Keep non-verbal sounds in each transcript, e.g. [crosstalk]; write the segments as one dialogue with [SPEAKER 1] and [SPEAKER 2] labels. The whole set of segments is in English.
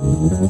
[SPEAKER 1] What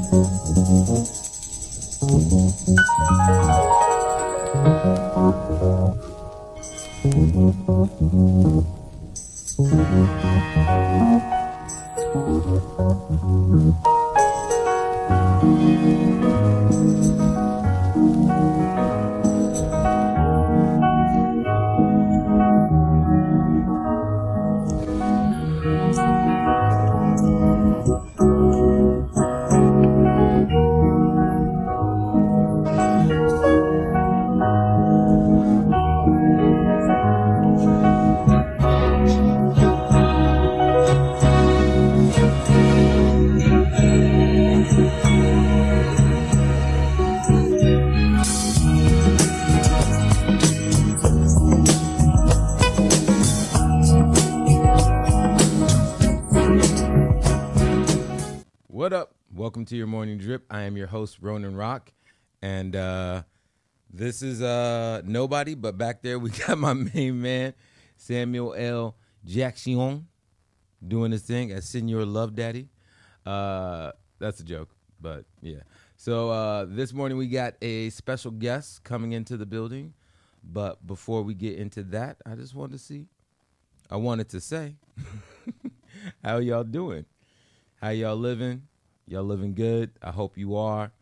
[SPEAKER 1] Welcome to your morning drip. I am your host, Ronin Roc. And uh, this is uh, nobody, but back there we [laughs] got my main man, Samuel L. Jackson, doing his thing as Senor Love Daddy. Uh, that's a joke, but yeah. So uh, this morning we got a special guest coming into the building. But before we get into that, I just wanted to see, I wanted to say, [laughs] how y'all doing? How y'all living? Y'all living good? I hope you are.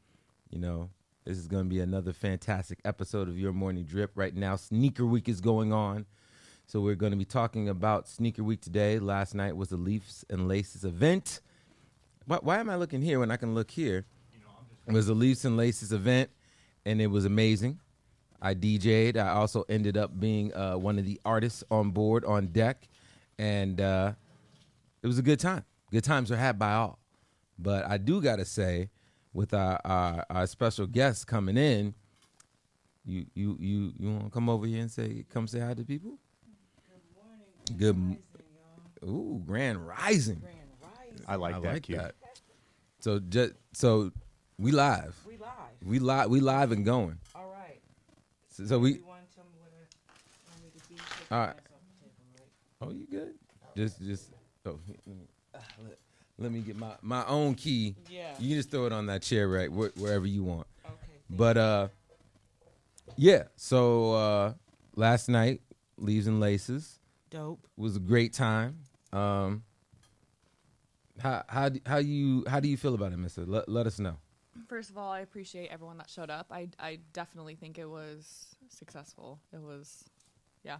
[SPEAKER 1] You know, this is going to be another fantastic episode of Your Morning Drip. Right now, Sneaker Week is going on. So we're going to be talking about Sneaker Week today. Last night was the Leafs and Laces event. Why, why am I looking here when I can look here? It was the Leafs and Laces event, and it was amazing. I DJ'd. I also ended up being uh, one of the artists on board on deck, and uh, it was a good time. Good times are had by all. But I do gotta say, with our our, our special guest coming in, you you you you want to come over here and say come say hi to people? Good morning. Good. Ooh, grand rising.
[SPEAKER 2] I like
[SPEAKER 1] I
[SPEAKER 2] that
[SPEAKER 1] like
[SPEAKER 2] cue.
[SPEAKER 1] that. So just so we live.
[SPEAKER 3] We live.
[SPEAKER 1] We live. We live and going.
[SPEAKER 3] All right.
[SPEAKER 1] So, so we.
[SPEAKER 3] All right. to tell me what I want me to be? Take
[SPEAKER 1] All
[SPEAKER 3] my
[SPEAKER 1] right.
[SPEAKER 3] ass off the table, right?
[SPEAKER 1] Oh, you good? Just just. Oh, let me, let, let me get my my own key.
[SPEAKER 3] Yeah.
[SPEAKER 1] You can just throw it on that chair right wh- wherever you want.
[SPEAKER 3] Okay.
[SPEAKER 1] But uh, yeah. So uh, last night, leaves and laces
[SPEAKER 3] dope.
[SPEAKER 1] was a great time. Um, how how do- how you how do you feel about it, Mister? Let, let us know.
[SPEAKER 4] First of all, I appreciate everyone that showed up. I, I definitely think it was successful. It was, yeah.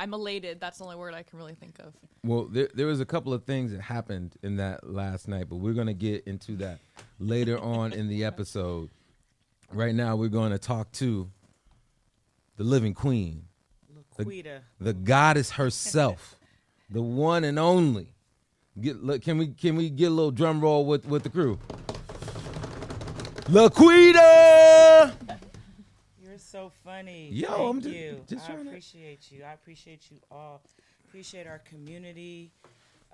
[SPEAKER 4] I'm elated. That's the only word I can really think of.
[SPEAKER 1] Well, there there was a couple of things that happened in that last night, but we're gonna get into that later on in the episode. Right now, we're going to talk to the living queen,
[SPEAKER 3] Laquida.
[SPEAKER 1] the goddess herself, [laughs] the one and only. Get look, can we can we get a little drum roll with with the crew?
[SPEAKER 3] Laquida. So funny.
[SPEAKER 1] Yo,
[SPEAKER 3] Thank
[SPEAKER 1] I'm just-
[SPEAKER 3] you.
[SPEAKER 1] just
[SPEAKER 3] I
[SPEAKER 1] trying to-
[SPEAKER 3] appreciate you. I appreciate you all. Appreciate our community.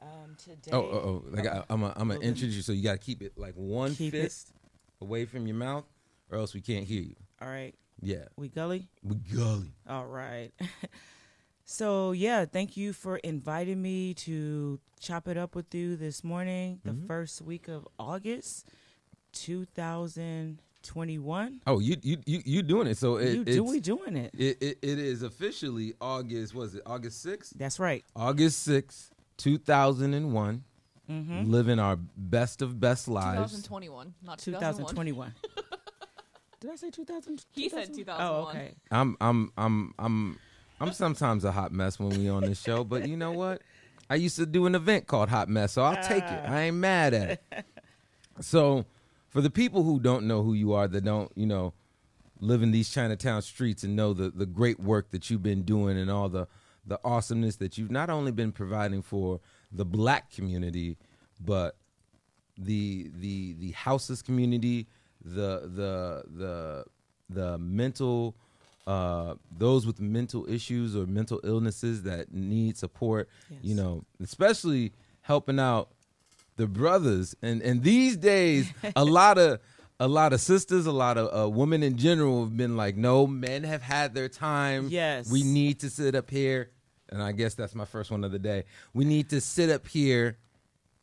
[SPEAKER 3] Um, today.
[SPEAKER 1] Oh, oh, oh! Like I, I'm, gonna introduce you, so you got to keep it like one
[SPEAKER 3] Keep it.
[SPEAKER 1] fist away from your mouth, or else we can't hear you.
[SPEAKER 3] All right.
[SPEAKER 1] Yeah,
[SPEAKER 3] We gully.
[SPEAKER 1] we gully.
[SPEAKER 3] All right. [laughs] so yeah, thank you for inviting me to chop it up with you this morning, the
[SPEAKER 1] Mhm.
[SPEAKER 3] first week of August, 2021.
[SPEAKER 1] Oh, you you you you doing it? So it,
[SPEAKER 3] you do we doing it?
[SPEAKER 1] it, it it is officially August. Was it August sixth?
[SPEAKER 3] That's right.
[SPEAKER 1] August sixth, two thousand and one.
[SPEAKER 3] Mm-hmm.
[SPEAKER 1] Living our best of best lives.
[SPEAKER 4] 2021, not 2001.
[SPEAKER 3] 2021. [laughs] Did I say 2000?
[SPEAKER 4] He said
[SPEAKER 3] 2001?
[SPEAKER 4] 2001.
[SPEAKER 3] Oh, okay.
[SPEAKER 1] I'm I'm I'm I'm I'm sometimes a hot mess when we on this show, but you know what? I used to do an event called Hot Mess, so I'll take it. I ain't mad at it. So, for the people who don't know who you are, that don't, you know, live in these Chinatown streets and know the the great work that you've been doing and all the the awesomeness that you've not only been providing for the black community, but the the the houses community, the the the the mental uh those with mental issues or mental illnesses that need support, you know, especially helping out the brothers and and these days a [laughs] lot of a lot of sisters a lot of uh, women in general have been like no men have had their time
[SPEAKER 3] Yes.
[SPEAKER 1] we need to sit up here and i guess that's my first one of the day we need to sit up here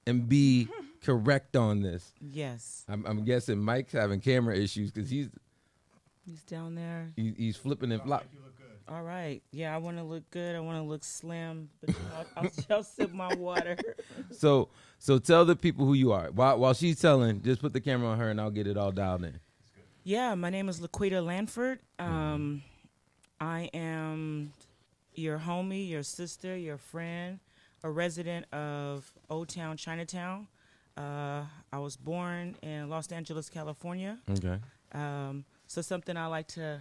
[SPEAKER 1] and be [laughs] correct on this.
[SPEAKER 3] Yes,
[SPEAKER 1] I'm, I'm guessing Mike's having camera issues because he's
[SPEAKER 3] he's down there.
[SPEAKER 1] he, he's flipping and flop.
[SPEAKER 3] All right. Yeah, I want to look good. I want to look slim. But know, I'll, I'll sip my water. [laughs]
[SPEAKER 1] So so tell the people who you are. While while she's telling, just put the camera on her and I'll get it all dialed in.
[SPEAKER 3] Yeah, my name is Laquida Landford. Um, I am your homie, your sister, your friend, a resident of Old Town Chinatown. Uh, I was born in Los Angeles, California.
[SPEAKER 1] Okay.
[SPEAKER 3] Um, so something I like to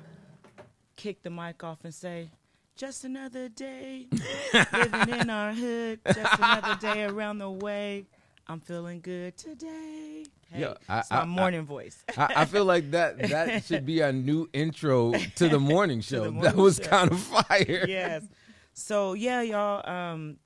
[SPEAKER 3] kick the mic off and say, just another day living in our hood. Just another day [laughs] around the way. I'm feeling good today. Hey,
[SPEAKER 1] Yeah, I-
[SPEAKER 3] my
[SPEAKER 1] I-
[SPEAKER 3] morning voice.
[SPEAKER 1] I, I feel like that [laughs] that should be our new intro to the morning [laughs] show.
[SPEAKER 3] the
[SPEAKER 1] that was
[SPEAKER 3] show.
[SPEAKER 1] kind of fire.
[SPEAKER 3] yes. So yeah, y'all. Um,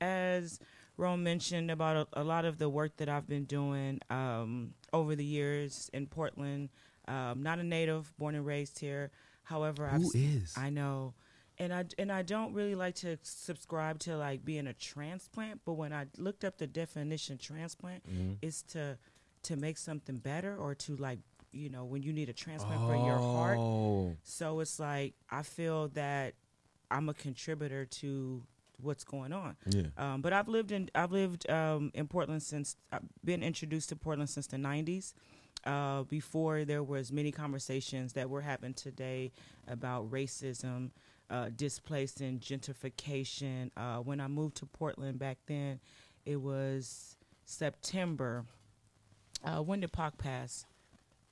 [SPEAKER 3] as Rome mentioned about a, a lot of the work that I've been doing um, over the years in Portland. Um, not a native, born and raised here. However, I've
[SPEAKER 1] Who is?
[SPEAKER 3] I know, and I and I don't really like to subscribe to like being a transplant. But when I looked up the definition, transplant
[SPEAKER 1] Mhm.
[SPEAKER 3] is to to make something better or to like you know when you need a transplant for your heart.
[SPEAKER 1] Oh.
[SPEAKER 3] So it's like I feel that I'm a contributor to what's going on.
[SPEAKER 1] Yeah.
[SPEAKER 3] Um, but I've lived in I've lived um, in Portland since I've been introduced to Portland since the '90s. Uh, before there was many conversations that were happening today about racism, uh, displacing gentrification. Uh, when I moved to Portland back then, it was September. Uh, when did Pac pass?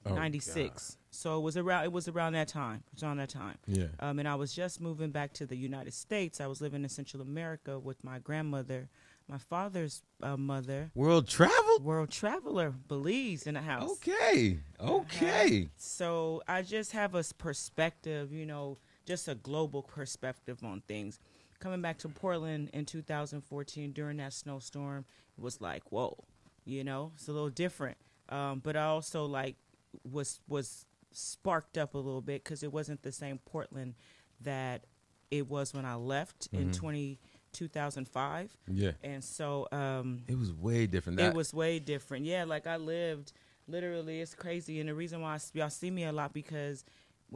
[SPEAKER 1] Oh,
[SPEAKER 3] '96. So it was around. It was around that time. It was around that time.
[SPEAKER 1] Yeah.
[SPEAKER 3] Um, and I was just moving back to the United States. I was living in Central America with my grandmother, my father's uh, mother,
[SPEAKER 1] World travel?
[SPEAKER 3] world traveler, Belize in the house.
[SPEAKER 1] Okay. Okay.
[SPEAKER 3] So I just have a perspective, you know, just a global perspective on things. Coming back to Portland in 2014 during that snowstorm, it was like, whoa, you know, it's a little different. Um, but I also like was was sparked up a little bit because it wasn't the same Portland that it was when I left in
[SPEAKER 1] Mhm.
[SPEAKER 3] 20, 2005.
[SPEAKER 1] Yeah.
[SPEAKER 3] And so um,
[SPEAKER 1] It was way different.
[SPEAKER 3] it was way different. Yeah, like I lived literally. It's crazy, and the reason why y'all see me a lot because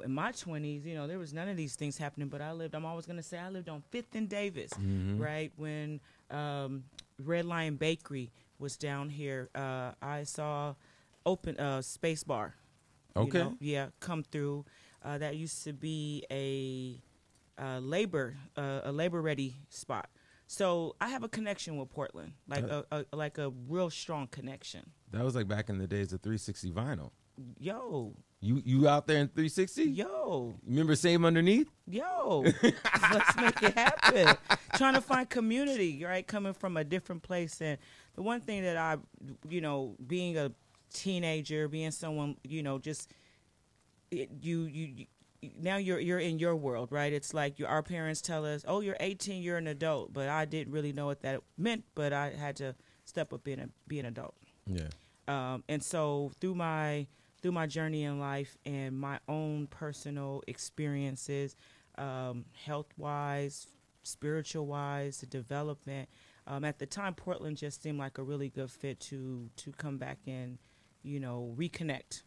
[SPEAKER 3] in my twenties, you know, there was none of these things happening. But I lived. I'm always gonna say I lived on Fifth and Davis,
[SPEAKER 1] Mhm.
[SPEAKER 3] right when um, Red Lion Bakery was down here. Uh, I saw open uh, Space Bar. you
[SPEAKER 1] Okay.
[SPEAKER 3] know, yeah, come through. Uh, that used to be a uh, labor uh, a labor ready spot. So I have a connection with Portland, like
[SPEAKER 1] Uh,
[SPEAKER 3] a, a like a real strong connection.
[SPEAKER 1] That was like back in the days of 360 vinyl.
[SPEAKER 3] Yo,
[SPEAKER 1] You you out there in 360?
[SPEAKER 3] yo,
[SPEAKER 1] Remember same underneath?
[SPEAKER 3] yo, let's make it happen. [laughs] Trying to find community, right? Coming from a different place, and the one thing that I, you know, being a teenager, being someone, you know, just it, you you. Now you're you're in your world, right? It's like you, our parents tell us, "Oh, you're 18, you're an adult," but I didn't really know what that meant. But I had to step up and be an adult.
[SPEAKER 1] Yeah.
[SPEAKER 3] um, and so through my through my journey in life and my own personal experiences um, health wise spiritual wise development um, at the time portland just seemed like a really good fit to to come back and you know reconnect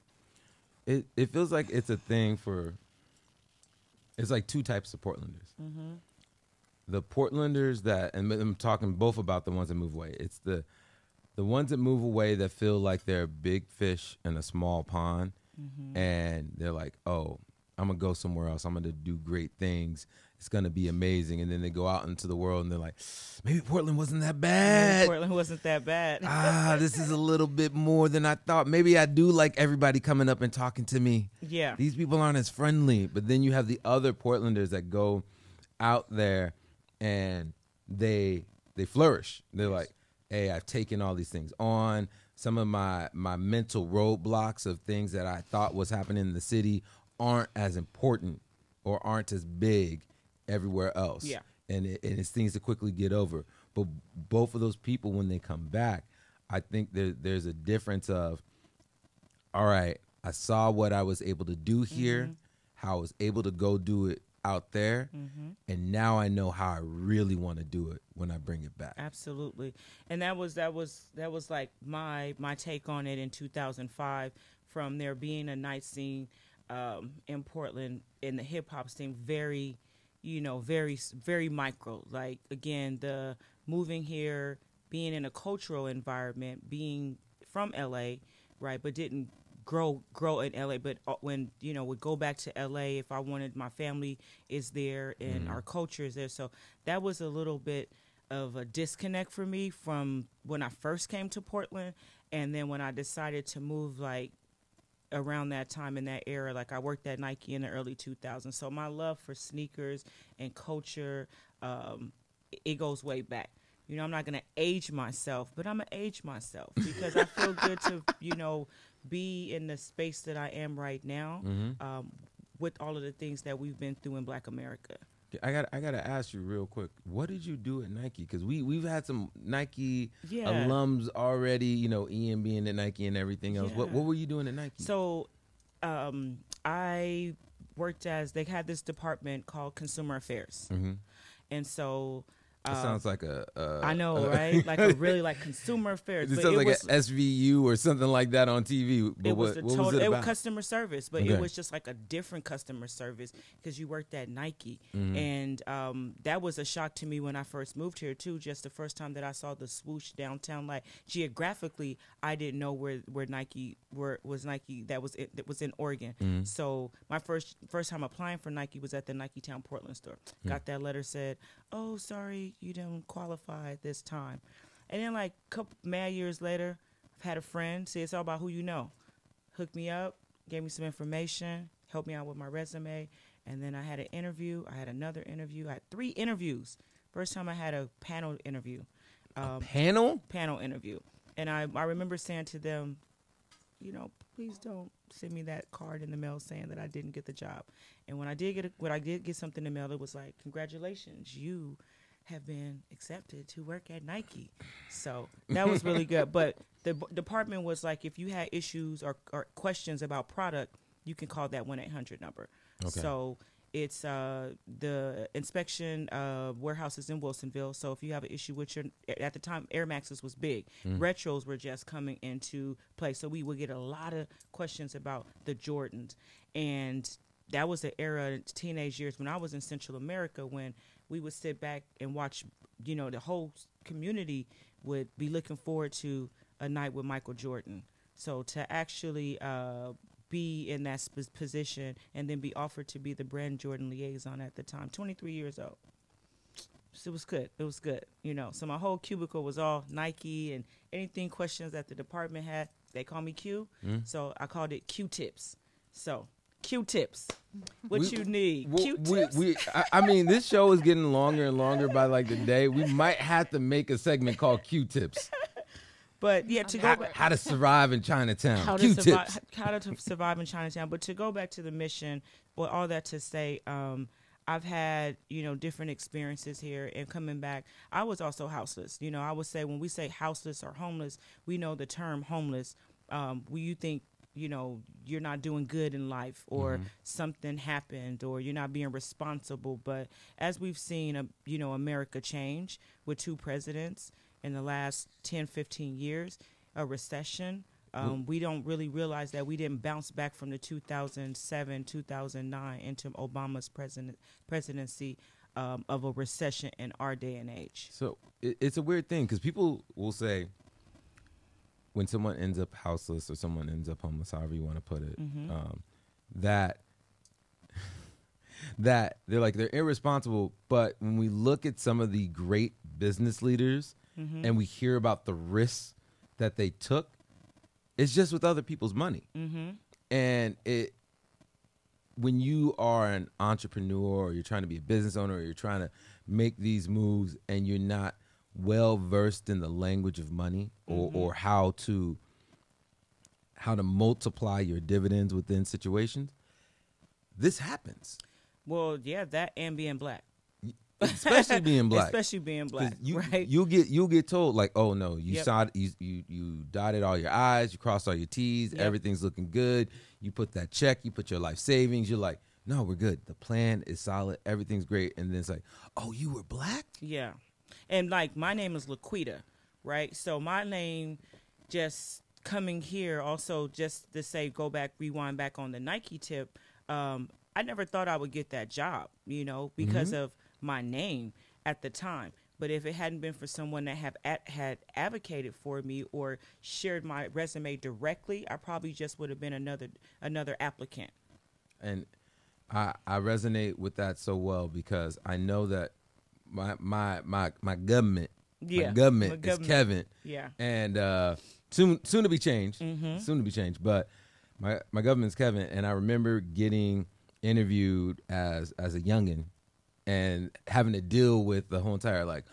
[SPEAKER 1] It it feels like it's a thing for. It's like two types of Portlanders.
[SPEAKER 3] mm-hmm.
[SPEAKER 1] The Portlanders that, and I'm talking both about the ones that move away. It's the the ones that move away that feel like they're big fish in a small pond,
[SPEAKER 3] Mm-hmm.
[SPEAKER 1] and they're like, "Oh, I'm gonna go somewhere else. I'm gonna do great things. It's gonna be amazing." And then they go out into the world and they're like, "Maybe Portland wasn't that bad."
[SPEAKER 3] portland wasn't that bad [laughs]
[SPEAKER 1] ah, this is a little bit more than I thought. Maybe I do like everybody coming up and talking to me.
[SPEAKER 3] yeah
[SPEAKER 1] These people aren't as friendly. But then you have the other Portlanders that go out there and they they flourish. They're like, hey, I've taken all these things on. Some of my my mental roadblocks of things that I thought was happening in the city aren't as important or aren't as big everywhere else.
[SPEAKER 3] Yeah.
[SPEAKER 1] And it, and it's things to quickly get over. But both of those people, when they come back, I think there, there's a difference of all right, I saw what I was able to do here, how I was able to go do it out there,
[SPEAKER 3] Mm-hmm.
[SPEAKER 1] and now I know how I really want to do it when I bring it back.
[SPEAKER 3] Absolutely, and that was that was that was like my my take on it in 2005. From there being a night scene um, in Portland in the hip hop scene, very, you know, very very micro. Like again, the moving here, being in a cultural environment, being from LA, right, but didn't grow grow in LA. But uh, when you know would go back to LA, if I wanted, my family is there and our culture is there. So that was a little bit of a disconnect for me from when I first came to Portland, and then when I decided to move, like around that time in that era. Like i worked at nike in the early 2000s so my love for sneakers and culture um, it goes way back. You know i'm not going to age myself but i'm going to age myself [laughs] because i feel good to you know be in the space that i am right now
[SPEAKER 1] Mm-hmm.
[SPEAKER 3] um, with all of the things that we've been through in black america
[SPEAKER 1] I got I got to ask you real quick. What did you do at Nike? Because we we've had some Nike
[SPEAKER 3] Yeah.
[SPEAKER 1] alums already. You know, Ian being at Nike and everything else. What
[SPEAKER 3] Yeah.
[SPEAKER 1] what were you doing at Nike?
[SPEAKER 3] So, um, I worked as they had this department called Consumer Affairs,
[SPEAKER 1] hmm
[SPEAKER 3] and so
[SPEAKER 1] That
[SPEAKER 3] uh,
[SPEAKER 1] sounds like a.
[SPEAKER 3] I know, right? [laughs] Like a really like Consumer Affairs.
[SPEAKER 1] It
[SPEAKER 3] but
[SPEAKER 1] sounds
[SPEAKER 3] it
[SPEAKER 1] like
[SPEAKER 3] was,
[SPEAKER 1] a SVU or something like that on TV. But
[SPEAKER 3] it was
[SPEAKER 1] what,
[SPEAKER 3] the total
[SPEAKER 1] was it
[SPEAKER 3] it was customer service, but
[SPEAKER 1] Okay.
[SPEAKER 3] it was just like a different customer service because you worked at Nike,
[SPEAKER 1] Mm-hmm.
[SPEAKER 3] and um, that was a shock to me when I first moved here too. Just the first time that I saw the swoosh downtown, like geographically, I didn't know where where Nike where was Nike that was it, that was in Oregon.
[SPEAKER 1] Mm-hmm.
[SPEAKER 3] So my first first time applying for Nike was at the Nike Town Portland store.
[SPEAKER 1] Hmm.
[SPEAKER 3] Got that letter said, "Oh, sorry, you didn't qualify this time." And then like a couple mad years later, I've had a friend say it's all about who you know. Hooked me up, gave me some information, helped me out with my resume, and then I had an interview. I had another interview. I had three interviews. First time I had a panel interview. Um,
[SPEAKER 1] Panel?
[SPEAKER 3] panel interview. And I, I remember saying to them, you know, please don't send me that card in the mail saying that I didn't get the job. And when I did get a, when I did get something in the mail, it was like, congratulations, you have been accepted to work at Nike. So that was really good. [laughs] But the b- department was like, if you had issues or, or questions about product, you can call that one eight hundred number.
[SPEAKER 1] Okay.
[SPEAKER 3] So it's uh, the inspection uh, warehouses in Wilsonville. So if you have an issue with your, at the time, Air Maxes was big. Retros were just coming into play. So we would get a lot of questions about the Jordans. And that was the era, teenage years, when I was in Central America, when we would sit back and watch, you know, the whole community would be looking forward to a night with Michael Jordan. So to actually uh, be in that sp- position and then be offered to be the brand Jordan liaison at the time, 23 years old. So it was good. It was good. You know, so my whole cubicle was all Nike and anything questions that the department had, they call me Q.
[SPEAKER 1] Mm.
[SPEAKER 3] So I called it Q tips. So Q tips. What
[SPEAKER 1] We-
[SPEAKER 3] you need?
[SPEAKER 1] We,
[SPEAKER 3] Q-tips.
[SPEAKER 1] we, I, I mean, this show is getting longer and longer by like the day. We might have to make a segment called Q-tips.
[SPEAKER 3] but yeah, to go
[SPEAKER 1] How,
[SPEAKER 3] back.
[SPEAKER 1] how to survive in Chinatown.
[SPEAKER 3] how to
[SPEAKER 1] Q-tips.
[SPEAKER 3] survive how to survive in Chinatown. But to go back to the mission, well, all that to say, um, I've had you know different experiences here, and coming back, I was also houseless. You know, I would say when we say houseless or homeless, we know the term homeless. Um, when you think you know you're not doing good in life or something happened or you're not being responsible. But as we've seen uh, you know america change with two presidents in the last 10 15 years a recession um, we don't really realize that we didn't bounce back from the 2007 2009 into obama's president presidency um, of a recession in our day and age.
[SPEAKER 1] So it, it's a weird thing because people will say when someone ends up houseless or someone ends up homeless, however you want to put it, um, that [laughs] that they're like they're irresponsible. But when we look at some of the great business leaders and we hear about the risks that they took, it's just with other people's money,
[SPEAKER 3] mm-hmm.
[SPEAKER 1] and it when you are an entrepreneur or you're trying to be a business owner or you're trying to make these moves and you're not well versed in the language of money or, mm-hmm. or how to how to multiply your dividends within situations this happens
[SPEAKER 3] well yeah that and being black
[SPEAKER 1] especially being [laughs] black
[SPEAKER 3] especially being black
[SPEAKER 1] you,
[SPEAKER 3] right
[SPEAKER 1] you'll get you'll get told like oh no you
[SPEAKER 3] Yep.
[SPEAKER 1] saw you, you you dotted all your i's you crossed all your t's
[SPEAKER 3] Yep.
[SPEAKER 1] everything's looking good you put that check you put your life savings you're like no, we're good. The plan is solid. Everything's great. And then it's like, oh, you were black?
[SPEAKER 3] Yeah. And like my name is Laquida, right? So my name just coming here also just to say go back rewind back on the Nike tip, um, I never thought I would get that job, you know, because of my name at the time. But if it hadn't been for someone that have at, had advocated for me or shared my resume directly, I probably just would have been another another applicant.
[SPEAKER 1] and I I resonate with that so well because I know that my my my my government
[SPEAKER 3] Yeah,
[SPEAKER 1] my government,
[SPEAKER 3] my
[SPEAKER 1] is. Kevin
[SPEAKER 3] Yeah.
[SPEAKER 1] and uh, soon soon to be changed
[SPEAKER 3] Mm-hmm.
[SPEAKER 1] soon to be changed but my my government's Kevin and I remember getting interviewed as as a youngin and having to deal with the whole entire like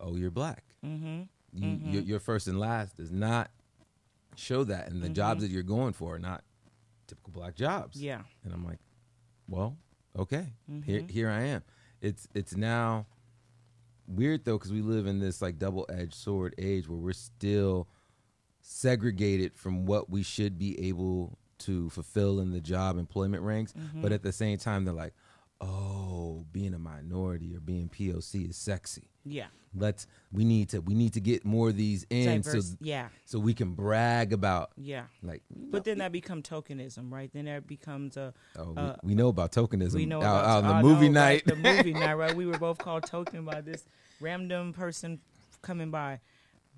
[SPEAKER 1] oh you're black
[SPEAKER 3] Mm-hmm.
[SPEAKER 1] you your, your first and last does not show that and the jobs that you're going for are not typical black jobs
[SPEAKER 3] Yeah.
[SPEAKER 1] and I'm like, well, okay,
[SPEAKER 3] Mm-hmm.
[SPEAKER 1] here here I am. It's it's now weird though because we live in this like double edged sword age where we're still segregated from what we should be able to fulfill in the job employment ranks,
[SPEAKER 3] Mm-hmm.
[SPEAKER 1] but at the same time they're like, oh, being a minority or being POC is sexy.
[SPEAKER 3] Yeah.
[SPEAKER 1] Let's we need to we need to get more of these in so
[SPEAKER 3] Yeah.
[SPEAKER 1] so we can brag about
[SPEAKER 3] Yeah.
[SPEAKER 1] like
[SPEAKER 3] But then that become tokenism, right? Then that becomes a
[SPEAKER 1] Oh,
[SPEAKER 3] uh,
[SPEAKER 1] we, we know about tokenism.
[SPEAKER 3] we know
[SPEAKER 1] out,
[SPEAKER 3] about
[SPEAKER 1] out on the
[SPEAKER 3] I
[SPEAKER 1] movie
[SPEAKER 3] know,
[SPEAKER 1] night.
[SPEAKER 3] right? the movie [laughs] night, right? We were both called token by this random person coming by,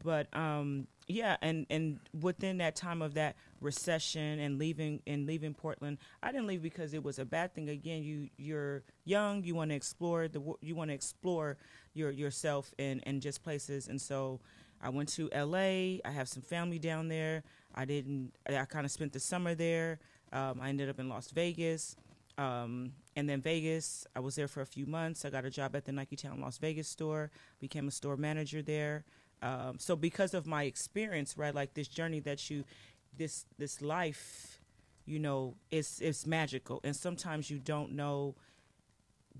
[SPEAKER 3] but um, yeah, and and within that time of that recession and leaving and leaving Portland, I didn't leave because it was a bad thing. Again, you you're young, you want to explore the you want to explore your yourself and and just places, and so. I went to LA. I have some family down there. I didn't. I kind of spent the summer there. Um, I ended up in Las Vegas. Um, and then Vegas, I was there for a few months. I got a job at the Nike Town Las Vegas store, became a store manager there. Um, so because of my experience, right, like this journey that you, this this life, you know, it's it's magical, and sometimes you don't know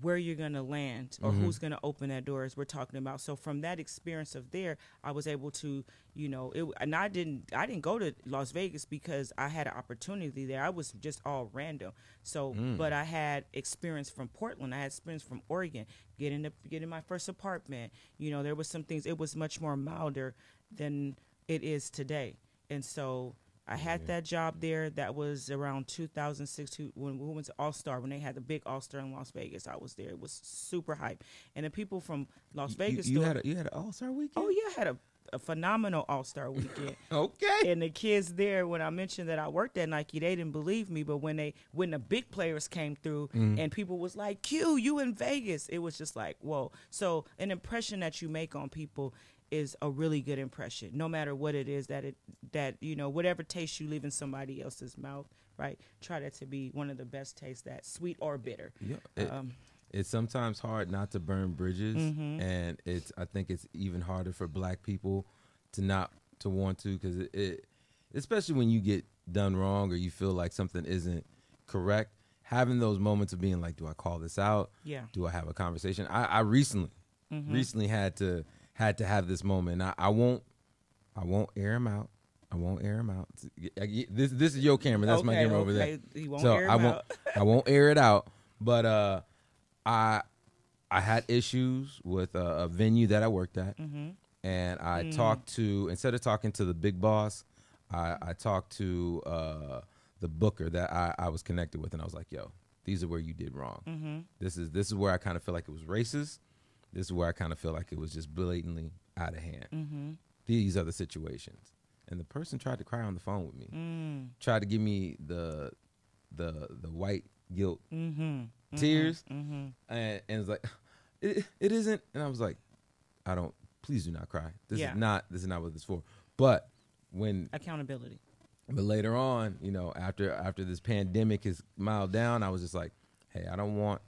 [SPEAKER 3] where you're going to land or mm-hmm. who's going to open that door as we're talking about. So from that experience of there i was able to you know it and i didn't i didn't go to las vegas because i had an opportunity there. I was just all random. So mm. but i had experience from portland. I had experience from oregon getting the getting my first apartment. You know there was some things it was much more milder than it is today. And so I had that job there. That was around 2006 when we went to All Star when they had the big All Star in Las Vegas. I was there. It was super hype, and the people from Las
[SPEAKER 1] You-
[SPEAKER 3] Vegas.
[SPEAKER 1] You, you had a, you had an All Star weekend.
[SPEAKER 3] oh yeah, I had a, a phenomenal All Star weekend. [laughs]
[SPEAKER 1] Okay.
[SPEAKER 3] and the kids there, when I mentioned that I worked at Nike, they didn't believe me. But when they when the big players came through mm-hmm. and people was like, "Q, you in Vegas," it was just like, "Whoa!" So an impression that you make on people is a really good impression, no matter what it is that it that you know whatever taste you leave in somebody else's mouth, right? Try that to be one of the best tastes, that sweet or bitter.
[SPEAKER 1] Yeah, it-
[SPEAKER 3] Um,
[SPEAKER 1] it's sometimes hard not to burn bridges,
[SPEAKER 3] Mm-hmm.
[SPEAKER 1] and it's I think it's even harder for Black people to not to want to because it, it, especially when you get done wrong or you feel like something isn't correct. Having those moments of being like, do I call this out?
[SPEAKER 3] Yeah.
[SPEAKER 1] Do I have a conversation? I, I recently,
[SPEAKER 3] Mm-hmm.
[SPEAKER 1] recently had to had to have this moment. I, I won't, I won't air him out. I won't air him out. This this is your camera. That's my
[SPEAKER 3] Okay,
[SPEAKER 1] camera over there.
[SPEAKER 3] He won't
[SPEAKER 1] so
[SPEAKER 3] air
[SPEAKER 1] I won't
[SPEAKER 3] out.
[SPEAKER 1] I won't air it out. But uh, I I had issues with a, a venue that I worked at,
[SPEAKER 3] Mm-hmm.
[SPEAKER 1] and I
[SPEAKER 3] Mm.
[SPEAKER 1] talked to instead of talking to the big boss, I, I talked to uh, the booker that I, I was connected with, and I was like, "Yo, these are where you did wrong.
[SPEAKER 3] Mm-hmm.
[SPEAKER 1] This is this is where I kind of feel like it was racist. This is where I kind of feel like it was just blatantly out of hand.
[SPEAKER 3] Mm-hmm.
[SPEAKER 1] These are the situations." And the person tried to cry on the phone with me,
[SPEAKER 3] Mm.
[SPEAKER 1] tried to give me the the the white guilt
[SPEAKER 3] Mm-hmm.
[SPEAKER 1] tears,
[SPEAKER 3] Mm-hmm.
[SPEAKER 1] and, and it's like, [laughs] it, it isn't. And I was like, I don't. Please do not cry. This
[SPEAKER 3] Yeah.
[SPEAKER 1] is not. This is not what this is for. But when,
[SPEAKER 3] Accountability.
[SPEAKER 1] but later on, you know, after after this pandemic is mild down, I was just like, hey, I don't want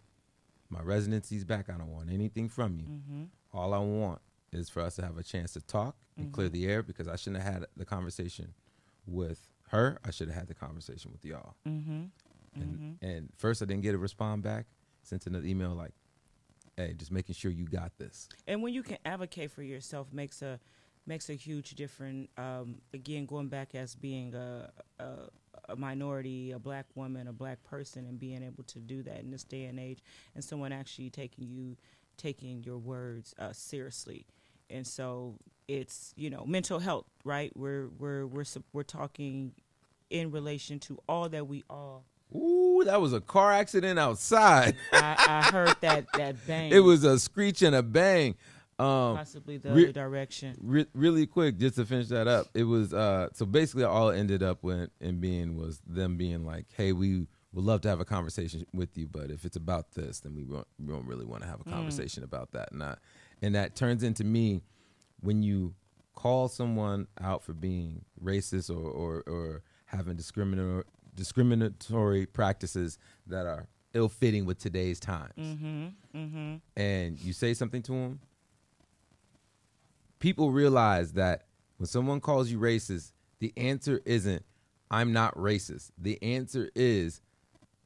[SPEAKER 1] my residency's back. I don't want anything from you.
[SPEAKER 3] Mm-hmm.
[SPEAKER 1] All I want is for us to have a chance to talk and clear the air because I shouldn't have had the conversation with her. I should have had the conversation with y'all.
[SPEAKER 3] Mm-hmm.
[SPEAKER 1] And, and first, I didn't get a respond back. Sent another email like, "Hey, just making sure you got this."
[SPEAKER 3] and when you can advocate for yourself makes a makes a huge difference um, again going back as being a, a, a minority, a black woman, a black person, and being able to do that in this day and age, and someone actually taking you, taking your words uh, seriously, and so it's you know mental health, right? We're we're we're we're talking in relation to all that we all.
[SPEAKER 1] Ooh, that was a car accident outside.
[SPEAKER 3] I, I heard that that [laughs] bang.
[SPEAKER 1] it was a screech and a bang. Um,
[SPEAKER 3] possibly the
[SPEAKER 1] re-
[SPEAKER 3] other direction.
[SPEAKER 1] re- really quick, just to finish that up, it was uh, so basically all it ended up with in being was them being like, "Hey, we would love to have a conversation with you, but if it's about this, then we won't, we don't really want to have a conversation about that." And I, and that turns into me when you call someone out for being racist or or, or having discriminatory discriminatory practices that are ill fitting with today's times,
[SPEAKER 3] Mm-hmm. Mm-hmm.
[SPEAKER 1] and you say something to them, people realize that when someone calls you racist, the answer isn't "I'm not racist." The answer is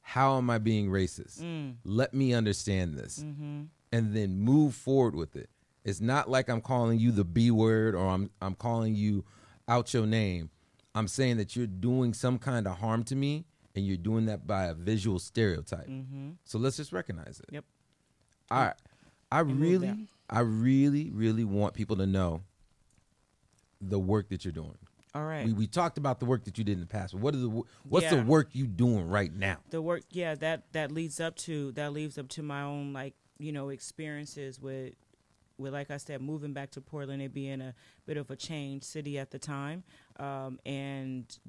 [SPEAKER 1] "How am I being racist?"
[SPEAKER 3] Mm.
[SPEAKER 1] Let me understand this,
[SPEAKER 3] Mm-hmm.
[SPEAKER 1] and then move forward with it. It's not like I'm calling you the B word or I'm I'm calling you out your name. I'm saying that you're doing some kind of harm to me, and you're doing that by a visual stereotype.
[SPEAKER 3] Mm-hmm.
[SPEAKER 1] So let's just recognize it.
[SPEAKER 3] Yep.
[SPEAKER 1] I I really. I really really want people to know the work that you're doing.
[SPEAKER 3] All right.
[SPEAKER 1] We we talked about the work that you did in the past. But what is the what's the work you doing right now?
[SPEAKER 3] the work yeah that that leads up to that leads up to my own like you know experiences with with like i said moving back to portland it being a bit of a change city at the time um, and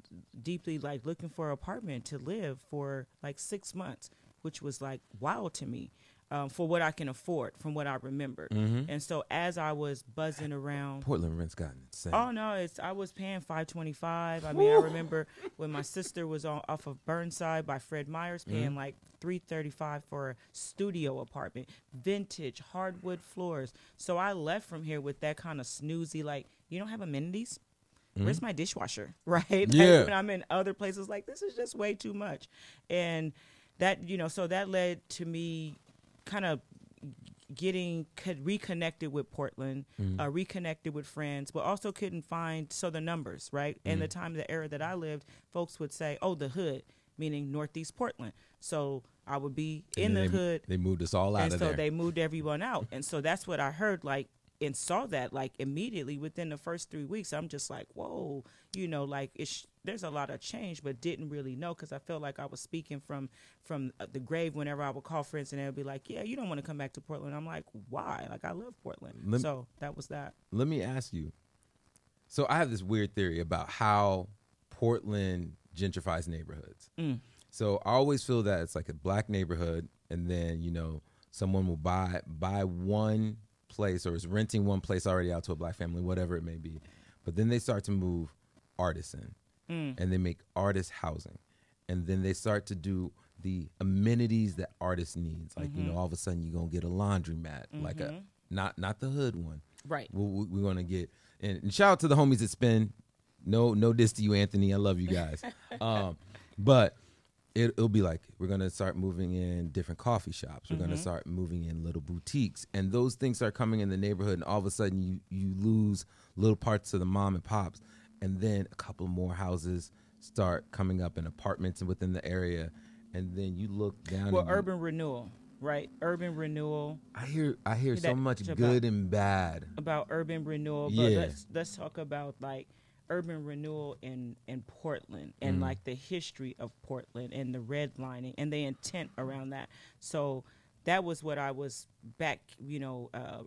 [SPEAKER 3] deeply like looking for an apartment to live for like six months which was like wild to me um, for what i can afford from what i remember
[SPEAKER 1] Mhm.
[SPEAKER 3] and so as i was buzzing around
[SPEAKER 1] Portland rent's gotten insane.
[SPEAKER 3] Oh no, it's I was paying five twenty five. I mean, I remember when my sister was on off of Burnside by Fred Meyer's, paying like three thirty five for a studio apartment, vintage hardwood floors. So I left from here with that kind of snoozy, like you don't have amenities. Where's my dishwasher? [laughs] Right? Like, when I'm in other places, like this is just way too much, and that you know, so that led to me kind of getting co- reconnected with Portland, uh, reconnected with friends, but also couldn't find so the numbers right. In the time, the era that I lived, folks would say, "Oh, the hood," meaning Northeast Portland. So I would be
[SPEAKER 1] And
[SPEAKER 3] in the
[SPEAKER 1] they,
[SPEAKER 3] hood,
[SPEAKER 1] They moved us all out
[SPEAKER 3] and
[SPEAKER 1] of
[SPEAKER 3] so
[SPEAKER 1] there.
[SPEAKER 3] they moved everyone out, and so that's what I heard. Like and saw that like immediately within the first three weeks. I'm just like, whoa, you know, like it's there's a lot of change, but didn't really know because I felt like I was speaking from from uh, the grave whenever I would call friends and they'd be like, yeah, you don't want to come back to Portland. I'm like, why? Like I love Portland.
[SPEAKER 1] Lem-
[SPEAKER 3] so that was that.
[SPEAKER 1] Let me ask you. So I have this weird theory about how Portland gentrifies neighborhoods.
[SPEAKER 3] Mm.
[SPEAKER 1] So I always feel that it's like a black neighborhood, and then you know someone will buy buy one place or is renting one place already out to a black family, whatever it may be. But then they start to move artists in,
[SPEAKER 3] Mm.
[SPEAKER 1] and they make artist housing, and then they start to do the amenities that artists needs. Like you know, all of a sudden you're gonna get a laundromat, like a not not the hood one.
[SPEAKER 3] Right.
[SPEAKER 1] We- we- We're gonna get and, and shout out to the homies that spin. No, no diss to you, Anthony. I love you guys. [laughs] um, but it, it'll be like we're gonna start moving in different coffee shops. We're gonna mm-hmm. start moving in little boutiques, and those things are coming in the neighborhood. And all of a sudden, you you lose little parts of the mom and pops, and then a couple more houses start coming up in apartments within the area, and then you look down.
[SPEAKER 3] Well,
[SPEAKER 1] and you-
[SPEAKER 3] urban renewal, right? Urban renewal
[SPEAKER 1] I hear I hear so much
[SPEAKER 3] about-
[SPEAKER 1] good and bad.
[SPEAKER 3] about urban renewal, but
[SPEAKER 1] Yeah.
[SPEAKER 3] let's let's talk about like urban renewal in in Portland and
[SPEAKER 1] Mm.
[SPEAKER 3] like the history of Portland and the redlining and the intent around that. So that was what I was back, you know, uh,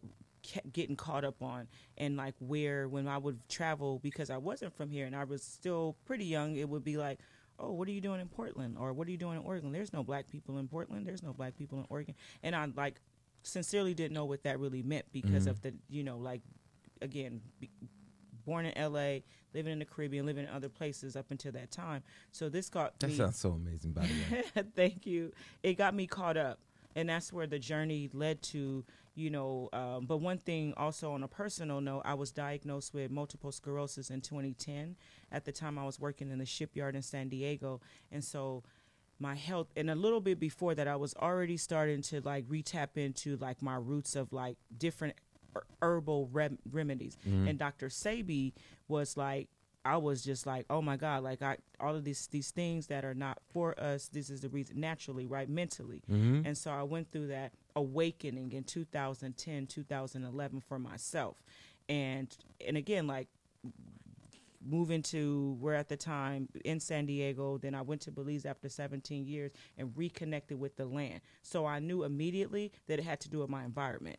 [SPEAKER 3] getting caught up on and like where when I would travel because I wasn't from here and I was still pretty young, it would be like. Oh, what are you doing in Portland? Or what are you doing in Oregon? There's no black people in Portland. There's no black people in Oregon. And I like sincerely didn't know what that really meant because of the you know like again be, born in LA living in the Caribbean living in other places up until that time. So this got
[SPEAKER 1] That
[SPEAKER 3] me
[SPEAKER 1] sounds so amazing, by the way. [laughs]
[SPEAKER 3] thank you. It got me caught up and that's where the journey led to you know um, but one thing also on a personal note i was diagnosed with multiple sclerosis in 2010 at the time i was working in the shipyard in san diego and so my health and a little bit before that i was already starting to like retap into like my roots of like different herbal rem- remedies and dr Sebi was like I was just like, oh my God, like I all of these these things that are not for us, this is the reason naturally, right? Mentally.
[SPEAKER 1] Mm-hmm.
[SPEAKER 3] And so I went through that awakening in 2010, 2011 for myself. And and again, like moving to where at the time in San Diego, then I went to Belize after 17 years and reconnected with the land. So I knew immediately that it had to do with my environment.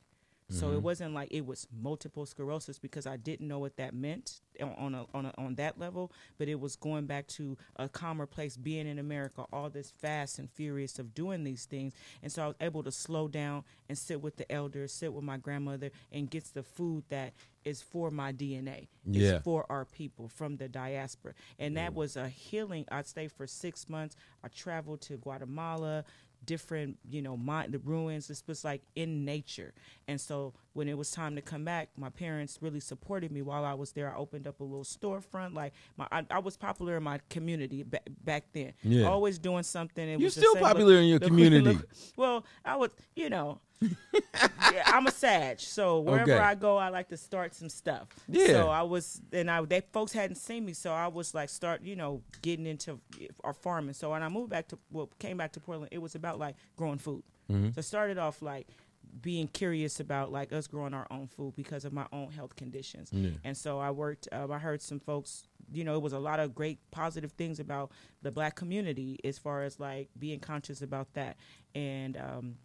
[SPEAKER 3] So it mm-hmm. wasn't like it was multiple sclerosis because I didn't know what that meant on on a, on, a, on that level, but it was going back to a calmer place, being in America, all this fast and furious of doing these things, and so I was able to slow down and sit with the elders, sit with my grandmother, and get the food that is for my DNA,
[SPEAKER 1] Yeah.
[SPEAKER 3] it's for our people from the diaspora, and that mm. was a healing. I stayed for six months. I traveled to Guatemala, different, you know, my, the ruins. This was like in nature. And so when it was time to come back, my parents really supported me while I was there. I opened up a little storefront. Like my, I, I was popular in my community ba- back then.
[SPEAKER 1] Yeah.
[SPEAKER 3] Always doing something. It
[SPEAKER 1] You're
[SPEAKER 3] was
[SPEAKER 1] still
[SPEAKER 3] same look-
[SPEAKER 1] popular in your community.
[SPEAKER 3] look- well, I was, you know, yeah, I'm a Sag, so wherever
[SPEAKER 1] Okay.
[SPEAKER 3] I go, I like to start some stuff.
[SPEAKER 1] Yeah.
[SPEAKER 3] So I was, and I they folks hadn't seen me, so I was like, start, you know, getting into our farming. So when I moved back to, well, came back to Portland, it was about like growing food.
[SPEAKER 1] Mm-hmm.
[SPEAKER 3] So I started off like being curious about like us growing our own food because of my own health conditions.
[SPEAKER 1] Yeah.
[SPEAKER 3] And so I worked. Um, I heard some folks. You know, it was a lot of great positive things about the black community as far as like being conscious about that, and um,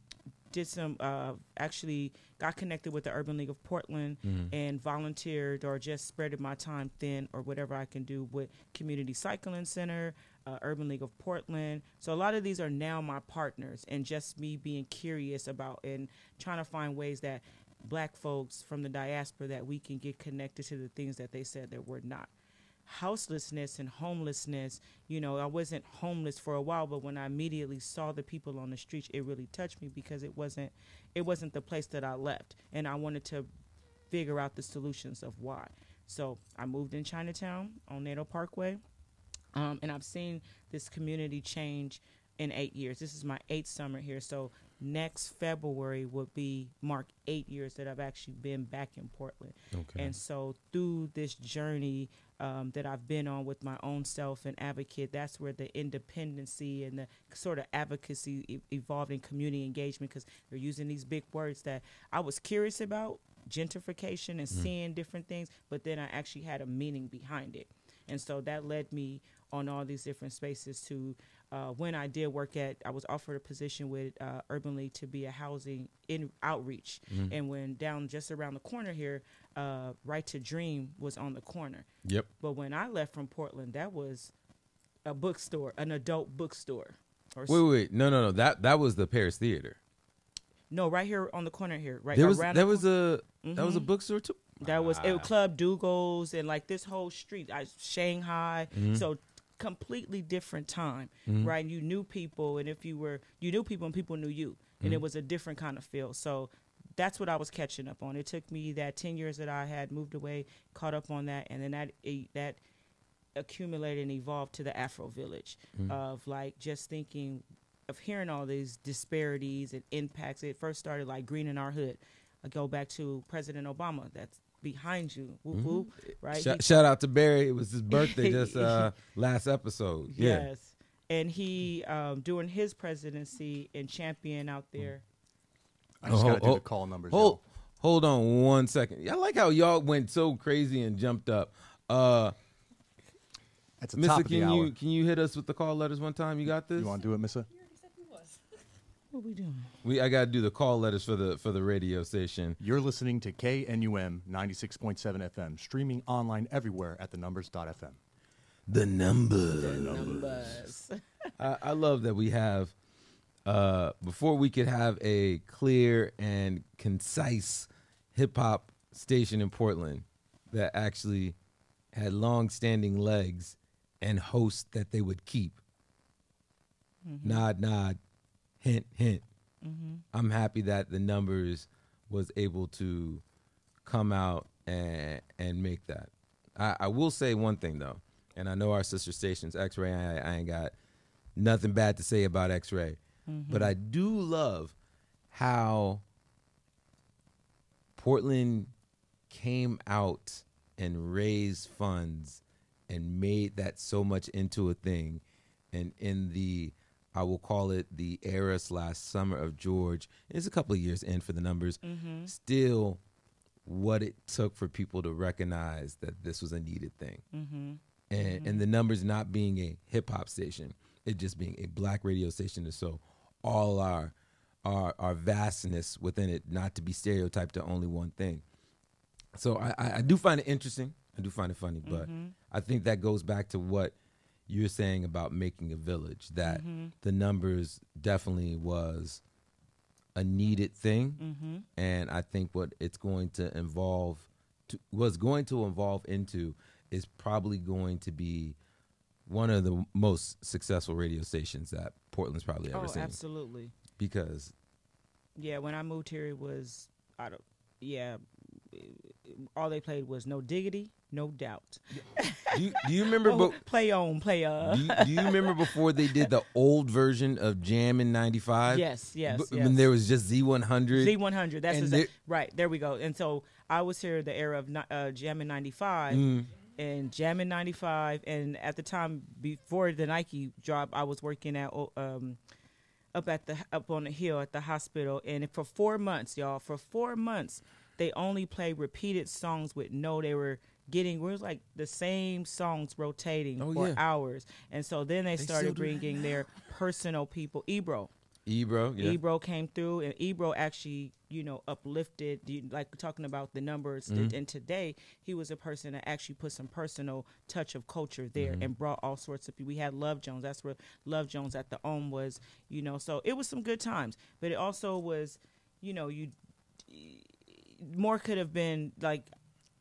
[SPEAKER 3] did some. Uh, actually, got connected with the Urban League of Portland and volunteered or just spreaded my time thin or whatever I can do with Community Cycling Center, uh, Urban League of Portland. So a lot of these are now my partners, and just me being curious about and trying to find ways that black folks from the diaspora that we can get connected to the things that they said that we're not houselessness and homelessness. You know i wasn't homeless for a while but when i immediately saw the people on the streets it really touched me because it wasn't it wasn't the place that i left. And i wanted to figure out the solutions of why. So i moved in chinatown on Naito parkway um, and i've seen this community change in eight years. This is my eighth summer here so next february would be mark eight years that i've actually been back in portland.
[SPEAKER 1] Okay.
[SPEAKER 3] and so through this journey um, that I've been on with my own self and advocate, that's where the independency and the sort of advocacy e- evolved in community engagement because they're using these big words that I was curious about gentrification and seeing different things, but then I actually had a meaning behind it. And so that led me on all these different spaces to uh, when I did work at, I was offered a position with uh, Urban League to be a housing in outreach. And when down just around the corner here, uh, Right to Dream was on the corner.
[SPEAKER 1] Yep.
[SPEAKER 3] But when I left from Portland, that was a bookstore, an adult bookstore. Or
[SPEAKER 1] Wait, wait, wait. No, no, no. That that was the Paris Theater.
[SPEAKER 3] no, right here on the corner here, right
[SPEAKER 1] There was
[SPEAKER 3] around
[SPEAKER 1] there
[SPEAKER 3] the
[SPEAKER 1] was a that was a
[SPEAKER 3] Mhm.
[SPEAKER 1] bookstore too.
[SPEAKER 3] That was
[SPEAKER 1] Ah.
[SPEAKER 3] it. Club Dougal's and like this whole street, I, Shanghai.
[SPEAKER 1] Mm-hmm.
[SPEAKER 3] So completely different time, right? You knew people, and if you were, you knew people, and people knew you, and
[SPEAKER 1] Mm-hmm.
[SPEAKER 3] it was a different kind of feel. So that's what I was catching up on. It took me that ten years that I had moved away, caught up on that, and then that that accumulated and evolved to the Afro Village
[SPEAKER 1] Mm-hmm.
[SPEAKER 3] of like just thinking of hearing all these disparities and impacts. It first started like green in our hood. I go back to President Obama. That's behind you, woo woo, right?
[SPEAKER 1] Mm-hmm. Shout, shout out to Barry. It was his birthday [laughs] just uh, last episode. Yeah.
[SPEAKER 3] Yes, and he um, during his presidency and champion out there.
[SPEAKER 2] I just
[SPEAKER 1] Oh,
[SPEAKER 2] gotta do
[SPEAKER 1] oh,
[SPEAKER 2] the call numbers.
[SPEAKER 1] Hold
[SPEAKER 2] y'all.
[SPEAKER 1] hold on one second. I like how y'all went so crazy and jumped up. Uh
[SPEAKER 2] At the
[SPEAKER 1] Missa,
[SPEAKER 2] top of the
[SPEAKER 1] can
[SPEAKER 2] hour.
[SPEAKER 1] you can you hit us with the call letters one time? You got this?
[SPEAKER 2] You want to do it, Missa?
[SPEAKER 3] What we doing?
[SPEAKER 1] we I gotta do the call letters for the for the radio station.
[SPEAKER 2] You're listening to KNUM 96.7 FM, streaming online everywhere at thenumberz.fm.
[SPEAKER 1] The number.
[SPEAKER 3] Numbers. [laughs]
[SPEAKER 1] I, I love that we have uh before we could have a clear and concise hip hop station in Portland that actually had long standing legs and hosts that they would keep. Nod nod, hint hint. Mm-hmm. I'm happy that the Numberz was able to come out and and make that. I, I will say one thing though, and I know our sister stations XRAY. I, I ain't got nothing bad to say about XRAY, mm-hmm. but I do love how Portland came out and raised funds and made that so much into a thing. And in the, I will call it the era slash summer of George, it's a couple of years in for the Numberz,
[SPEAKER 3] Mm-hmm.
[SPEAKER 1] still what it took for people to recognize that this was a needed thing.
[SPEAKER 3] Mm-hmm.
[SPEAKER 1] And, and the Numberz not being a hip hop station, it just being a black radio station. And so all our, our, our vastness within it, not to be stereotyped to only one thing. So I, I, I do find it interesting. I do find it funny, but I think that goes back to what you're saying about making a village. That the Numberz definitely was a needed thing,
[SPEAKER 3] Mm-hmm.
[SPEAKER 1] and I think what it's going to involve, to, was going to evolve into, is probably going to be one of the most successful radio stations that Portland's probably ever
[SPEAKER 3] Oh,
[SPEAKER 1] seen.
[SPEAKER 3] absolutely.
[SPEAKER 1] Because
[SPEAKER 3] Yeah, when I moved here, it was I don't. Yeah, all they played was no diggity, no doubt.
[SPEAKER 1] do you, do you remember? [laughs]
[SPEAKER 3] Oh,
[SPEAKER 1] bo-
[SPEAKER 3] play on, play uh.
[SPEAKER 1] do, you, do you remember before they did the old version of Jammin' 95?
[SPEAKER 3] Yes, yes,
[SPEAKER 1] B-
[SPEAKER 3] yes.
[SPEAKER 1] When there was just Z100.
[SPEAKER 3] Z one hundred. That's
[SPEAKER 1] And
[SPEAKER 3] exact-
[SPEAKER 1] there-
[SPEAKER 3] right. There we go. And so I was here the era of uh, Jammin' 95
[SPEAKER 1] Mm.
[SPEAKER 3] and Jammin' 95, and at the time before the Nike job, I was working at oh, um, up at the up on the hill at the hospital, and for four months, y'all, for four months, they only played repeated songs with no. They were getting it was like the same songs rotating
[SPEAKER 1] Oh,
[SPEAKER 3] for
[SPEAKER 1] yeah.
[SPEAKER 3] hours, and so then they,
[SPEAKER 1] still
[SPEAKER 3] started bringing their personal people. Ebro.
[SPEAKER 1] Ebro, yeah.
[SPEAKER 3] Ebro came through, and Ebro actually, you know, uplifted, like talking about the numbers.
[SPEAKER 1] Mm-hmm.
[SPEAKER 3] And today, he was a person that actually put some personal touch of culture there
[SPEAKER 1] Mm-hmm.
[SPEAKER 3] and brought all sorts of people. We had Love Jones. That's where Love Jones at the Ohm was, you know. So it was some good times, but it also was, you know, you more could have been like.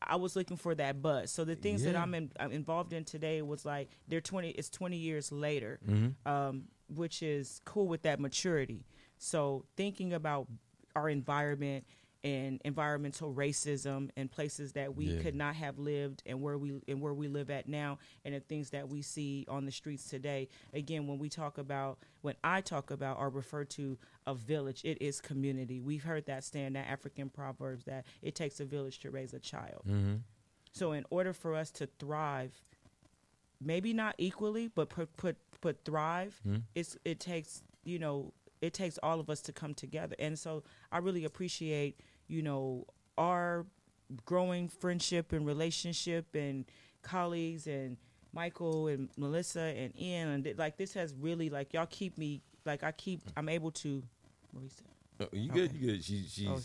[SPEAKER 3] I was looking for that buzz. So the things that I'm, in, I'm involved in today was like they're 20. It's 20 years later um, which is cool with that maturity. So thinking about our environment and environmental racism and places that we
[SPEAKER 1] Yeah.
[SPEAKER 3] could not have lived and where we and where we live at now and the things that we see on the streets today. Again, when we talk about when I talk about or refer to a village, it is community. We've heard that stand that African proverbs that it takes a village to raise a child.
[SPEAKER 1] Mm-hmm.
[SPEAKER 3] So in order for us to thrive, maybe not equally, but put put put thrive,
[SPEAKER 1] Mhm.
[SPEAKER 3] it's it takes you know it takes all of us to come together. And so I really appreciate you know our growing friendship and relationship and colleagues and Michael and Melissa and Ian and th- like this has really like y'all keep me like I keep I'm able to. What said?
[SPEAKER 1] Oh, you good? You good? She, she's
[SPEAKER 3] Oh.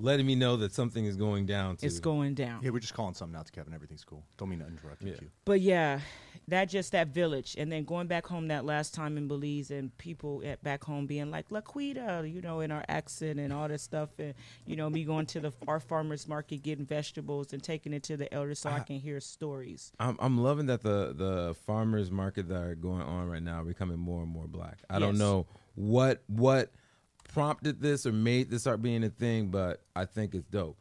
[SPEAKER 1] Letting me know that something is going down. Too.
[SPEAKER 3] It's going down.
[SPEAKER 2] Yeah, we're just calling something out to Kevin. Everything's cool. Don't mean to interrupt you.
[SPEAKER 1] Yeah.
[SPEAKER 2] Q.
[SPEAKER 3] But yeah, that just that village, and then going back home that last time in Belize, and people at back home being like Laquida, you know, in our accent and all that stuff, and you know, me going to the [laughs] our farmers market getting vegetables and taking it to the elders so I
[SPEAKER 1] Ah.
[SPEAKER 3] can hear stories.
[SPEAKER 1] I'm I'm loving that the the farmers market that are going on right now are becoming more and more black. I don't know what what prompted this or made this start being a thing, but I think it's dope.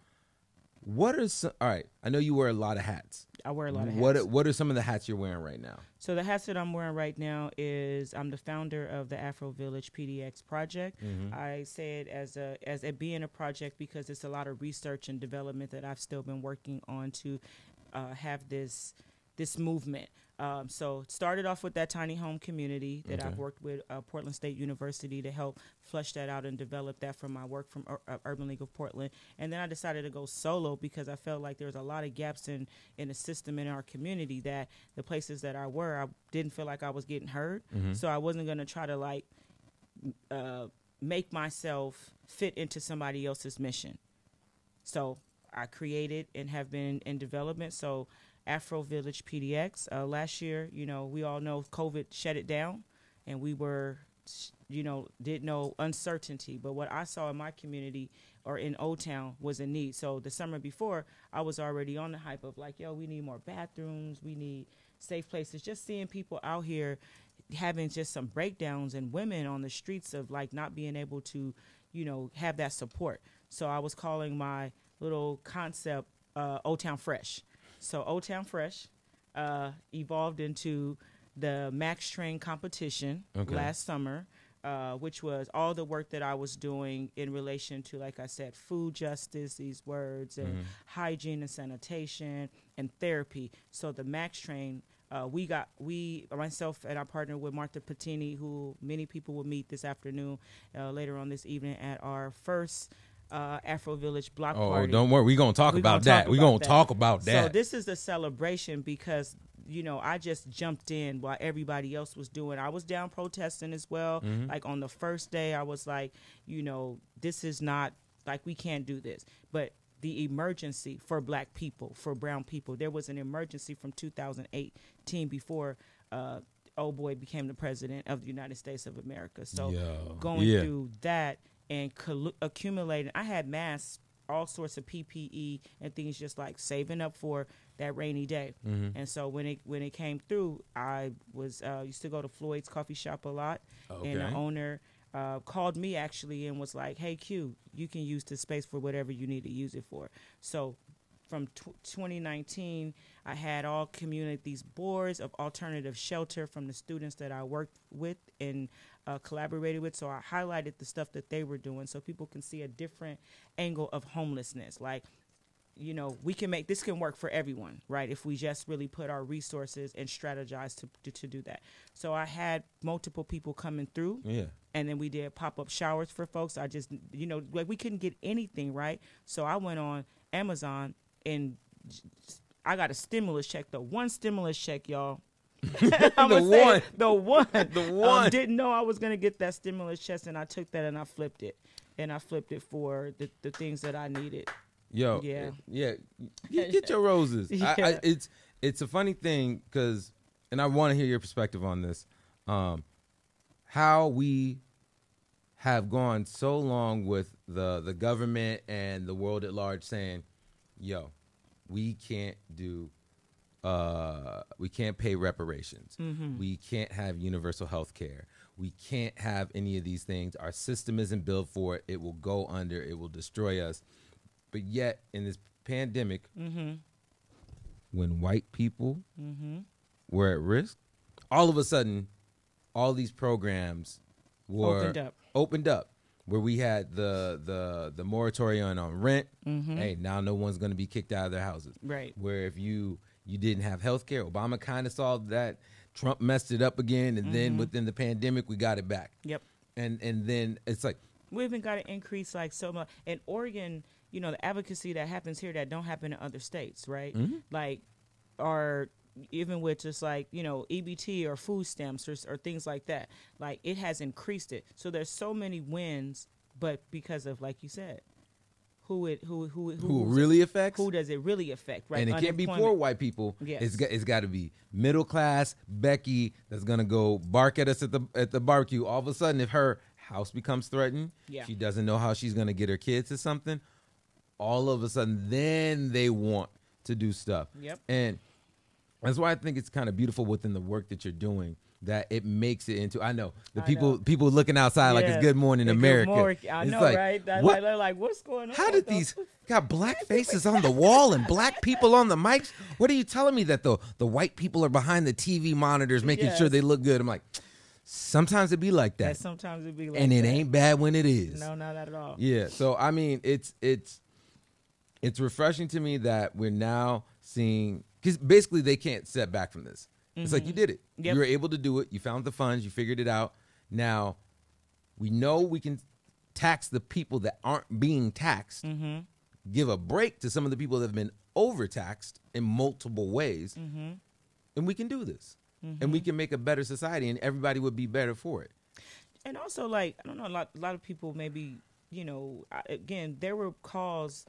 [SPEAKER 1] What are some? All right, I know you wear a lot of hats.
[SPEAKER 3] I wear a lot of hats.
[SPEAKER 1] What are- what are some of the hats you're wearing right now?
[SPEAKER 3] So the hats that I'm wearing right now is I'm the founder of the Afro Village PDX project. I say it as a as it being a project because it's a lot of research and development that I've still been working on to uh, have this this movement. Um, so started off with that tiny home community that I've worked with uh, Portland State University to help flush that out and develop that from my work from Ur- uh, Urban League of Portland. And then I decided to go solo because I felt like there was a lot of gaps in in the system in our community that the places that I were, I didn't feel like I was getting heard. So I wasn't gonna try to like uh, make myself fit into somebody else's mission. So I created and have been in development. So Afro Village PDX. Uh, last year, you know, we all know COVID shut it down, and we were, you know, did know uncertainty. But what I saw in my community or in Old Town was a need. So the summer before, I was already on the hype of like, yo, we need more bathrooms, we need safe places. Just seeing people out here having just some breakdowns and women on the streets of like not being able to, you know, have that support. So I was calling my little concept uh, Old Town Fresh. So Old Town Fresh uh, evolved into the Max Train competition
[SPEAKER 1] Okay.
[SPEAKER 3] last summer, uh, which was all the work that I was doing in relation to, like I said, food justice, these words, and hygiene and sanitation and therapy. So the Max Train Uh, we got we myself and I partner with Martha Patini, who many people will meet this afternoon, uh, later on this evening at our first uh, Afro Village block
[SPEAKER 1] Oh,
[SPEAKER 3] party.
[SPEAKER 1] don't worry. We're going to talk
[SPEAKER 3] We
[SPEAKER 1] about
[SPEAKER 3] gonna
[SPEAKER 1] that.
[SPEAKER 3] talk
[SPEAKER 1] We're
[SPEAKER 3] about
[SPEAKER 1] going to
[SPEAKER 3] that.
[SPEAKER 1] talk about that.
[SPEAKER 3] So this is a celebration because you know I just jumped in while everybody else was doing. I was down protesting as well.
[SPEAKER 1] Mm-hmm.
[SPEAKER 3] Like on the first day, I was like, you know, this is not like we can't do this. But the emergency for Black people, for Brown people, there was an emergency from 2018 before. Uh, old boy became the president of the United States of America. So going
[SPEAKER 1] Yeah.
[SPEAKER 3] through that and accumulating. I had masks, all sorts of PPE and things, just like saving up for that rainy day.
[SPEAKER 1] Mm-hmm.
[SPEAKER 3] And so when it when it came through, I was uh, used to go to Floyd's coffee shop a lot, and the owner uh, called me actually and was like, "Hey Q, you can use this space for whatever you need to use it for." So from tw 2019, I had all community these boards of alternative shelter from the students that I worked with and uh, collaborated with. So I highlighted the stuff that they were doing so people can see a different angle of homelessness. Like, you know, we can make this can work for everyone, right? If we just really put our resources and strategize to, to, to do that. So I had multiple people coming through
[SPEAKER 1] yeah.
[SPEAKER 3] and then we did pop up showers for folks. I just, you know, like we couldn't get anything right, so I went on Amazon and I got a stimulus check. The one stimulus check, y'all. [laughs] I'ma
[SPEAKER 1] The one.
[SPEAKER 3] the one,
[SPEAKER 1] The
[SPEAKER 3] Um,
[SPEAKER 1] one.
[SPEAKER 3] didn't know I was gonna get that stimulus check, and I took that and I flipped it, and I flipped it for the, the things that I needed.
[SPEAKER 1] Yo,
[SPEAKER 3] Yeah.
[SPEAKER 1] yeah, Get, get your roses. [laughs] I, I, it's it's a funny thing because, and I want to hear your perspective on this. Um, how we have gone so long with the the government and the world at large saying, "Yo, we can't do." Uh, we can't pay reparations. Mm-hmm. We can't have universal health care. We can't have any of these things. Our system isn't built for it. It will go under. It will destroy us. But yet, in this pandemic, mm-hmm. when white people mm-hmm. were at risk, all of a sudden, all these programs were
[SPEAKER 3] Opened up.
[SPEAKER 1] opened up, where we had the the the moratorium on rent. Hey, now no one's going to be kicked out of their houses.
[SPEAKER 3] Right.
[SPEAKER 1] Where if you you didn't have health care, Obama kind of solved that. Trump messed it up again, and then mm-hmm. within the pandemic, we got it back.
[SPEAKER 3] Yep.
[SPEAKER 1] And and then it's like
[SPEAKER 3] we even got to increase like so much in Oregon. You know the advocacy that happens here that don't happen in other states, right? Mm-hmm. Like, or even with just like you know EBT or food stamps or, or things like that. Like it has increased it. So there's so many wins, but because of like you said, who it who who who,
[SPEAKER 1] who really affects
[SPEAKER 3] who does it really affect? Right,
[SPEAKER 1] and it can't be poor white people.
[SPEAKER 3] Yes.
[SPEAKER 1] It's got it's got to be middle class Becky that's gonna go bark at us at the at the barbecue. All of a sudden, if her house becomes threatened,
[SPEAKER 3] Yeah.
[SPEAKER 1] she doesn't know how she's gonna get her kids to something. All of a sudden, then they want to do stuff.
[SPEAKER 3] Yep.
[SPEAKER 1] And that's why I think it's kind of beautiful within the work that you're doing that it makes it into. I know the
[SPEAKER 3] I
[SPEAKER 1] people
[SPEAKER 3] know.
[SPEAKER 1] people looking outside like it's Good Morning America.
[SPEAKER 3] morning. I
[SPEAKER 1] It's
[SPEAKER 3] know,
[SPEAKER 1] like,
[SPEAKER 3] right? That,
[SPEAKER 1] what-
[SPEAKER 3] like, they're like, what's going on?
[SPEAKER 1] how did these [laughs] got black [laughs] faces on the wall and black people on the mics? What are you telling me that the the white people are behind the TV monitors making sure they look good? I'm like, sometimes it be like
[SPEAKER 3] That
[SPEAKER 1] that,
[SPEAKER 3] sometimes it be like
[SPEAKER 1] and it
[SPEAKER 3] that.
[SPEAKER 1] ain't bad when it is.
[SPEAKER 3] No, not at all.
[SPEAKER 1] Yeah. So I mean, it's it's it's refreshing to me that we're now seeing because basically they can't step back from this. It's like you did it.
[SPEAKER 3] Mm-hmm. Yep.
[SPEAKER 1] You were able to do it. You found the funds. You figured it out. Now we know we can tax the people that aren't being taxed.
[SPEAKER 3] Mm-hmm.
[SPEAKER 1] Give a break to some of the people that have been overtaxed in multiple ways,
[SPEAKER 3] Mm-hmm.
[SPEAKER 1] and we can do this. And we can make a better society, and everybody would be better for it.
[SPEAKER 3] and also like I don't know a lot a lot of people maybe you know again there were calls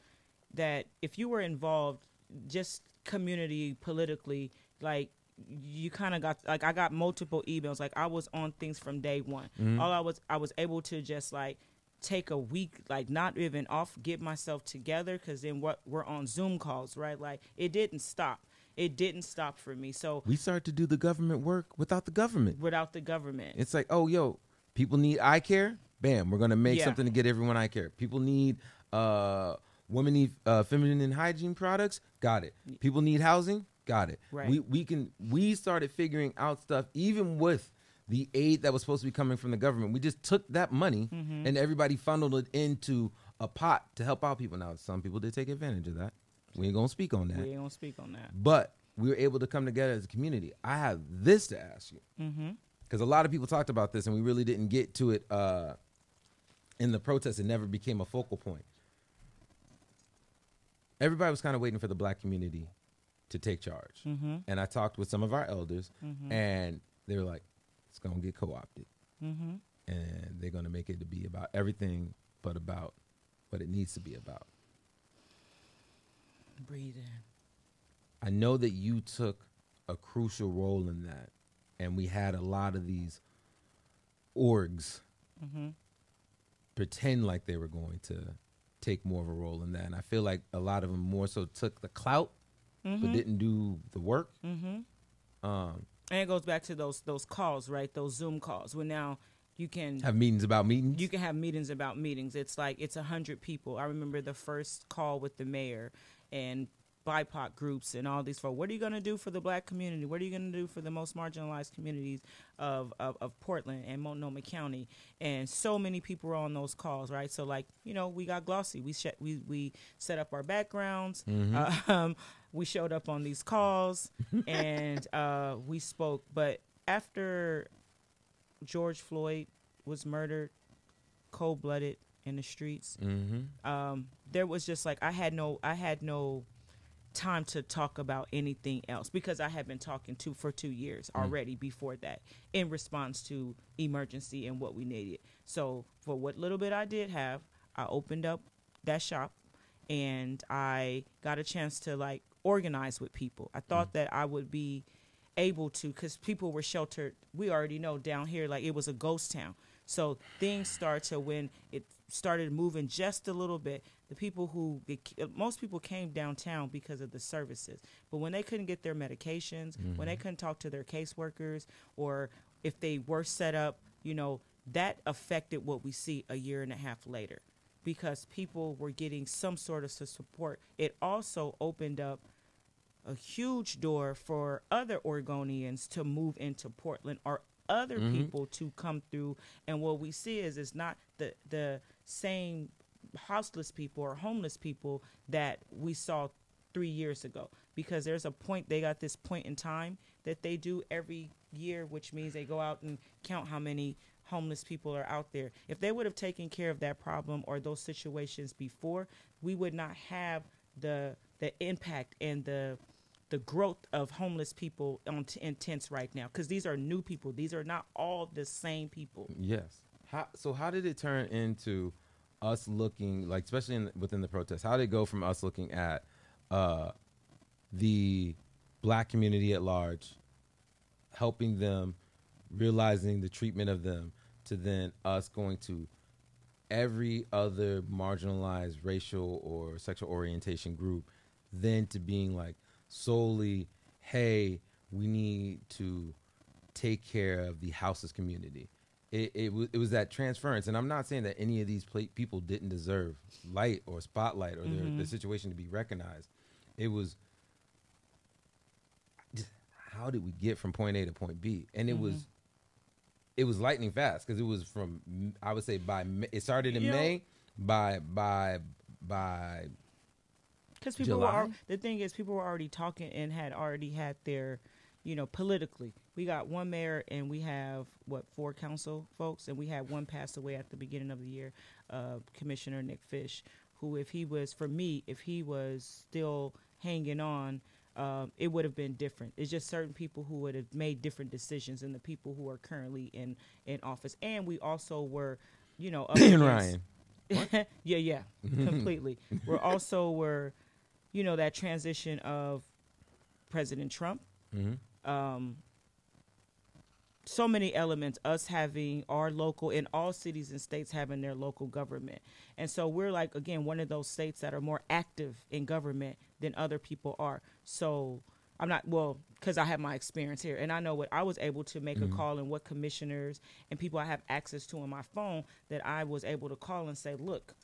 [SPEAKER 3] that if you were involved just community politically like you kind of got like I got multiple emails like I was on things from day one all I was I was able to just like take a week like not even off get myself together because then what we're on Zoom calls right like it didn't stop it didn't stop for me so
[SPEAKER 1] We start to do the government work without the government.
[SPEAKER 3] without the government
[SPEAKER 1] It's like, oh, yo, people need eye care. Bam, we're gonna make
[SPEAKER 3] Yeah.
[SPEAKER 1] something to get everyone eye care. People need, uh, women need uh, feminine hygiene products. Got it. People need housing. Got it.
[SPEAKER 3] Right.
[SPEAKER 1] We we can we started figuring out stuff even with the aid that was supposed to be coming from the government. We just took that money
[SPEAKER 3] Mm-hmm.
[SPEAKER 1] and everybody funneled it into a pot to help out people. Now, some people did take advantage of that. We ain't gonna speak on that.
[SPEAKER 3] we ain't gonna speak on that
[SPEAKER 1] But we were able to come together as a community. I have this to ask you
[SPEAKER 3] Mm-hmm.
[SPEAKER 1] because a lot of people talked about this and we really didn't get to it uh, in the protest. It never became a focal point. Everybody was kind of waiting for the black community to take charge,
[SPEAKER 3] Mm-hmm.
[SPEAKER 1] and I talked with some of our elders,
[SPEAKER 3] Mhm.
[SPEAKER 1] and they were like, "It's gonna get co-opted,
[SPEAKER 3] Mm-hmm.
[SPEAKER 1] and they're gonna make it to be about everything but about what it needs to be about."
[SPEAKER 3] Breathe in.
[SPEAKER 1] I know that you took a crucial role in that, and we had a lot of these orgs
[SPEAKER 3] Mm-hmm.
[SPEAKER 1] pretend like they were going to take more of a role in that, and I feel like a lot of them more so took the clout but didn't do the work.
[SPEAKER 3] Mm-hmm.
[SPEAKER 1] Um,
[SPEAKER 3] And it goes back to those those calls, right? Those Zoom calls. Where now you can
[SPEAKER 1] have meetings about meetings.
[SPEAKER 3] you can have meetings about meetings. It's like it's a hundred people. I remember the first call with the mayor and BIPOC groups and all these folks. What are you going to do for the black community? What are you going to do for the most marginalized communities of, of, of Portland and Multnomah County? And so many people were on those calls, right? So like you know, we got glossy. We sh- we we set up our backgrounds.
[SPEAKER 1] Mm-hmm. [laughs]
[SPEAKER 3] Um, we showed up on these calls [laughs] and uh, we spoke. But after George Floyd was murdered, cold blooded in the streets,
[SPEAKER 1] mm-hmm.
[SPEAKER 3] um, there was just like I had no I had no time to talk about anything else because I had been talking to for two years mm. already before that in response to emergency and what we needed. So for what little bit I did have, I opened up that shop and I got a chance to like organize with people. I thought mm. that I would be able to because people were sheltered. We already know down here like it was a ghost town. So things start to when it started moving just a little bit. The people who most people came downtown because of the services, but when they couldn't get their medications, when they mm-hmm. couldn't talk to their caseworkers, or if they were set up, you know, that affected what we see a year and a half later because people were getting some sort of support. It also opened up a huge door for other Oregonians to move into Portland or other mm-hmm. people to come through. And what we see is it's not the the same houseless people or homeless people that we saw three years ago. Because there's a point they got this point in time that they do every year which means they go out and count how many homeless people are out there. If they would have taken care of that problem or those situations before we would not have the the impact and the the growth of homeless people on t- tents right now. Because these are new people. These are not all the same people.
[SPEAKER 1] Yes. How, so how did it turn into us looking like, especially in, within the protest? How did it go from us looking at uh, the black community at large, helping them, realizing the treatment of them, to then us going to every other marginalized racial or sexual orientation group, then to being like solely, hey, we need to take care of the houses community. It it, w- it was that transference, and I'm not saying that any of these pla people didn't deserve light or spotlight or their, their mm-hmm. situation to be recognized. It was just how did we get from point A to point B, and it was mm-hmm. it was lightning fast because it was from I would say by it started in
[SPEAKER 3] You know-
[SPEAKER 1] May by by by
[SPEAKER 3] Because people
[SPEAKER 1] July?
[SPEAKER 3] were the thing is people were already talking and had already had their, you know, politically. We got one mayor and we have what four council folks, and we had one pass away at the beginning of the year, uh, Commissioner Nick Fish, who if he was for me, if he was still hanging on. Um, it would have been different. It's just certain people who would have made different decisions than the people who are currently in in office. And we also were, you know, [clears throat]
[SPEAKER 1] Ryan. [laughs]
[SPEAKER 3] yeah, yeah, [laughs] completely. We're also were, you know, that transition of President Trump.
[SPEAKER 1] Mm-hmm.
[SPEAKER 3] Um, so many elements. Us having our local in all cities and states having their local government, and so we're like again one of those states that are more active in government than other people are. So. I'm not well because I have my experience here, and I know what I was able to make a call and what commissioners and people I have access to on my phone that I was able to call and say, "Look,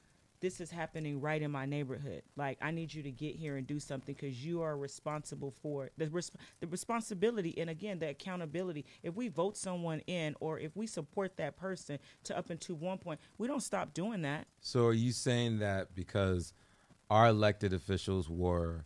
[SPEAKER 3] this is happening right in my neighborhood. Like I need you to get here and do something because you are responsible for the res- the responsibility and again the accountability. If we vote someone in or if we support that person to up into one point, we don't stop doing that.
[SPEAKER 1] So are you saying that because our elected officials were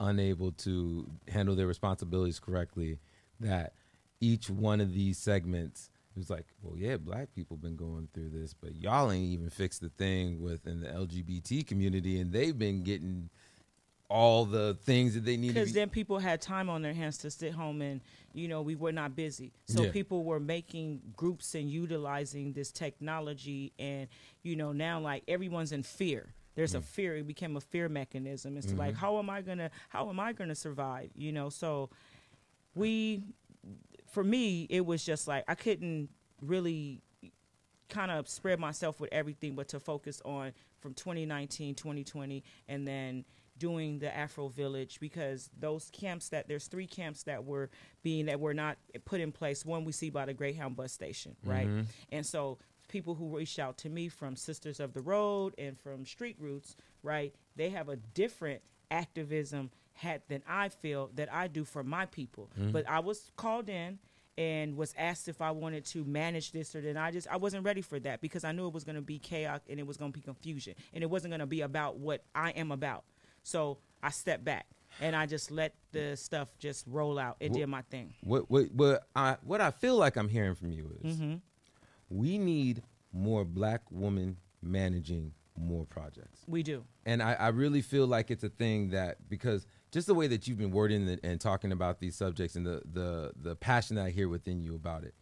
[SPEAKER 1] unable to handle their responsibilities correctly, that each one of these segments it was like, well, yeah, black people been going through this, but y'all ain't even fixed the thing within the LGBT community, and they've been getting all the things that they need.
[SPEAKER 3] because
[SPEAKER 1] be,
[SPEAKER 3] then people had time on their hands to sit home and you know we were not busy so
[SPEAKER 1] Yeah.
[SPEAKER 3] people were making groups and utilizing this technology and you know now like everyone's in fear there's a
[SPEAKER 1] Mm.
[SPEAKER 3] fear it became a fear mechanism it's like
[SPEAKER 1] Mm-hmm.
[SPEAKER 3] how am i gonna how am i gonna survive you know so we for me it was just like i couldn't really kind of spread myself with everything but to focus on from 2019 2020 and then doing the afro village because those camps that there's three camps that were being that were not put in place. One we see by the greyhound bus station right? Mm-hmm. And so people who reached out to me from sisters of the road and from street roots right they have a different activism hat than i feel that i do for my people but i was called in and was asked if I wanted to manage this or then I just I wasn't ready for that because I knew it was going to be chaos and it was going to be confusion and it wasn't going to be about what I am about. So I stepped back and I just let the stuff just roll out and
[SPEAKER 1] Wh-
[SPEAKER 3] did my thing.
[SPEAKER 1] what what what I what I feel like I'm hearing from you is
[SPEAKER 3] Mm-hmm.
[SPEAKER 1] we need more black women managing more projects.
[SPEAKER 3] We do.
[SPEAKER 1] and I, I really feel like it's a thing that because just the way that you've been wording it and talking about these subjects and the the the passion that I hear within you about it,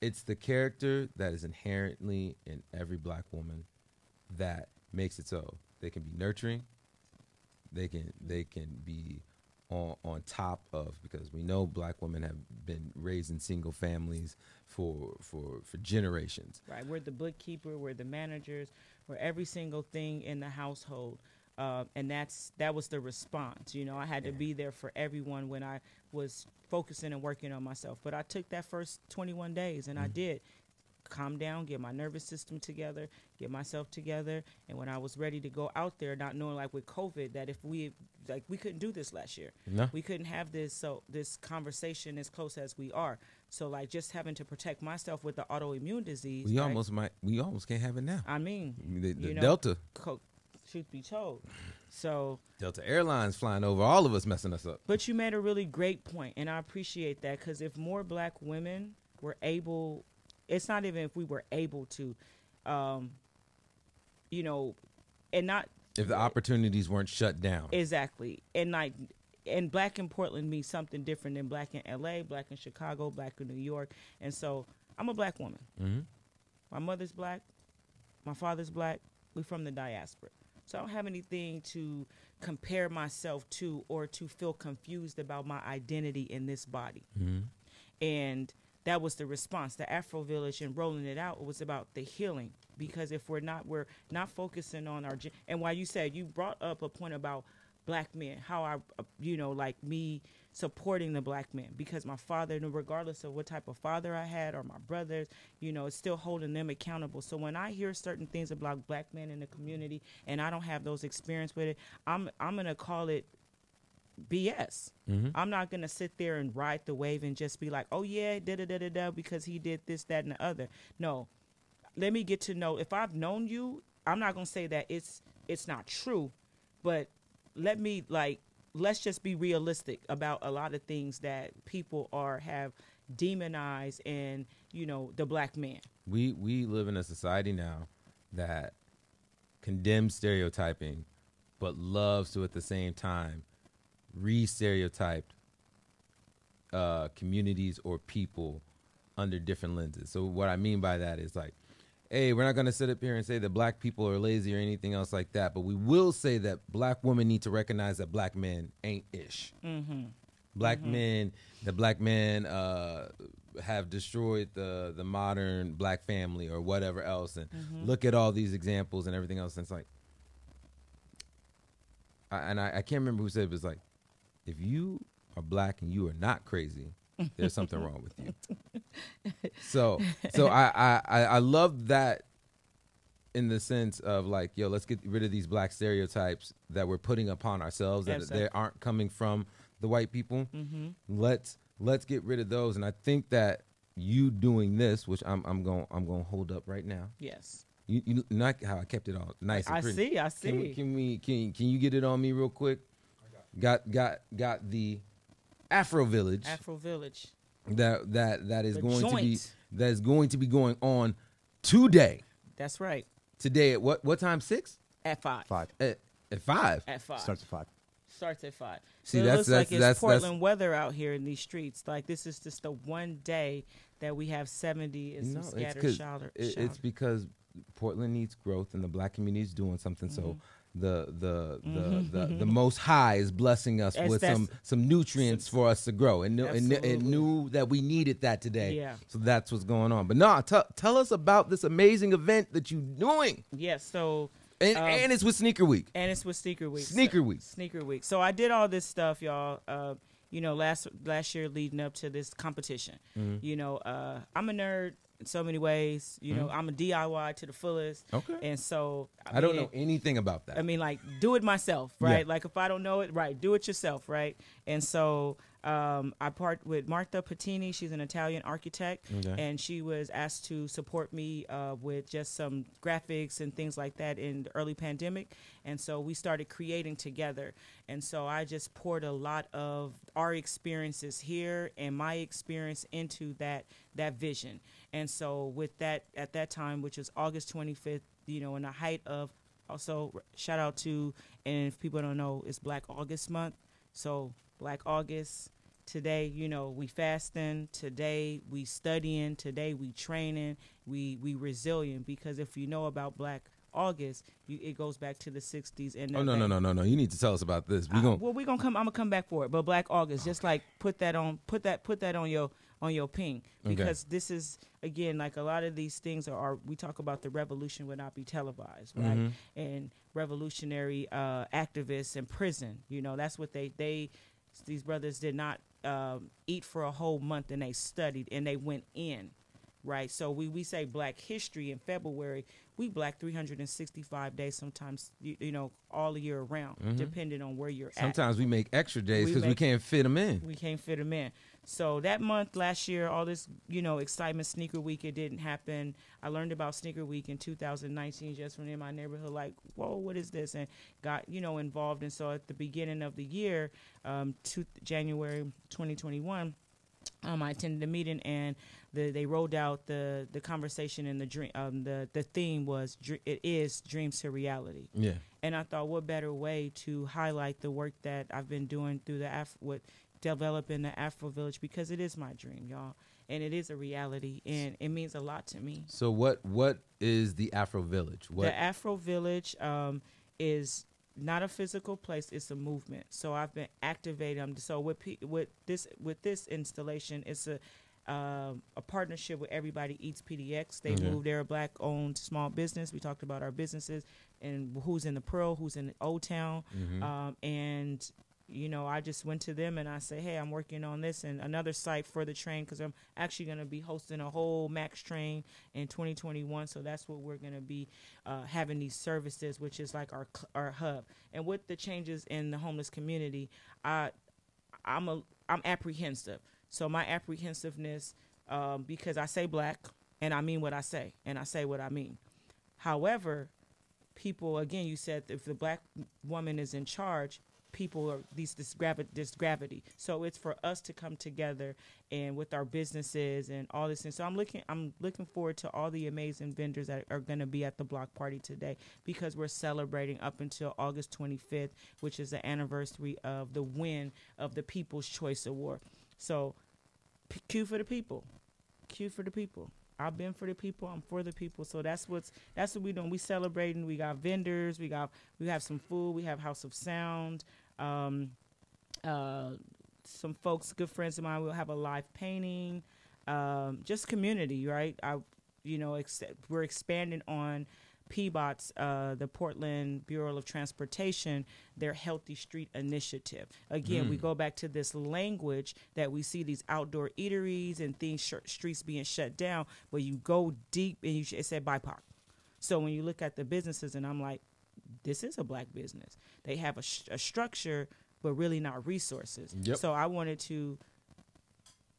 [SPEAKER 1] it's the character that is inherently in every black woman that makes it so they can be nurturing, they can they can be on on top of because we know black women have been raised in single families for for for generations.
[SPEAKER 3] Right. We're the bookkeeper, we're the managers, we're every single thing in the household. Uh, and that's that was the response. You know, I had to be there for everyone when I was focusing and working on myself. But I took that first 21 days and I did calm down, get my nervous system together, get myself together. And when I was ready to go out there, not knowing like with COVID that if we like we couldn't do this last year.
[SPEAKER 1] No.
[SPEAKER 3] We couldn't have this so this conversation as close as we are. So like just having to protect myself with the autoimmune disease.
[SPEAKER 1] We
[SPEAKER 3] right?
[SPEAKER 1] almost might we almost can't have it now.
[SPEAKER 3] I mean,
[SPEAKER 1] The, the
[SPEAKER 3] you know,
[SPEAKER 1] Delta
[SPEAKER 3] co- truth be told. So,
[SPEAKER 1] Delta Airlines flying over all of us, messing us up.
[SPEAKER 3] but you made a really great point, and I appreciate that because if more black women were able, it's not even if we were able to, um, you know, and not
[SPEAKER 1] If the opportunities weren't shut down,
[SPEAKER 3] exactly, and like, and black in Portland means something different than black in L.A., black in Chicago, black in New York, and so I'm a black woman.
[SPEAKER 1] hmm
[SPEAKER 3] My mother's black. My father's black. We're from the diaspora. So I don't have anything to compare myself to or to feel confused about my identity in this body. Mm-hmm. And that was the response. The Afro Village and rolling it out was about the healing because if we're not we're not focusing on our and while you said you brought up a point about black men how I you know like me supporting the black men because my father regardless of what type of father I had or my brothers you know it's still holding them accountable so when I hear certain things about black men in the community and I don't have those experience with it I'm I'm going to call it BS. Mm-hmm. I'm not gonna sit there and ride the wave and just be like, oh yeah, da da da da da, because he did this, that, and the other. No, let me get to know. If I've known you, I'm not gonna say that it's it's not true, but let me like let's just be realistic about a lot of things that people are have demonized and you know the black man.
[SPEAKER 1] we we live in a society now that condemns stereotyping, but loves to at the same time re-stereotype uh, communities or people under different lenses. So what I mean by that is like, hey, we're not going to sit up here and say that black people are lazy or anything else like that, but we will say that black women need to recognize that black men ain't ish. Mm-hmm. Black mm-hmm. men, the black men uh, have destroyed the the modern black family or whatever else, and mm-hmm. look at all these examples and everything else. And it's like, I, and I, I can't remember who said it, but it's like, if you are black and you are not crazy, there's something wrong with you. [laughs] So, so I, I, I I love that in the sense of like, yo, let's get rid of these black stereotypes that we're putting upon ourselves that
[SPEAKER 3] Exactly.
[SPEAKER 1] they aren't coming from the white people. Mm-hmm. Let's let's get rid of those. And I think that you doing this, which I'm I'm going I'm going to hold up right now.
[SPEAKER 3] Yes,
[SPEAKER 1] You, you not how I kept it all nice. And
[SPEAKER 3] I see, I
[SPEAKER 1] Can we,
[SPEAKER 3] see.
[SPEAKER 1] can we can can you get it on me real quick? got got got the Afro Village
[SPEAKER 3] Afro Village.
[SPEAKER 1] that that that is
[SPEAKER 3] The
[SPEAKER 1] going to be that is going to be going on today.
[SPEAKER 3] That's right.
[SPEAKER 1] Today at what what time? Six
[SPEAKER 3] At five.
[SPEAKER 2] Five.
[SPEAKER 1] at, at five.
[SPEAKER 3] At five.
[SPEAKER 2] Starts at five.
[SPEAKER 3] starts at five.
[SPEAKER 1] See,
[SPEAKER 3] so it
[SPEAKER 1] that's-
[SPEAKER 3] looks
[SPEAKER 1] that's-
[SPEAKER 3] like it's
[SPEAKER 1] that's- that's-
[SPEAKER 3] Portland weather out here in these streets. Like this is just the one day that we have seventy and
[SPEAKER 1] No,
[SPEAKER 3] some
[SPEAKER 1] it's
[SPEAKER 3] scattered
[SPEAKER 1] 'cause
[SPEAKER 3] shower.
[SPEAKER 1] it-
[SPEAKER 3] shower.
[SPEAKER 1] it's because Portland needs growth and the black community is doing something.
[SPEAKER 3] Mm-hmm.
[SPEAKER 1] So the the the, the the Most High is blessing us
[SPEAKER 3] That's-
[SPEAKER 1] with
[SPEAKER 3] that's-
[SPEAKER 1] some some nutrients for us to grow, and knew, and, knew- and knew that we needed that today.
[SPEAKER 3] Yeah.
[SPEAKER 1] So that's what's going on. But no, tell tell us about this amazing event that you're doing,
[SPEAKER 3] yes. so
[SPEAKER 1] and
[SPEAKER 3] Um,
[SPEAKER 1] and it's with Sneaker Week.
[SPEAKER 3] and it's with Sneaker Week.
[SPEAKER 1] Sneaker Week.
[SPEAKER 3] Sneaker Week. So I did all this stuff, y'all. Uh, you know, last last year leading up to this competition.
[SPEAKER 1] Mm-hmm.
[SPEAKER 3] You know, uh, I'm a nerd in so many ways. You know, I'm a DIY to the fullest.
[SPEAKER 1] Mm-hmm. Okay.
[SPEAKER 3] And so
[SPEAKER 1] I don't know anything about that.
[SPEAKER 3] I mean, like, do it myself, right?
[SPEAKER 1] Yeah.
[SPEAKER 3] Like, if I don't know it, right, do it yourself, right? And so um, I part with Martha Patini. She's an Italian architect,
[SPEAKER 1] Okay.
[SPEAKER 3] and she was asked to support me uh, with just some graphics and things like that in the early pandemic. And so we started creating together. And so I just poured a lot of our experiences here and my experience into that that vision. And so with that, at that time, which was August 25th, you know, in the height of also shout out to and if people don't know it's black august month so black august today you know we fasting today we studying today we training we we resilient because if you know about black august you, it goes back to the 60s and
[SPEAKER 1] oh no no no no no! You need to tell us about this. We going
[SPEAKER 3] well, we're gonna come. I'm gonna come back for it. But Black August, just like put that on, put that, put that on your on your ping
[SPEAKER 1] Okay.
[SPEAKER 3] because this is again like a lot of these things are. are we talk about the revolution would not be televised, right?
[SPEAKER 1] Mhm.
[SPEAKER 3] And revolutionary uh, activists in prison. You know, that's what they they these brothers did not um, eat for a whole month and they studied and they went in. Right, so we, we say Black History in February. We Black 365 days, sometimes you, you know all year around, depending on where you're at.
[SPEAKER 1] Sometimes we make extra days because we
[SPEAKER 3] make-
[SPEAKER 1] can't fit them in.
[SPEAKER 3] We can't fit them in. So that month last year, all this you know excitement, sneaker week, it didn't happen. I learned about sneaker week in 2019 just from in my neighborhood. Like, whoa, what is this? And got you know involved. And so at the beginning of the year, um, to January 2021. Um, I attended the meeting and the, they rolled out the, the conversation and the dream. Um, the the theme was dr- it is dreams to reality.
[SPEAKER 1] Yeah.
[SPEAKER 3] And I thought, what better way to highlight the work that I've been doing through the Af- with developing the Afro Village because it is my dream, y'all, and it is a reality, and it means a lot to me.
[SPEAKER 1] So what what is the Afro Village? What
[SPEAKER 3] The Afro Village um, is not a physical place; it's a movement. So I've been activating. So with pe- with this with this installation, it's a um, a partnership with Everybody Eats PDX. They
[SPEAKER 1] Okay.
[SPEAKER 3] moved. They're a black-owned small business. We talked about our businesses and who's in the Pearl, who's in Old Town,
[SPEAKER 1] Mhm.
[SPEAKER 3] um, and you know, I just went to them and I said, hey, I'm working on this and another site for the train because I'm actually going to be hosting a whole Max train in 2021. So that's what we're going to be uh, having these services, which is like our our hub. And with the changes in the homeless community, I I'm a I'm apprehensive. So my apprehensiveness, um, because I say black and I mean what I say and I say what I mean. However, people again, you said if the black woman is in charge, people or these this this gravity. So it's for us to come together and with our businesses and all this. And so I'm looking I'm looking forward to all the amazing vendors that are going to be at the block party today because we're celebrating up until August 25th, which is the anniversary of the win of the People's Choice Award. So P- Q for the people. Q for the people. I've been for the people. I'm for the people. So that's what's that's what we doing. We celebrating. We got vendors. We got we have some food. We have House of Sound. Um, uh, some folks, good friends of mine. We'll have a live painting. Um, just community, right? I, you know, ex- we're expanding on PBOT's, uh, the Portland Bureau of Transportation, their Healthy Street Initiative. Again, we go back to this language that we see these outdoor eateries and things, sh- streets being shut down, but you go deep and you sh- it said BIPOC. So when you look at the businesses, and I'm like, this is a black business. They have a, sh- a structure, but really not resources.
[SPEAKER 1] Yep.
[SPEAKER 3] So I wanted to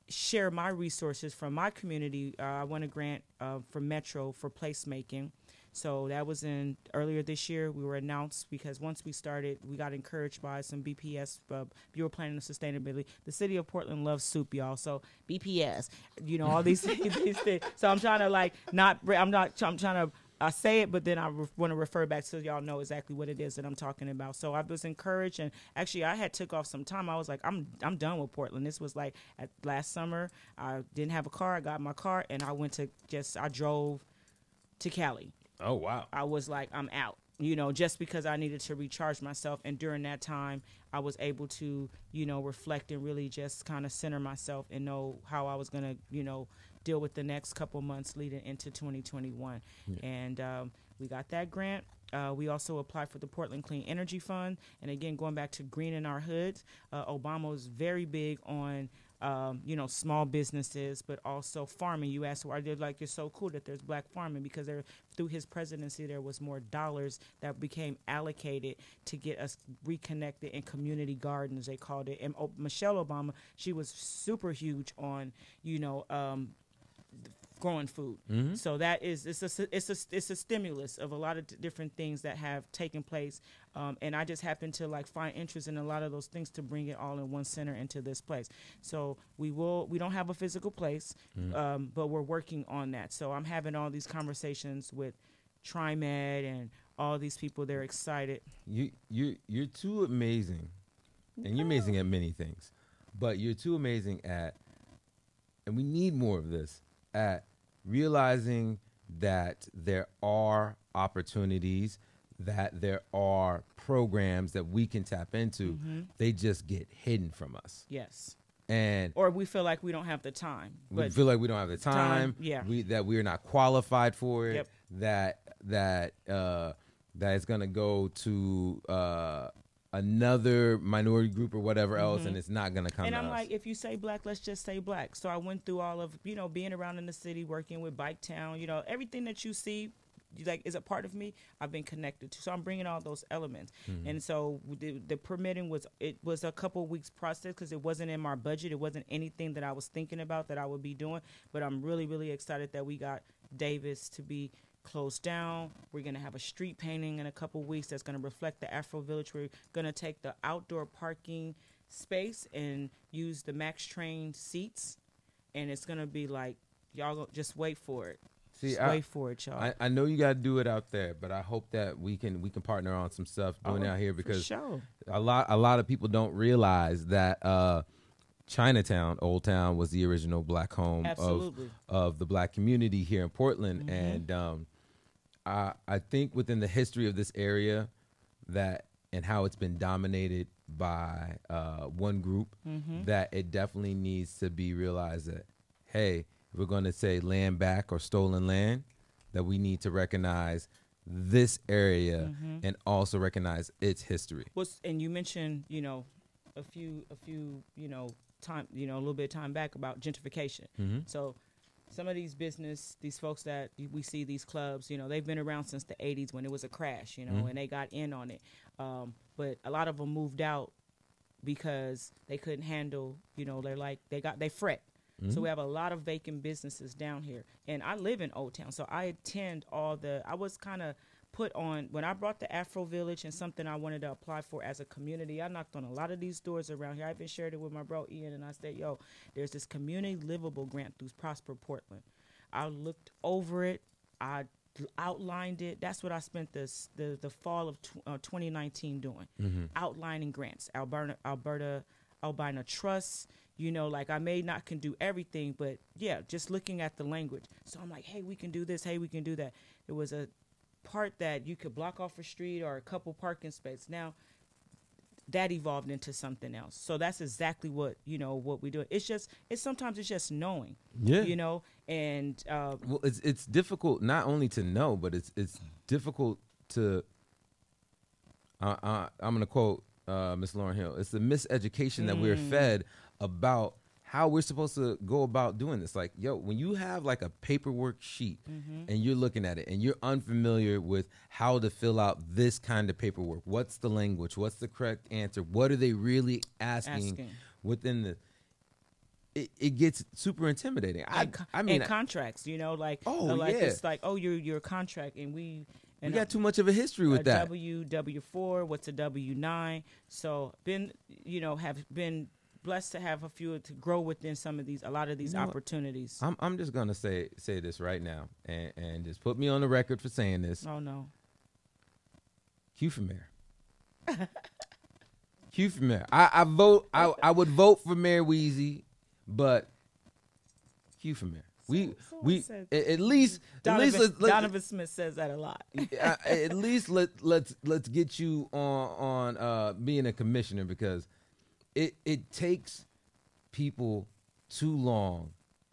[SPEAKER 3] share my resources from my community. Uh, I won a grant uh, from Metro for placemaking. So that was in earlier this year. We were announced because once we started, we got encouraged by some BPS uh, Bureau Planning and Sustainability. The city of Portland loves soup, y'all. So BPS, you know all these [laughs] these things. So I'm trying to like not. I'm not. I'm trying to I say it, but then I re- want to refer back so y'all know exactly what it is that I'm talking about. So I was encouraged, and actually I had took off some time. I was like, I'm I'm done with Portland. This was like at last summer. I didn't have a car. I got my car, and I went to just I drove to Cali.
[SPEAKER 1] Oh wow.
[SPEAKER 3] I was like, I'm out. You know, just because I needed to recharge myself, and during that time, I was able to, you know, reflect and really just kind of center myself and know how I was gonna, you know, deal with the next couple months leading into 2021. And um, we got that grant. Uh, we also applied for the Portland Clean Energy Fund. And again, going back to green in our hoods, uh, Obama was very big on. Um, you know, small businesses, but also farming. You asked why they're like, it's so cool that there's black farming because there, through his presidency, there was more dollars that became allocated to get us reconnected in community gardens, they called it. And Michelle Obama, she was super huge on, you know, um, growing food. So that is it's a it's a it's a stimulus of a lot of different things that have taken place, um, and I just happen to like find interest in a lot of those things to bring it all in one center into this place. So we will we don't have a physical place, um, but we're working on that. So I'm having all these conversations with TriMet and all these people. They're excited.
[SPEAKER 1] You you you're too amazing, and you're amazing at many things, but you're too amazing at, and we need more of this at realizing that there are opportunities, that there are programs that we can tap into.
[SPEAKER 3] Mm-hmm.
[SPEAKER 1] They just get hidden from us,
[SPEAKER 3] Yes.
[SPEAKER 1] and
[SPEAKER 3] Or we feel like we don't have the time.
[SPEAKER 1] we feel like we don't have the time,
[SPEAKER 3] Time, yeah.
[SPEAKER 1] we that we're not qualified for it
[SPEAKER 3] Yep.
[SPEAKER 1] that that uh that it's going to go to uh another minority group or whatever else and it's not going to come
[SPEAKER 3] Mm-hmm. and I'm
[SPEAKER 1] us.
[SPEAKER 3] like, if you say black, let's just say black. So I went through all of, you know, being around in the city, working with Bike Town, you know, everything that you see, you like, is a part of me. I've been connected to. So I'm bringing all those elements. And so the, the permitting was, it was a couple weeks process because it wasn't in my budget. It wasn't anything that I was thinking about that I would be doing. But I'm really, really excited that we got Davis to be closed down. We're going to have a street painting in a couple weeks that's going to reflect the Afro Village. We're going to take the outdoor parking space and use the Max Train seats, and it's going to be like y'all just wait for it.
[SPEAKER 1] See,
[SPEAKER 3] just
[SPEAKER 1] I-
[SPEAKER 3] wait for it, y'all.
[SPEAKER 1] I, I know you got to do it out there, but I hope that we can we can partner on some stuff doing it
[SPEAKER 3] Oh,
[SPEAKER 1] out here because
[SPEAKER 3] sure.
[SPEAKER 1] a lot a lot of people don't realize that uh Chinatown, Old Town, was the original black home of
[SPEAKER 3] Absolutely.
[SPEAKER 1] of the black community here in Portland, and um, I I think within the history of this area, that and how it's been dominated by uh, one group, mm-hmm. that it definitely needs to be realized that hey, if we're going to say land back or stolen land, that we need to recognize this area mm-hmm. and also recognize its history.
[SPEAKER 3] Was and you mentioned you know a few a few you know time you know a little bit of time back about gentrification. Mm-hmm. So some of these business these folks that we see these clubs you know they've been around since the 80s when it was a crash you know and they got in on it. Um, but a lot of them moved out because they couldn't handle you know they're like they got they fret. So we have a lot of vacant businesses down here. And i live in old town so i attend all the i was kind of put on when i brought the afro village and something i wanted to apply for as a community i knocked on a lot of these doors around here. I even shared it with my bro ian and i said yo there's this community livable grant through prosper portland. I looked over it. I outlined it. That's what i spent this the, the fall of tw- uh, 2019 doing outlining grants. Alberta alberta albina trust you know like i may not can do everything but yeah just looking at the language. So i'm like hey we can do this. Hey we can do that. It was a part that you could block off a street or a couple parking spaces now that evolved into something else so that's exactly what you know what we do it's just it's sometimes it's just knowing
[SPEAKER 1] Yeah.
[SPEAKER 3] you know and uh,
[SPEAKER 1] Well, it's it's difficult not only to know, but it's it's difficult to. Uh, uh, I'm going to quote uh, Miss Lauryn Hill. It's the miseducation that we're fed about how we're supposed to go about doing this. Like, yo, when you have like a paperwork sheet and you're looking at it and you're unfamiliar with how to fill out this kind of paperwork, what's the language? What's the correct answer? What are they really asking,
[SPEAKER 3] Asking.
[SPEAKER 1] within the it, it gets super intimidating. I I mean,
[SPEAKER 3] and contracts, you know, like
[SPEAKER 1] Oh,
[SPEAKER 3] uh, like
[SPEAKER 1] yeah.
[SPEAKER 3] it's like oh you're you're a contract, and we
[SPEAKER 1] we
[SPEAKER 3] and
[SPEAKER 1] got too much of a history with
[SPEAKER 3] a
[SPEAKER 1] that.
[SPEAKER 3] W W four, what's a W nine? So been you know have been blessed to have a few to grow within some of these a lot of these
[SPEAKER 1] You know what?
[SPEAKER 3] opportunities.
[SPEAKER 1] I'm I'm just gonna say say this right now, and and just put me on the record for saying this.
[SPEAKER 3] oh no,
[SPEAKER 1] Hugh for mayor. [laughs] Hugh for mayor. I, I vote. I, I would vote for Mayor Weezie, but Hugh for mayor. We we at least at
[SPEAKER 3] Donovan,
[SPEAKER 1] least let, let,
[SPEAKER 3] Donovan Smith says that a lot. [laughs]
[SPEAKER 1] at least let let's let's get you on on uh, being a commissioner because it it takes people too long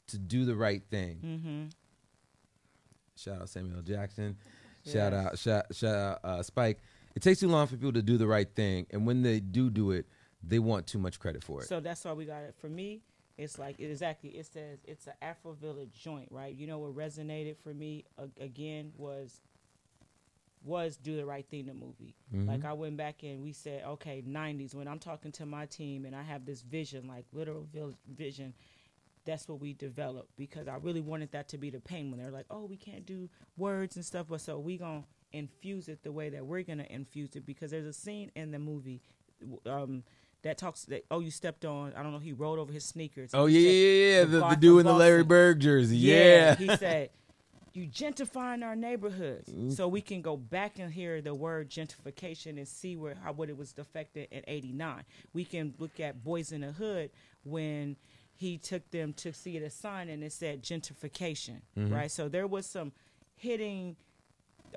[SPEAKER 1] to do the right thing.
[SPEAKER 3] mm-hmm.
[SPEAKER 1] Shout out Samuel Jackson. Shout out shout, shout out uh, Spike. It takes too long for people to do the right thing, and when they do do it, they want too much credit for it.
[SPEAKER 3] So that's why we got it. For me, it's like it exactly. It says it's an Afro Village joint, right? You know what resonated for me uh, again was was do the right thing. In the movie.
[SPEAKER 1] Mhm.
[SPEAKER 3] Like I went back and we said, okay, '90s. When I'm talking to my team and I have this vision, like literal vision. That's what we developed because I really wanted that to be the pain when they're like, oh, we can't do words and stuff, but so we gonna infuse it the way that we're gonna infuse it because there's a scene in the movie um, that talks that oh you stepped on I don't know he rolled over his sneakers.
[SPEAKER 1] oh yeah, yeah, yeah.
[SPEAKER 3] the
[SPEAKER 1] The, the dude in the Larry Bird jersey. Yeah.
[SPEAKER 3] he said you gentrifying our neighborhoods
[SPEAKER 1] Mm.
[SPEAKER 3] so we can go back and hear the word gentrification and see where how what it was affected in 89 we can look at boys in the hood when he took them to see the sign and it said gentrification
[SPEAKER 1] Mm-hmm.
[SPEAKER 3] right so there was some hitting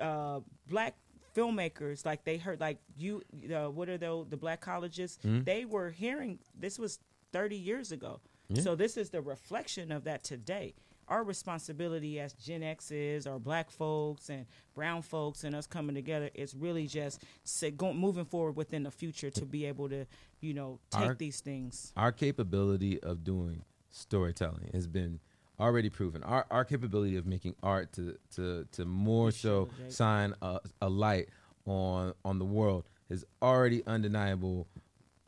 [SPEAKER 3] uh, black filmmakers like they heard like you uh, what are the the black colleges
[SPEAKER 1] Mhm.
[SPEAKER 3] they were hearing this was 30 years ago
[SPEAKER 1] Yeah.
[SPEAKER 3] so this is the reflection of that today our responsibility as gen x's or black folks and brown folks and us coming together is really just say, go, moving forward within the future to be able to you know take
[SPEAKER 1] Our-
[SPEAKER 3] these things
[SPEAKER 1] Our capability of doing storytelling has been already proven. Our our capability of making art to to to more so
[SPEAKER 3] Jake.
[SPEAKER 1] shine a, a light on on the world is already undeniable.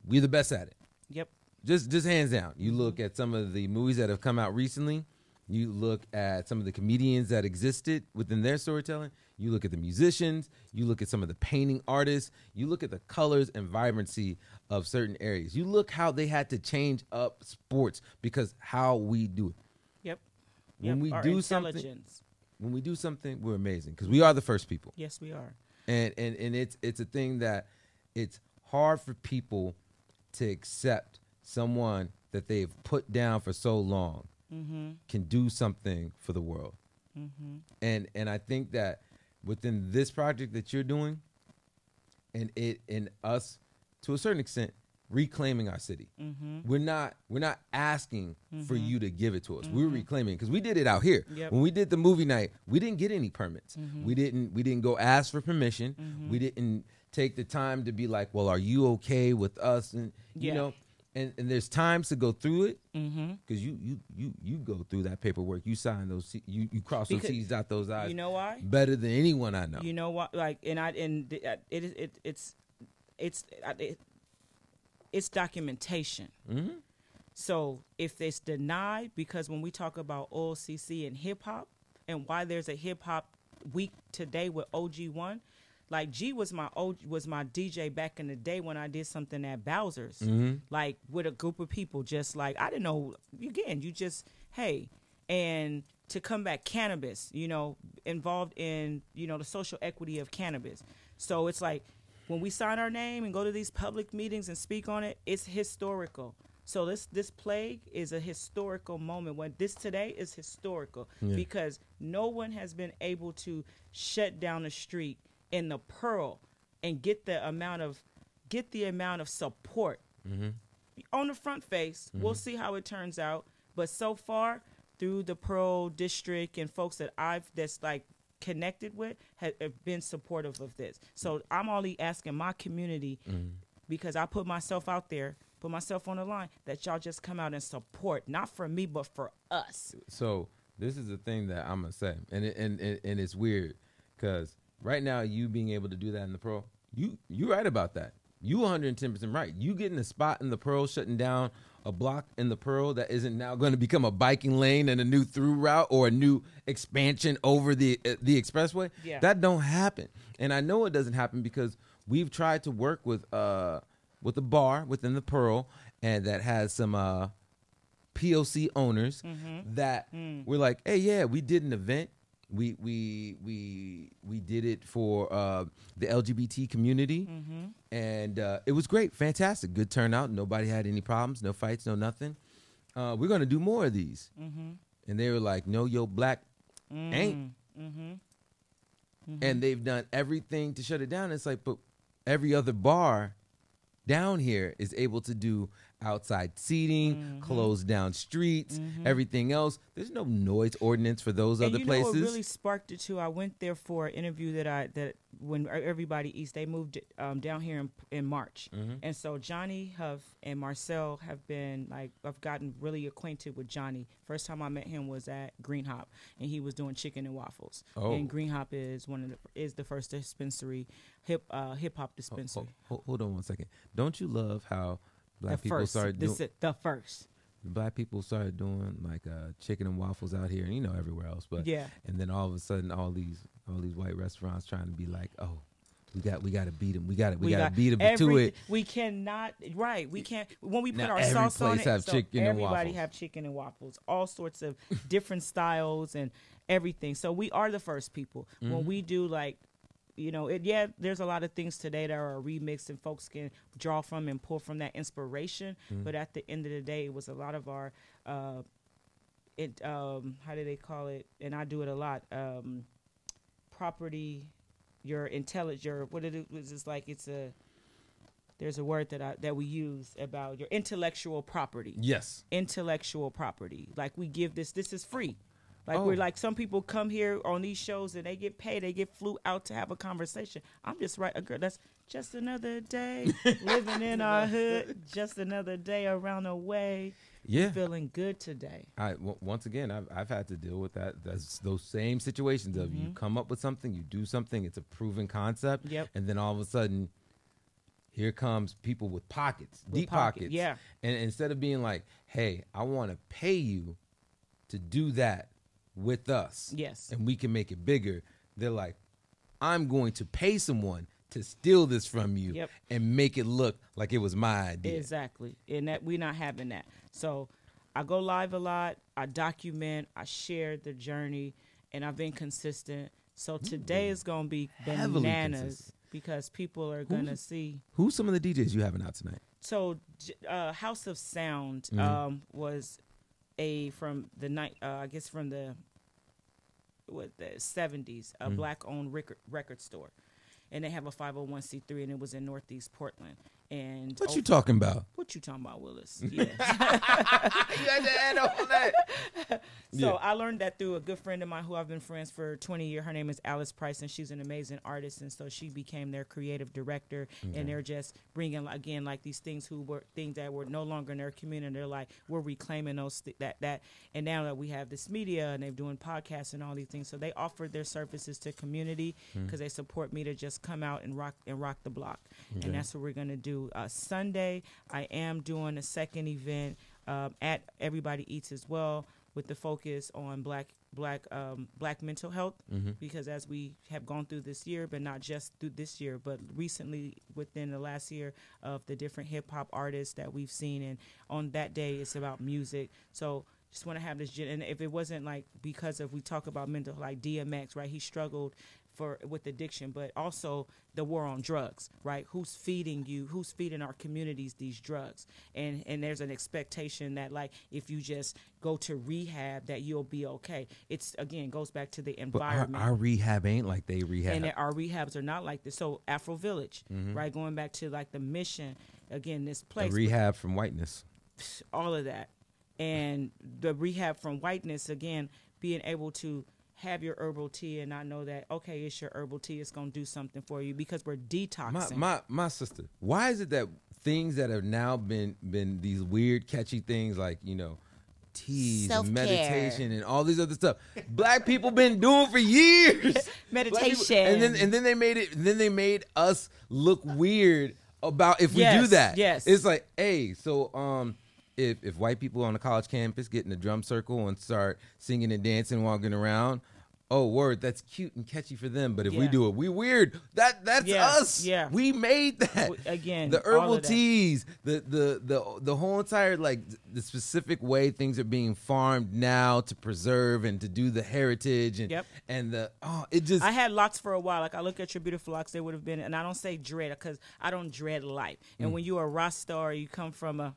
[SPEAKER 1] We're the best at it.
[SPEAKER 3] yep
[SPEAKER 1] just just hands down. You
[SPEAKER 3] Mm-hmm.
[SPEAKER 1] look at some of the movies that have come out recently. You look at some of the comedians that existed within their storytelling. You look at the musicians. You look at some of the painting artists. You look at the colors and vibrancy of certain areas. You look how they had to change up sports because how we do it.
[SPEAKER 3] yep
[SPEAKER 1] When
[SPEAKER 3] yep.
[SPEAKER 1] we
[SPEAKER 3] our
[SPEAKER 1] do something- When we do something, we're amazing because we are the first people.
[SPEAKER 3] yes we are
[SPEAKER 1] and and and it's it's a thing that it's hard for people to accept someone that they've put down for so long
[SPEAKER 3] mm-hmm.
[SPEAKER 1] can do something for the world.
[SPEAKER 3] Mm-hmm.
[SPEAKER 1] And and i think that within this project that you're doing and it and us to a certain extent reclaiming our city.
[SPEAKER 3] Mm-hmm.
[SPEAKER 1] We're not we're not asking for
[SPEAKER 3] Mhm.
[SPEAKER 1] you to give it to us. We're reclaiming because we did it out here.
[SPEAKER 3] Yep.
[SPEAKER 1] when we did the movie night we didn't get any permits.
[SPEAKER 3] Mhm.
[SPEAKER 1] we didn't we didn't go ask for permission.
[SPEAKER 3] Mhm.
[SPEAKER 1] we didn't take the time to be like well are you okay with us? And you
[SPEAKER 3] Yeah.
[SPEAKER 1] know and and there's times to go through it
[SPEAKER 3] mm-hmm
[SPEAKER 1] because you you you you go through that paperwork you sign those you you cross those t's dot those i's
[SPEAKER 3] you know why
[SPEAKER 1] better than anyone i know
[SPEAKER 3] You know what? Like, and I and uh, it is it, it's it's uh, it, it's documentation.
[SPEAKER 1] Mhm.
[SPEAKER 3] So if it's denied, because when we talk about OCC and hip hop, and why there's a hip hop week today with OG One, like G was my OG, was my DJ back in the day when I did something at Bowser's,
[SPEAKER 1] Mhm.
[SPEAKER 3] like with a group of people, just like I didn't know. Again, you just hey, and to come back cannabis, you know, involved in you know the social equity of cannabis. So it's like when we sign our name and go to these public meetings and speak on it, it's historical. So this this plague is a historical moment. When this today is historical
[SPEAKER 1] Yeah.
[SPEAKER 3] because no one has been able to shut down the street in the Pearl and get the amount of get the amount of support
[SPEAKER 1] Mhm.
[SPEAKER 3] on the front face. We'll mm-hmm. see how it turns out. But so far, through the Pearl District and folks that I've that's like connected with have, have been supportive of this. So mm-hmm. I'm only asking my community mm-hmm. because I put myself out there, put myself on the line, that y'all just come out and support, not for me, but for us.
[SPEAKER 1] So this is the thing that I'm gonna say, and it, and and, and it's weird because right now you being able to do that in the pro, you you right about that. You 110 percent right. You getting a spot in the pro, shutting down a block in the Pearl that isn't now going to become a biking lane and a new through route or a new expansion over the uh, the expressway.
[SPEAKER 3] Yeah.
[SPEAKER 1] That don't happen, and I know it doesn't happen because we've tried to work with uh with a bar within the Pearl and that has some uh POC owners
[SPEAKER 3] Mm-hmm.
[SPEAKER 1] that
[SPEAKER 3] Mm.
[SPEAKER 1] we're like, hey, yeah, we did an event. We we we we did it for uh, the LGBT community,
[SPEAKER 3] Mm-hmm.
[SPEAKER 1] and uh, it was great, fantastic, good turnout. Nobody had any problems, no fights, no nothing. Uh, we're gonna do more of these,
[SPEAKER 3] Mm-hmm.
[SPEAKER 1] and they were like, no, yo, black ain't,
[SPEAKER 3] Mm-hmm.
[SPEAKER 1] and they've done everything to shut it down. It's like, but every other bar down here is able to do outside seating,
[SPEAKER 3] Mm-hmm.
[SPEAKER 1] close down streets, everything else. There's no noise ordinance for those
[SPEAKER 3] and
[SPEAKER 1] other
[SPEAKER 3] you
[SPEAKER 1] places.
[SPEAKER 3] what really sparked it too? I went there for an interview that I that when everybody eats, they moved um, down here in, in March,
[SPEAKER 1] Mm-hmm.
[SPEAKER 3] and so Johnny Huff and Marcel have been like I've gotten really acquainted with Johnny. First time I met him was at Green Hop, and he was doing chicken and waffles.
[SPEAKER 1] Oh.
[SPEAKER 3] And Green Hop is one of the is the first dispensary hip uh, hip hop
[SPEAKER 1] Ho-
[SPEAKER 3] dispensary.
[SPEAKER 1] ho- hold on one second. Don't you love how black
[SPEAKER 3] the
[SPEAKER 1] people
[SPEAKER 3] first,
[SPEAKER 1] started
[SPEAKER 3] this
[SPEAKER 1] doing
[SPEAKER 3] is the first.
[SPEAKER 1] black people started doing like uh, chicken and waffles out here and you know everywhere else, but
[SPEAKER 3] Yeah.
[SPEAKER 1] and then all of a sudden all these all these white restaurants trying to be like, oh, we got we got to beat them, we got to we, got to beat them to it.
[SPEAKER 3] We cannot. Right. We can't. When we put
[SPEAKER 1] Now
[SPEAKER 3] our
[SPEAKER 1] every
[SPEAKER 3] sauce on
[SPEAKER 1] place
[SPEAKER 3] it,
[SPEAKER 1] have
[SPEAKER 3] so
[SPEAKER 1] chicken and
[SPEAKER 3] everybody
[SPEAKER 1] waffles.
[SPEAKER 3] have chicken and waffles. All sorts of different styles and everything. So we are the first people
[SPEAKER 1] Mm-hmm.
[SPEAKER 3] when we do like. You know, it, yeah. There's a lot of things today that are remixed and folks can draw from and pull from that inspiration.
[SPEAKER 1] Mm-hmm.
[SPEAKER 3] But at the end of the day, it was a lot of our, uh, it um, how do they call it? And I do it a lot. Um, property, your intelligence, your what it is it's like it's a there's a word that I that we use about your intellectual property.
[SPEAKER 1] Yes.
[SPEAKER 3] Intellectual property. Like we give this this is free. Like
[SPEAKER 1] Oh.
[SPEAKER 3] we're like some people come here on these shows and they get paid, they get flew out to have a conversation. I'm just right a girl that's just another day [laughs] living in our hood, just another day around the way.
[SPEAKER 1] Yeah.
[SPEAKER 3] Feeling good today.
[SPEAKER 1] I w- once again I've I've had to deal with that. That's those same situations of you come up with something, you do something, it's a proven concept,
[SPEAKER 3] Mm-hmm. Yep.
[SPEAKER 1] and then all of a sudden, here comes people with pockets,
[SPEAKER 3] With
[SPEAKER 1] deep
[SPEAKER 3] pocket-
[SPEAKER 1] pockets,
[SPEAKER 3] yeah.
[SPEAKER 1] And instead of being like, "Hey, I want to pay you to do that with us,
[SPEAKER 3] Yes.
[SPEAKER 1] and we can make it bigger," they're like, "I'm going to pay someone." To steal this from you
[SPEAKER 3] Yep.
[SPEAKER 1] and make it look like it was my idea.
[SPEAKER 3] Exactly. And that we're not having that. So I go live a lot, I document, I share the journey, and I've been consistent. So today is gonna be bananas
[SPEAKER 1] consistent.
[SPEAKER 3] because people are gonna see.
[SPEAKER 1] Who's some of the DJs you having out tonight?
[SPEAKER 3] So uh, House of Sound
[SPEAKER 1] Mm-hmm.
[SPEAKER 3] um, was a from the night uh, I guess from the what the 70s, a
[SPEAKER 1] Mm-hmm.
[SPEAKER 3] black owned record record store. And they have a 501c3 and it was in Northeast Portland. And
[SPEAKER 1] What
[SPEAKER 3] oh,
[SPEAKER 1] you talking about?
[SPEAKER 3] what you talking about, Willis? [laughs] Yeah.
[SPEAKER 1] you had to add on that. [laughs]
[SPEAKER 3] So
[SPEAKER 1] Yeah.
[SPEAKER 3] I learned that through a good friend of mine who I've been friends for 20 years. Her name is Alice Price, and she's an amazing artist. And so she became their creative director. And they're just bringing again like these things who were things that were no longer in their community. They're like we're reclaiming those th- that that. And now that we have this media and they're doing podcasts and all these things, so they offered their services to community hmm. because they support me to just come out and rock and rock the block. And that's what we're gonna do. Uh, Sunday, I am doing a second event um, at Everybody Eats as well with the focus on black black um, black mental health because as we have gone through this year but not just through this year but recently within the last year of the different hip hop artists that we've seen. And on that day it's about music. So just want to have this and if it wasn't like because of we talk about mental like DMX right? He struggled for with addiction but also the war on drugs right? Who's feeding you? Who's feeding our communities these drugs? And and there's an expectation that like if you just go to rehab that you'll be okay. It's again goes back to the
[SPEAKER 1] But our,
[SPEAKER 3] environment.
[SPEAKER 1] our rehab ain't like they rehab.
[SPEAKER 3] and our rehabs are not like this. So afro village
[SPEAKER 1] Mm-hmm.
[SPEAKER 3] right? Going back to like the mission again this
[SPEAKER 1] A
[SPEAKER 3] place
[SPEAKER 1] rehab from whiteness.
[SPEAKER 3] all of that. And the rehab from whiteness again being able to have your herbal tea and I know that okay it's your herbal tea it's to do something for you because we're detoxing
[SPEAKER 1] my my sister. Why is it that things that have now been been these weird catchy things like you know teas and meditation and all these other stuff black people been doing for years people- [laughs]
[SPEAKER 3] Meditation.
[SPEAKER 1] and then and then they made it then they made us look weird about if we do that
[SPEAKER 3] yes.
[SPEAKER 1] it's like hey so um if if white people on a college campus get in a drum circle and start singing and dancing, walking around. Oh, word! That's cute and catchy for them. But if we do it, we weird. That that's
[SPEAKER 3] Yeah,
[SPEAKER 1] us.
[SPEAKER 3] yeah.
[SPEAKER 1] we made that.
[SPEAKER 3] Again,
[SPEAKER 1] the herbal teas, the the the the whole entire like the specific way things are being farmed now to preserve and to do the heritage and
[SPEAKER 3] Yep.
[SPEAKER 1] and the oh, it just
[SPEAKER 3] I had locks for a while. Like I look at your beautiful locks, they would have been. And I don't say dread because I don't dread life. And mm. when you're a Rasta or you come from a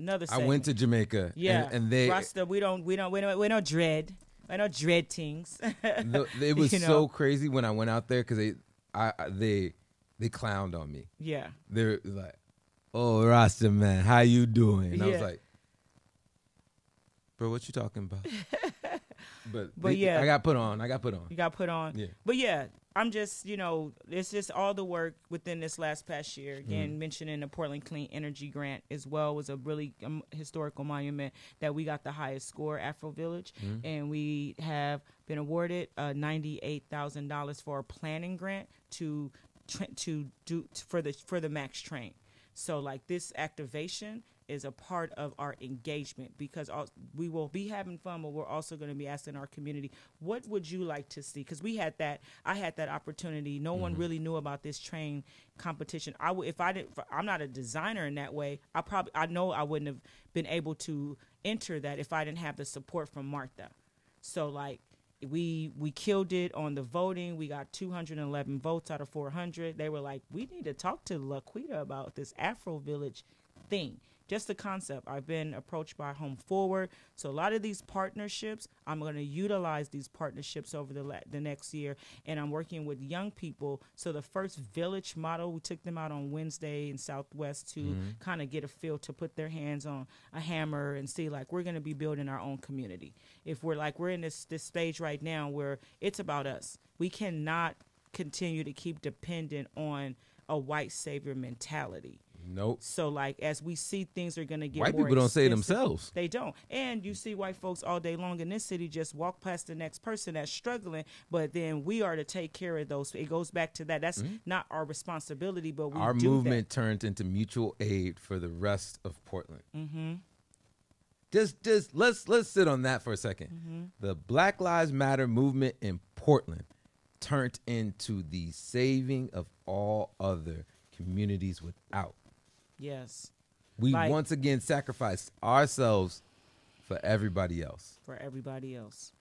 [SPEAKER 3] another.
[SPEAKER 1] I went to Jamaica.
[SPEAKER 3] yeah,
[SPEAKER 1] and, and they
[SPEAKER 3] Rasta. We don't, we don't, we don't, we don't dread. We don't dread things.
[SPEAKER 1] the, [laughs] it was
[SPEAKER 3] You know?
[SPEAKER 1] so crazy when I went out there because they I I- they they clowned on me.
[SPEAKER 3] yeah,
[SPEAKER 1] They're like, "Oh, Rasta man, how you doing?" And I was like, "Bro, what you talking about?" [laughs] but
[SPEAKER 3] But
[SPEAKER 1] they-
[SPEAKER 3] yeah.
[SPEAKER 1] I got put on. I got put on.
[SPEAKER 3] you got put on.
[SPEAKER 1] Yeah.
[SPEAKER 3] But yeah, I'm just, you know, it's just all the work within this last past year.
[SPEAKER 1] Mm-hmm.
[SPEAKER 3] Again, mentioning the Portland Clean Energy Grant as well was a really um, historical monument that we got the highest score, Afro Village,
[SPEAKER 1] Mm-hmm.
[SPEAKER 3] and we have been awarded uh, ninety-eight thousand dollars for a planning grant to to do for the for the Max Train. So like this activation is a part of our engagement because al- we will be having fun, but we're also going to be asking our community, what would you like to see? Because we had that, I had that opportunity. No one mm-hmm. really knew about this train competition. I would, if I didn't, I'm not a designer in that way. I probably, I know I wouldn't have been able to enter that if I didn't have the support from Martha. So like we we killed it on the voting. We got 211 votes out of 400. They were like, we need to talk to Laquida about this Afro Village thing. Just the concept. I've been approached by Home Forward. So a lot of these partnerships, I'm going to utilize these partnerships over the la- the next year, and I'm working with young people. So the first village model, we took them out on Wednesday in Southwest to mm-hmm. kind of get a feel to put their hands on a hammer and see like we're going to be building our own community. If we're like we're in this this stage right now where it's about us, we cannot continue to keep dependent on a white savior mentality.
[SPEAKER 1] Nope.
[SPEAKER 3] So like as we see things are going to get
[SPEAKER 1] White people don't say themselves.
[SPEAKER 3] They don't. And you see white folks all day long in this city just walk past the next person that's struggling, but then we are to take care of those. It goes back to that. That's not our responsibility, but we
[SPEAKER 1] Mm-hmm. Our movement turned into mutual aid for the rest of Portland. Mm-hmm. Just, just let's let's sit on that for a 2nd
[SPEAKER 3] Mm-hmm.
[SPEAKER 1] The Black Lives Matter movement in Portland turned into the saving of all other communities without.
[SPEAKER 3] Yes.
[SPEAKER 1] We
[SPEAKER 3] Like-
[SPEAKER 1] once again sacrificed ourselves for everybody else.
[SPEAKER 3] for everybody else.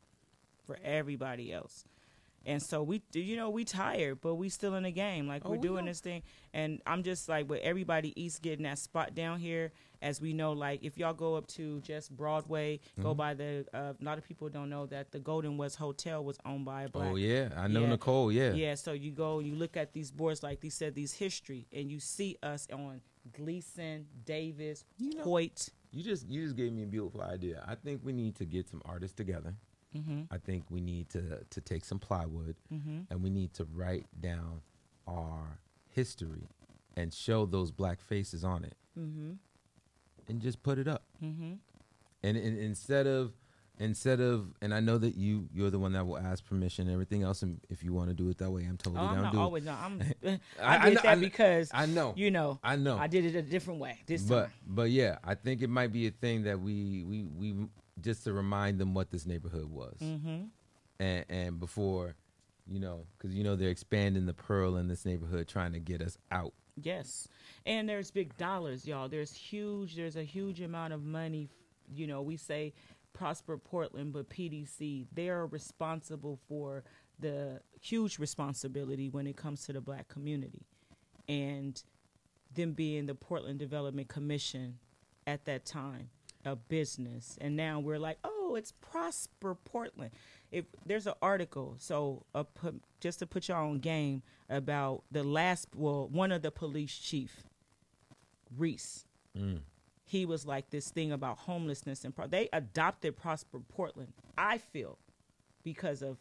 [SPEAKER 3] For everybody else. And so we, you know, we tired, but we still in the game. Like
[SPEAKER 1] Oh,
[SPEAKER 3] we're doing this thing, and I'm just like with Everybody Eats getting that spot down here. As we know, like if y'all go up to just Broadway,
[SPEAKER 1] Mm-hmm.
[SPEAKER 3] go by the. Uh, a lot of people don't know that the Golden West Hotel was owned by a black.
[SPEAKER 1] Oh yeah, I know
[SPEAKER 3] Yeah.
[SPEAKER 1] Nicole. Yeah.
[SPEAKER 3] Yeah, so you go, you look at these boards like these said, these history, and you see us on Glisan, Davis,
[SPEAKER 1] You know-
[SPEAKER 3] Hoyt.
[SPEAKER 1] You just you just gave me a beautiful idea. I think we need to get some artists together.
[SPEAKER 3] Mm-hmm.
[SPEAKER 1] I think we need to to take some plywood and we need to write down our history and show those black faces on it
[SPEAKER 3] Mm-hmm.
[SPEAKER 1] and just put it up.
[SPEAKER 3] Mm-hmm.
[SPEAKER 1] And, and instead of instead of and I know that you you're the one that will ask permission and everything else and if you want to do it that way, I'm totally
[SPEAKER 3] Oh, I'm
[SPEAKER 1] down
[SPEAKER 3] not
[SPEAKER 1] to do it.
[SPEAKER 3] always. No, I'm. [laughs] I,
[SPEAKER 1] I- I
[SPEAKER 3] did
[SPEAKER 1] know-
[SPEAKER 3] that
[SPEAKER 1] I-
[SPEAKER 3] because
[SPEAKER 1] I know.
[SPEAKER 3] you know.
[SPEAKER 1] I know.
[SPEAKER 3] I did it a different way this
[SPEAKER 1] but
[SPEAKER 3] time.
[SPEAKER 1] but yeah, I think it might be a thing that we we we just to remind them what this neighborhood was,
[SPEAKER 3] Mm-hmm.
[SPEAKER 1] and and before, you know, because you know they're expanding the pearl in this neighborhood, trying to get us out.
[SPEAKER 3] Yes, and there's big dollars, y'all. There's huge. There's a huge amount of money. You know, we say Prosper Portland, but PDC they are responsible for the huge responsibility when it comes to the black community, and them being the Portland Development Commission at that time a business. And now we're like oh it's prosper portland. If there's an article so uh, put, just to put y'all on game about the last well one of the police chief reese.
[SPEAKER 1] Mm.
[SPEAKER 3] He was like this thing about homelessness and pro- they adopted prosper portland i feel because of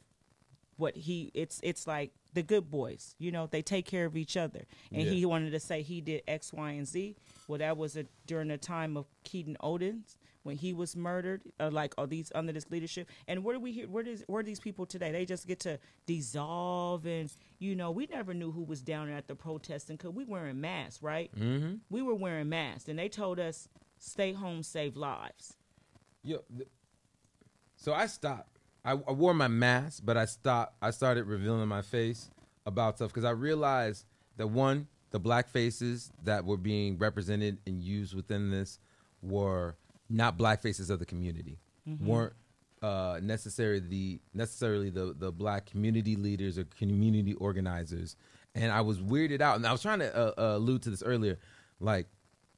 [SPEAKER 3] what he it's it's like the good boys you know they take care of each other. And
[SPEAKER 1] Yeah.
[SPEAKER 3] he wanted to say he did x y and z. Well that was a, during the time of Keaton Otis when he was murdered uh, like all these under this leadership. And where do we hear where does where are these people today? They just get to dissolve and you know we never knew who was down there at the protesting because we wearing masks right
[SPEAKER 1] Mm-hmm.
[SPEAKER 3] we were wearing masks and they told us stay home, save lives.
[SPEAKER 1] Yo, th- so I stopped. I, I wore my mask, but I stopped. I started revealing my face about stuff because I realized that one, the black faces that were being represented and used within this were not black faces of the community, weren't uh, necessarily the necessarily the the black community leaders or community organizers. And I was weirded out, and I was trying to uh, uh, allude to this earlier, like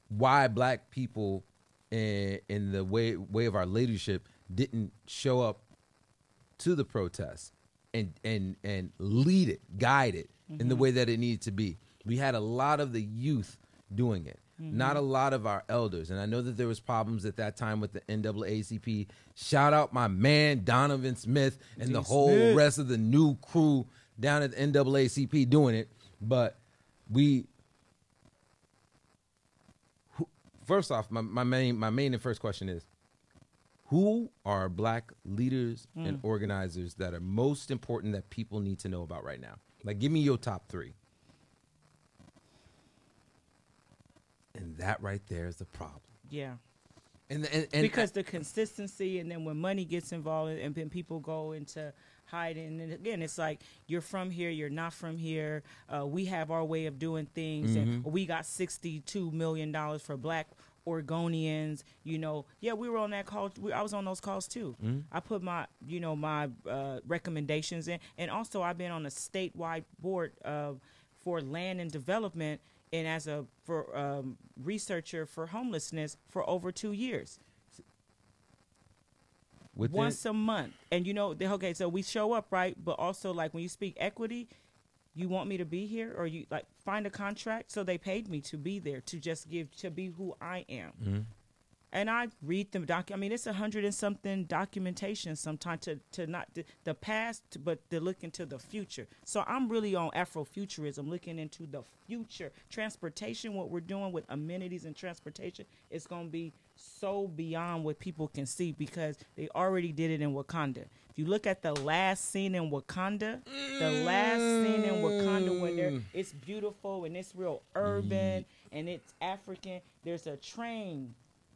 [SPEAKER 1] why black people in, in the way way of our leadership didn't show up to the protest and and and lead it, guide it in the way that it needed to be. We had a lot of the youth doing it, not a lot of our elders. And I know that there was problems at that time with the NAACP. Shout out my man Donovan Smith and the whole
[SPEAKER 3] Smith.
[SPEAKER 1] rest of the new crew down at the NAACP doing it. But we first off, my, my main my main and first question is who are black leaders and mm. organizers that are most important that people need to know about right now? Like give me your top three. And that right there is the problem.
[SPEAKER 3] Yeah.
[SPEAKER 1] And and, and
[SPEAKER 3] because the consistency and then when money gets involved and then people go into hiding and again it's like you're from here you're not from here uh, we have our way of doing things and we got 62 million dollars for black Oregonians, you know, yeah, we were on that call. We, I was on those calls too. I put my, you know, my uh, recommendations in, and also I've been on a statewide board uh, for land and development, and as a for um, researcher for homelessness for over two years
[SPEAKER 1] within,
[SPEAKER 3] once a month. And you know, okay, so we show up, right? But also, like when you speak equity, you want me to be here, or you like find a contract. So they paid me to be there, to just give, to be who I am. And I read the doc. I mean, it's a hundred and something documentation sometimes to to not the, the past, but to look into the future. So I'm really on Afrofuturism, looking into the future. Transportation, what we're doing with amenities and transportation, is going to be so beyond what people can see because they already did it in Wakanda. If you look at the last scene in Wakanda, the last scene in Wakanda when they're, it's beautiful and it's real urban mm. and it's African. There's a train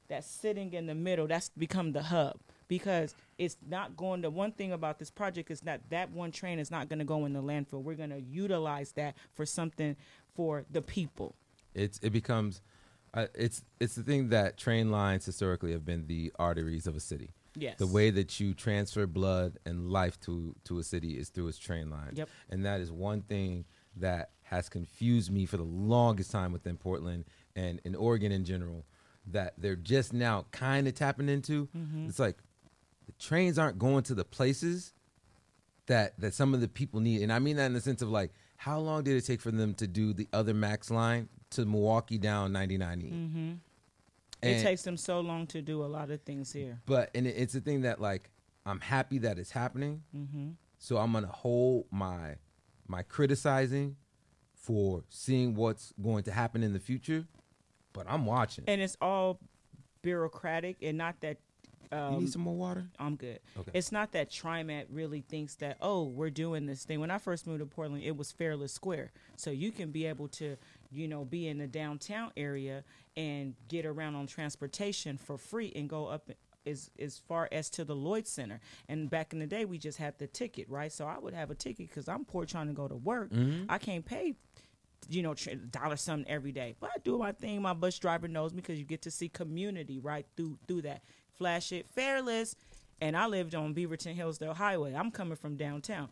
[SPEAKER 3] that's sitting in the middle that's become the hub because it's not going to one thing about this project is that that one train is not going to go in the landfill we're going to utilize that for something for the people
[SPEAKER 1] it's it becomes uh, it's it's the thing that train lines historically have been the arteries of a city.
[SPEAKER 3] yes
[SPEAKER 1] The way that you transfer blood and life to to a city is through its train lines.
[SPEAKER 3] Yep.
[SPEAKER 1] And that is one thing that has confused me for the longest time within Portland and in Oregon in general that they're just now kind of tapping into.
[SPEAKER 3] Mm-hmm.
[SPEAKER 1] It's like the trains aren't going to the places that that some of the people need. And I mean that in the sense of like how long did it take for them to do the other max line to Milwaukee down 99E?
[SPEAKER 3] mm-hmm. it takes them so long to do a lot of things here
[SPEAKER 1] but and it, it's a thing that like I'm happy that it's happening.
[SPEAKER 3] mm-hmm.
[SPEAKER 1] So I'm gonna hold my my criticizing for seeing what's going to happen in the future. But I'm watching.
[SPEAKER 3] and it's all bureaucratic and not that um,
[SPEAKER 1] you need some more water?
[SPEAKER 3] I'm good.
[SPEAKER 1] Okay.
[SPEAKER 3] It's not that TriMet really thinks that, oh, we're doing this thing. When I first moved to Portland, it was Fareless Square. So you can be able to, you know, be in the downtown area and get around on transportation for free and go up as, as far as to the Lloyd Center. And back in the day, we just had the ticket, right? So I would have a ticket because I'm poor trying to go to work. I can't pay you know, dollar something every day. But I do my thing. My bus driver knows me because you get to see community right through through that. Flash it, Fareless, and I lived on Beaverton Hillsdale Highway. I'm coming from downtown.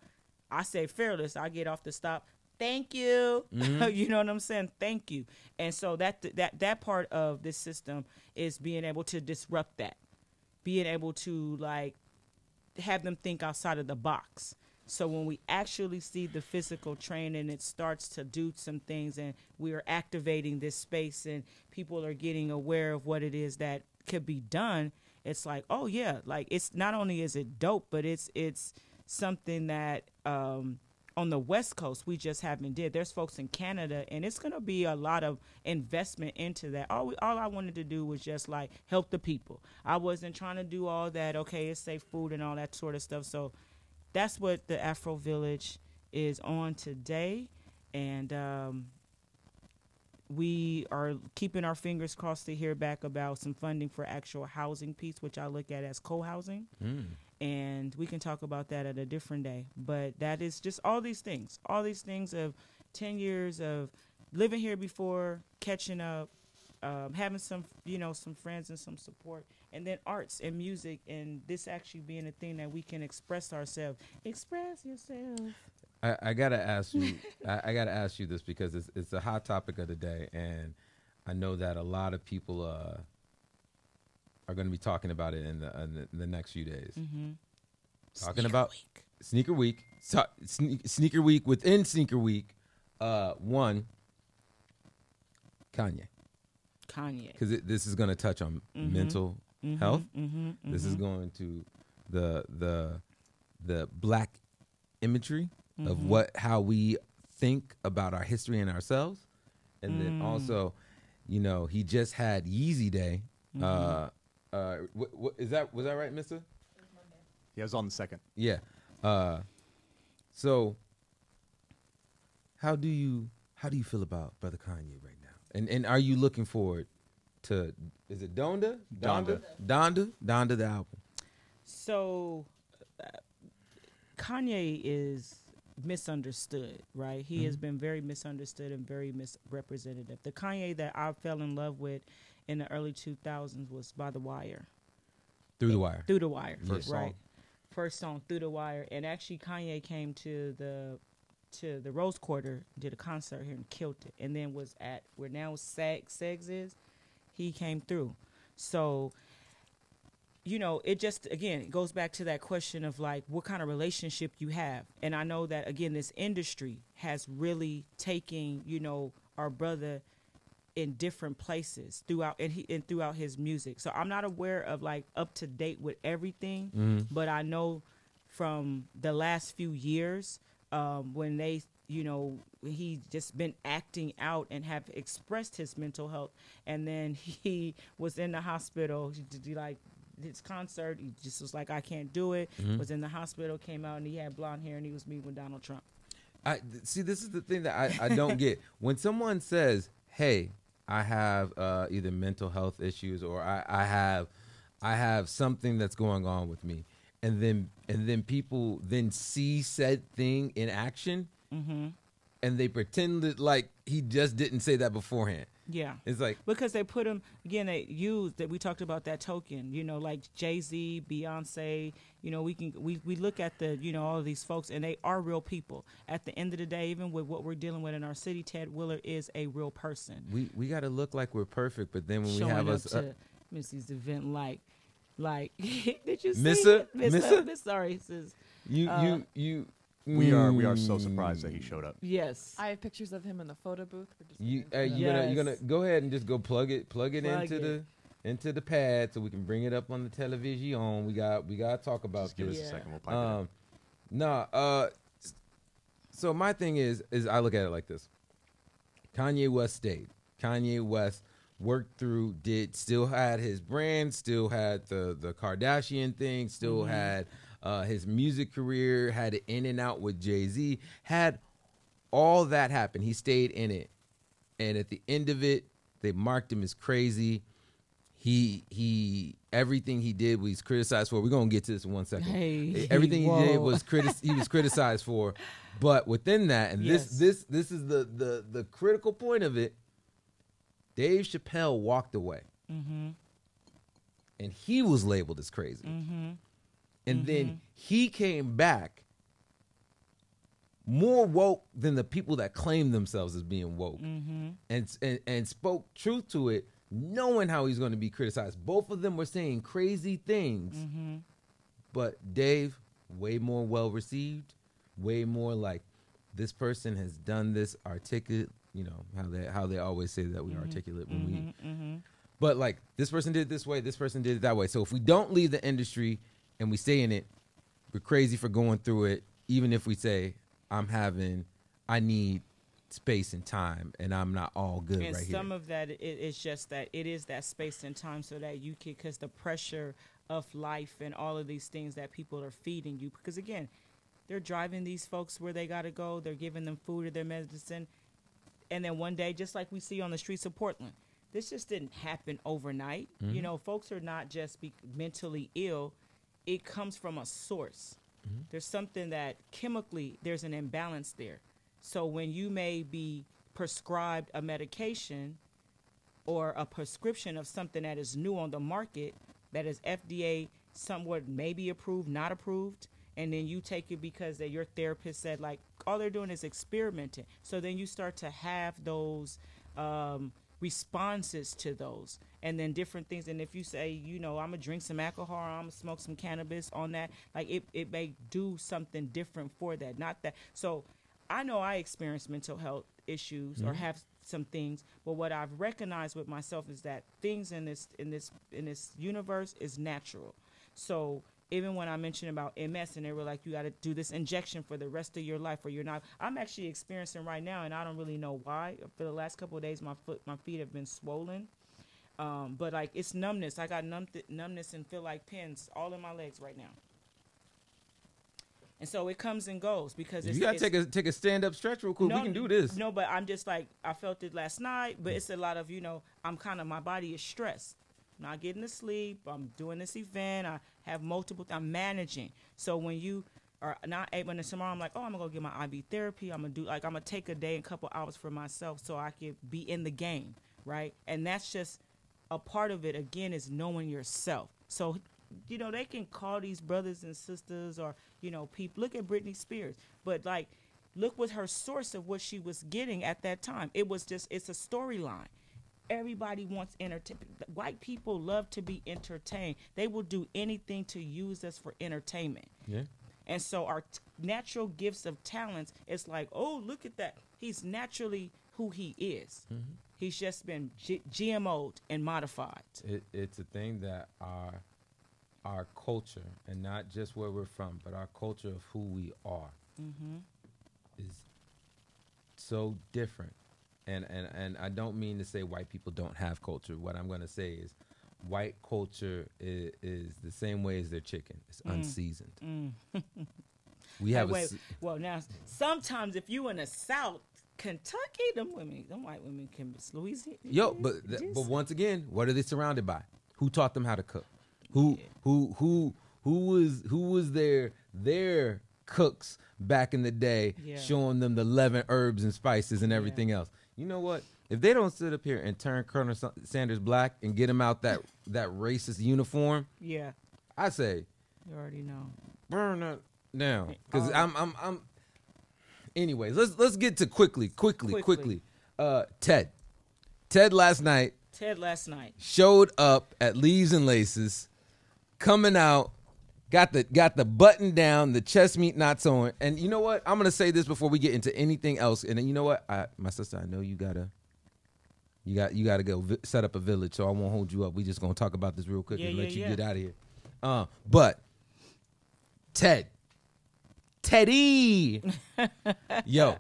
[SPEAKER 3] I say Fareless. I get off the stop. Thank you. Mm-hmm. [laughs] you know what I'm saying? Thank you. And so that that that part of this system is being able to disrupt that, being able to like have them think outside of the box. So when we actually see the physical training, it starts to do some things, and we are activating this space, and people are getting aware of what it is that could be done. It's like, oh yeah, like it's not only is it dope, but it's it's something that um, on the West Coast we just haven't did. There's folks in Canada, and it's gonna be a lot of investment into that. All we, all I wanted to do was just like help the people. I wasn't trying to do all that. Okay, it's safe food and all that sort of stuff. So that's what the Afro Village is on today, and um, we are keeping our fingers crossed to hear back about some funding for actual housing piece, which I look at as co-housing.
[SPEAKER 1] Mm.
[SPEAKER 3] and we can talk about that at a different day. But that is just all these things, all these things of 10 years of living here before, catching up, um, having some, you know, some friends and some support, and then arts and music, and this actually being a thing that we can express ourselves. Express yourself.
[SPEAKER 1] I, I gotta ask you. [laughs] I, I gotta ask you this because it's it's a hot topic of the day, and I know that a lot of people uh, are going to be talking about it in the, in the, in the next few days.
[SPEAKER 3] Mm-hmm.
[SPEAKER 1] Talking about sneaker week, so, sne- sneaker week within sneaker week. Uh, one, Kanye,
[SPEAKER 3] Kanye.
[SPEAKER 1] because this is going to touch on
[SPEAKER 3] Mhm.
[SPEAKER 1] mental
[SPEAKER 3] Mhm,
[SPEAKER 1] health.
[SPEAKER 3] mhm,
[SPEAKER 1] This is going to the the the black imagery of
[SPEAKER 3] mhm.
[SPEAKER 1] what how we think about our history and ourselves, and then
[SPEAKER 3] Mm.
[SPEAKER 1] also, you know, he just had Yeezy Day.
[SPEAKER 3] Mhm.
[SPEAKER 1] Uh, uh, what, what is that? Was that right, Mister?
[SPEAKER 2] Yeah, I was on the second.
[SPEAKER 1] Yeah. Uh, so, how do you how do you feel about Brother Kanye right now? And and are you looking forward to? Is it Donda?
[SPEAKER 2] Donda.
[SPEAKER 1] Donda. Donda. The album.
[SPEAKER 3] So, uh, Kanye is misunderstood, right? He has been very misunderstood and very misrepresentative. The Kanye that I fell in love with in the early 2000s was By the Wire,
[SPEAKER 1] Through the wire.
[SPEAKER 3] Through the Wire,
[SPEAKER 2] First
[SPEAKER 3] right?
[SPEAKER 2] song.
[SPEAKER 3] First song, Through the Wire, and actually Kanye came to the to the Rose Quarter, did a concert here and killed it, and then was at where now Sag Segs is. He came through, so you know, it just again it goes back to that question of like what kind of relationship you have. And I know that again this industry has really taken, you know, our brother in different places throughout and he and throughout his music. So I'm not aware of like up to date with everything,
[SPEAKER 1] Mhm.
[SPEAKER 3] but I know from the last few years um, when they you know he just been acting out and have expressed his mental health and then [laughs] he was in the hospital he did like his concert he just was like i can't do it
[SPEAKER 1] Mhm.
[SPEAKER 3] was in the hospital came out and he had blonde hair and he was meeting with donald trump
[SPEAKER 1] I see. This is the thing that I, I don't get [laughs] when someone says, "Hey, I have uh, either mental health issues or I, I have I have something that's going on with me," and then and then people then see said thing in action,
[SPEAKER 3] mm-hmm.
[SPEAKER 1] and they pretend that like he just didn't say that beforehand.
[SPEAKER 3] yeah
[SPEAKER 1] It's like
[SPEAKER 3] because they put him again they used that we talked about that token you know like jay-z beyonce you know we can we, we look at the you know all of these folks and they are real people at the end of the day even with what we're dealing with in our city Ted Wheeler is a real person
[SPEAKER 1] we we got to look like we're perfect, but then when we have us,
[SPEAKER 3] to
[SPEAKER 1] uh,
[SPEAKER 3] missy's event like like [laughs] did you see
[SPEAKER 1] Missa?
[SPEAKER 3] it? Missa?
[SPEAKER 1] Missa?
[SPEAKER 3] Miss- sorry sis
[SPEAKER 1] you
[SPEAKER 3] uh,
[SPEAKER 1] you you.
[SPEAKER 2] We are we are so
[SPEAKER 1] Mm.
[SPEAKER 2] surprised that he showed up.
[SPEAKER 3] yes
[SPEAKER 4] I have pictures of him in the photo booth. We're
[SPEAKER 1] You uh, you
[SPEAKER 4] up.
[SPEAKER 1] gonna you gonna go ahead and just go plug it plug it
[SPEAKER 3] Plug
[SPEAKER 1] into
[SPEAKER 3] it.
[SPEAKER 1] the into the pad so we can bring it up on the television. We got we got to talk about
[SPEAKER 2] Just give us
[SPEAKER 1] this.
[SPEAKER 2] a second. We'll pipe it
[SPEAKER 1] Um, nah. Uh, so my thing is is I look at it like this. Kanye West stayed. Kanye West worked through, did still had his brand, still had the the Kardashian thing, still had uh, his music career, had it in and out with Jay Z, had all that happen. He stayed in it, and at the end of it, they marked him as crazy. He he everything he did was criticized for. We're gonna get to this in one second.
[SPEAKER 3] Hey,
[SPEAKER 1] everything he did was critic he was criticized for. [laughs] But within that, and
[SPEAKER 3] Yes.
[SPEAKER 1] this this this is the the the critical point of it. Dave Chappelle walked away,
[SPEAKER 3] mm-hmm.
[SPEAKER 1] And he was labeled as crazy.
[SPEAKER 3] mm-hmm.
[SPEAKER 1] And then he came back more woke than the people that claim themselves as being woke,
[SPEAKER 3] mm-hmm.
[SPEAKER 1] And and and spoke truth to it, knowing how he's going to be criticized. Both of them were saying crazy things,
[SPEAKER 3] mm-hmm.
[SPEAKER 1] But Dave way more well received, way more like this person has done this articulate. You know how they how they always say that we articulate when we
[SPEAKER 3] mm-hmm
[SPEAKER 1] but like this person did it this way, this person did it that way. So if we don't leave the industry and we stay in it, we're crazy for going through it. Even if we say I'm having, I need space and time, and I'm not all good
[SPEAKER 3] and
[SPEAKER 1] right
[SPEAKER 3] some
[SPEAKER 1] here.
[SPEAKER 3] of that it is just that it is that space and time so that you can because the pressure of life and all of these things that people are feeding you because again they're driving these folks where they got to go they're giving them food or their medicine and then one day, just like we see on the streets of Portland, this just didn't happen overnight.
[SPEAKER 1] Mm-hmm.
[SPEAKER 3] You know, folks are not just be mentally ill; it comes from a source.
[SPEAKER 1] Mm-hmm.
[SPEAKER 3] There's something that chemically there's an imbalance there. So when you may be prescribed a medication or a prescription of something that is new on the market that is FDA somewhat maybe approved, not approved, and then you take it because that your therapist said like all they're doing is experimenting. So then you start to have those um, responses to those, and then different things. And if you say, you know, I'm gonna drink some alcohol, I'm gonna smoke some cannabis on that, like it, it may do something different for that. Not that. So I know I experience mental health issues or have some things, but what I've recognized with myself is that things in this in this in this universe is natural. So even when I mentioned about MS and they were like, you got to do this injection for the rest of your life, or you're not. I'm actually experiencing right now, and I don't really know why. For the last couple of days, my foot, my feet have been swollen. Um, but like it's numbness. I got numb numbness and feel like pins all in my legs right now. And so it comes and goes because it's,
[SPEAKER 1] You gotta take a take a stand up stretch real quick. No, we can do this.
[SPEAKER 3] no, but I'm just like I felt it last night, but it's a lot of you know I'm kind of my body is stressed. I'm not getting to sleep. I'm doing this event. I have multiple. I'm managing. So when you are not able, and tomorrow I'm like, oh, I'm gonna go get my IV therapy. I'm gonna do like I'm gonna take a day and a couple hours for myself so I can be in the game, right? And that's just a part of it. Again, is knowing yourself. So you know they can call these brothers and sisters or you know people. Look at Britney Spears, but like look what her source of what she was getting at that time. It was just it's a storyline. Everybody wants entertainment. White people love to be entertained. They will do anything to use us for entertainment.
[SPEAKER 1] Yeah.
[SPEAKER 3] And so our t- natural gifts of talents, it's like, oh, look at that. He's naturally who he is. Mm-hmm. He's just been G- GMO'd and modified.
[SPEAKER 1] It, it's a thing that our our culture, and not just where we're from, but our culture of who we are, mm-hmm. is so different. And, and and I don't mean to say white people don't have culture. What I'm going to say is, white culture is, is the same way as their chicken. It's mm. unseasoned. Mm. [laughs] we have
[SPEAKER 3] Wait,
[SPEAKER 1] a
[SPEAKER 3] well, now sometimes if you in the South, Kentucky, them women, them white women can be Louisiana.
[SPEAKER 1] Yo, but th- but once again, what are they surrounded by? Who taught them how to cook? Who who who who was who was their their cooks back in the day,
[SPEAKER 3] Yeah.
[SPEAKER 1] showing them the eleven herbs and spices and everything else? You know what? If they don't sit up here and turn Colonel Sanders black and get him out that that racist uniform,
[SPEAKER 3] yeah,
[SPEAKER 1] I say
[SPEAKER 3] you already know.
[SPEAKER 1] burn that down because
[SPEAKER 3] Oh.
[SPEAKER 1] I'm I'm I'm. Anyways, let's let's get to quickly, quickly,
[SPEAKER 3] Quickly.
[SPEAKER 1] quickly. Uh, Ted, Ted last night
[SPEAKER 3] Ted last night.
[SPEAKER 1] showed up at Leaves and Laces, coming out, got the got the button down, the chest meat knots on, and you know what? I'm gonna say this before we get into anything else. And then you know what? I, my sister, I know you gotta, you got you gotta go vi- set up a village, so I won't hold you up. We just gonna talk about this real quick
[SPEAKER 3] Yeah,
[SPEAKER 1] and
[SPEAKER 3] yeah,
[SPEAKER 1] let you
[SPEAKER 3] yeah.
[SPEAKER 1] get out of here. Uh, but Ted, Teddy, [laughs] yo.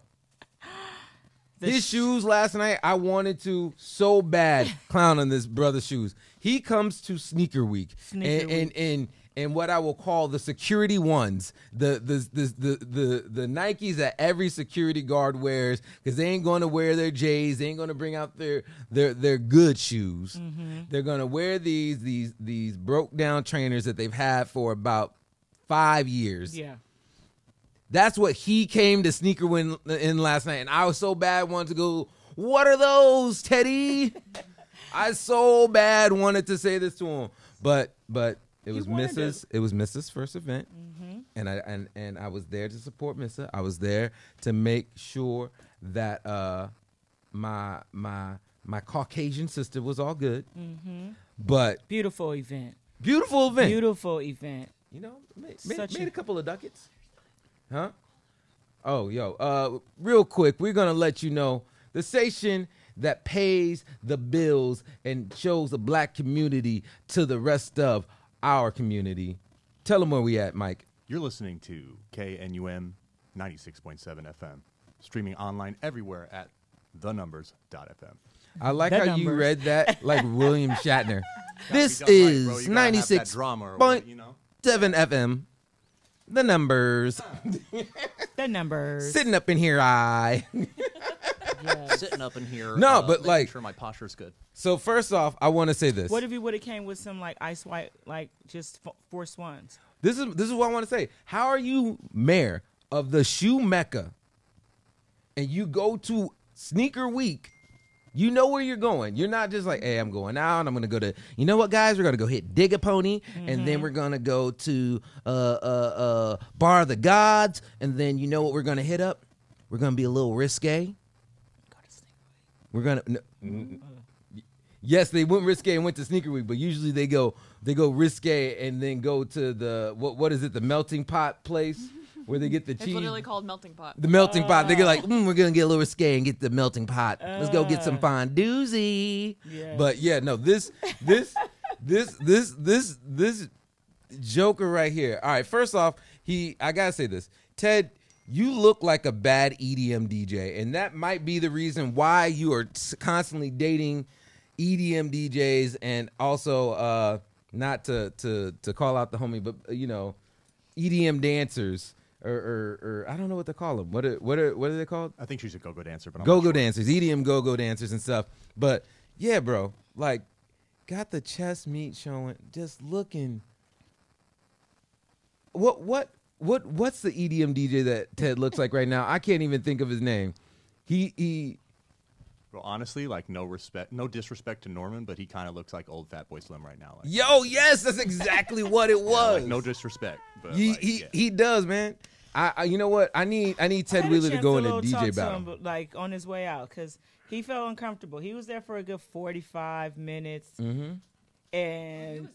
[SPEAKER 1] His shoes last night, I wanted to so bad clown on this brother's shoes. He comes to sneaker week,
[SPEAKER 3] Sneaker
[SPEAKER 1] and
[SPEAKER 3] week.
[SPEAKER 1] and and what I will call the security ones, the the the the the, the Nikes that every security guard wears, because they ain't going to wear their J's, they ain't going to bring out their their their good shoes.
[SPEAKER 3] Mm-hmm.
[SPEAKER 1] They're going to wear these these these broke down trainers that they've had for about five years.
[SPEAKER 3] Yeah.
[SPEAKER 1] That's what he came to sneaker win in last night, and I was so bad wanted to go. What are those, Teddy? [laughs] I so bad wanted to say this to him, but but it was Mrs. It was Mrs. first event, and I and and I was there to support Mrs. I was there to make sure that uh my my my Caucasian sister was all good, but
[SPEAKER 3] Beautiful event.
[SPEAKER 1] beautiful event.
[SPEAKER 3] Beautiful event.
[SPEAKER 1] You know, made, made, made
[SPEAKER 3] a-
[SPEAKER 1] a couple of ducats. Huh? Oh, yo. Uh, real quick, we're gonna let you know the station that pays the bills and shows the black community to the rest of our community. Tell them where we at, Mike.
[SPEAKER 2] You're listening to KNUM 96.7 FM, streaming online everywhere at thenumberz.fm.
[SPEAKER 1] I like
[SPEAKER 3] The
[SPEAKER 1] how you
[SPEAKER 3] numbers.
[SPEAKER 1] read that [laughs] like William Shatner. this
[SPEAKER 2] Gotta done right, bro.
[SPEAKER 1] is
[SPEAKER 2] You gotta have that
[SPEAKER 1] 96
[SPEAKER 2] drama or
[SPEAKER 1] point
[SPEAKER 2] what, you know.
[SPEAKER 1] seven FM. The numbers
[SPEAKER 3] The numbers.
[SPEAKER 1] sitting up in here. I. [laughs]
[SPEAKER 3] Yes.
[SPEAKER 2] sitting up in here.
[SPEAKER 1] No,
[SPEAKER 2] uh,
[SPEAKER 1] but,
[SPEAKER 2] making
[SPEAKER 1] like-
[SPEAKER 2] sure my posture's good.
[SPEAKER 1] So first off, I want to say this.
[SPEAKER 3] What if you would have came with some like ice white, like just f- four swans?
[SPEAKER 1] This is this is what I want to say. How are you mayor of the shoe mecca, and you go to sneaker week? You know where you're going. You're not just like, hey, I'm going out. I'm gonna go to. You know what, guys? We're gonna go hit Dig a Pony, and then we're gonna go to uh uh uh Bar of the Gods, and then you know what we're gonna hit up? We're gonna be a little risque. We're gonna. No, yes, they went risque and went to sneaker week, but usually they go they go risque and then go to the what what is it the melting pot place [laughs] where they get the cheese.
[SPEAKER 4] It's
[SPEAKER 1] cheese.
[SPEAKER 4] literally called melting pot.
[SPEAKER 1] the melting pot. They get like, mm, we're gonna get a little risque and get the melting pot. Let's go get some fondue.
[SPEAKER 3] Yeah.
[SPEAKER 1] But yeah, no, this this this this this this Joker right here. All right, first off, he I gotta say this, Ted. You look like a bad EDM DJ, and that might be the reason why you are constantly dating EDM DJs, and also uh, not to to to call out the homie, but uh, you know, EDM dancers, or, or, or I don't know what to call them. What are, what are what are they called?
[SPEAKER 2] I think she's a go-go dancer, but I'm
[SPEAKER 1] go-go
[SPEAKER 2] sure.
[SPEAKER 1] dancers, EDM go go dancers and stuff. But yeah, bro, like got the chest meat showing, just looking. What what what what's the EDM DJ that Ted looks like right now? I can't even think of his name. He he
[SPEAKER 2] Well, honestly, like no respect, no disrespect to Norman, but he kind of looks like old Fatboy Slim right now. Like,
[SPEAKER 1] yo yes, that's exactly what it [laughs]
[SPEAKER 2] yeah,
[SPEAKER 1] was.
[SPEAKER 2] like, no disrespect, but
[SPEAKER 1] he
[SPEAKER 2] like,
[SPEAKER 1] he
[SPEAKER 2] yeah.
[SPEAKER 1] he does, man. I, I you know what? I need I need Ted
[SPEAKER 3] had a
[SPEAKER 1] Wheeler to go in a
[SPEAKER 3] little talk
[SPEAKER 1] DJ
[SPEAKER 3] to
[SPEAKER 1] battle.
[SPEAKER 3] him, like on his way out, because he felt uncomfortable. He was there for a good forty-five minutes,
[SPEAKER 1] Mm-hmm.
[SPEAKER 3] and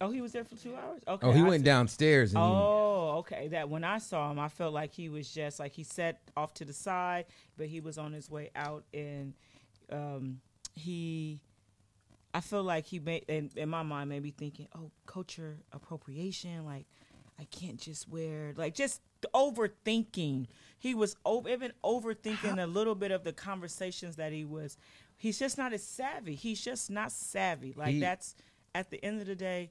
[SPEAKER 3] oh, he was there for two hours. Okay,
[SPEAKER 1] Oh, he
[SPEAKER 3] I
[SPEAKER 1] went
[SPEAKER 3] see.
[SPEAKER 1] downstairs and
[SPEAKER 3] Oh, okay. That when I saw him, I felt like he was just like he sat off to the side, but he was on his way out, and um, he. I feel like he made in, in my mind made me thinking, oh, culture appropriation. Like, I can't just wear like just overthinking. He was over, even overthinking a little bit of the conversations that he was. He's just not as savvy. He's just not savvy. Like
[SPEAKER 1] He-
[SPEAKER 3] that's at the end of the day.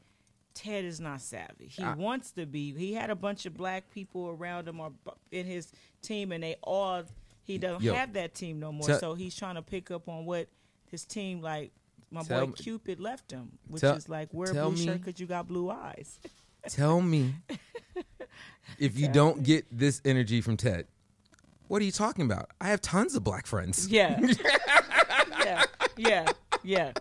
[SPEAKER 3] Ted is not savvy. He
[SPEAKER 1] I-
[SPEAKER 3] wants to be. He had a bunch of black people around him or in his team, and they all. He doesn't
[SPEAKER 1] Yo,
[SPEAKER 3] have that team no more.
[SPEAKER 1] tell-
[SPEAKER 3] so he's trying to pick up on what his team, like my
[SPEAKER 1] Tell
[SPEAKER 3] boy
[SPEAKER 1] me-
[SPEAKER 3] Cupid, left him, which
[SPEAKER 1] tell-
[SPEAKER 3] is like wear a blue
[SPEAKER 1] me-
[SPEAKER 3] shirt because you got blue eyes. [laughs]
[SPEAKER 1] Tell me if you don't get this energy from Ted. What are you talking about? I have tons of black friends.
[SPEAKER 3] Yeah. [laughs] [laughs] yeah. Yeah. Yeah.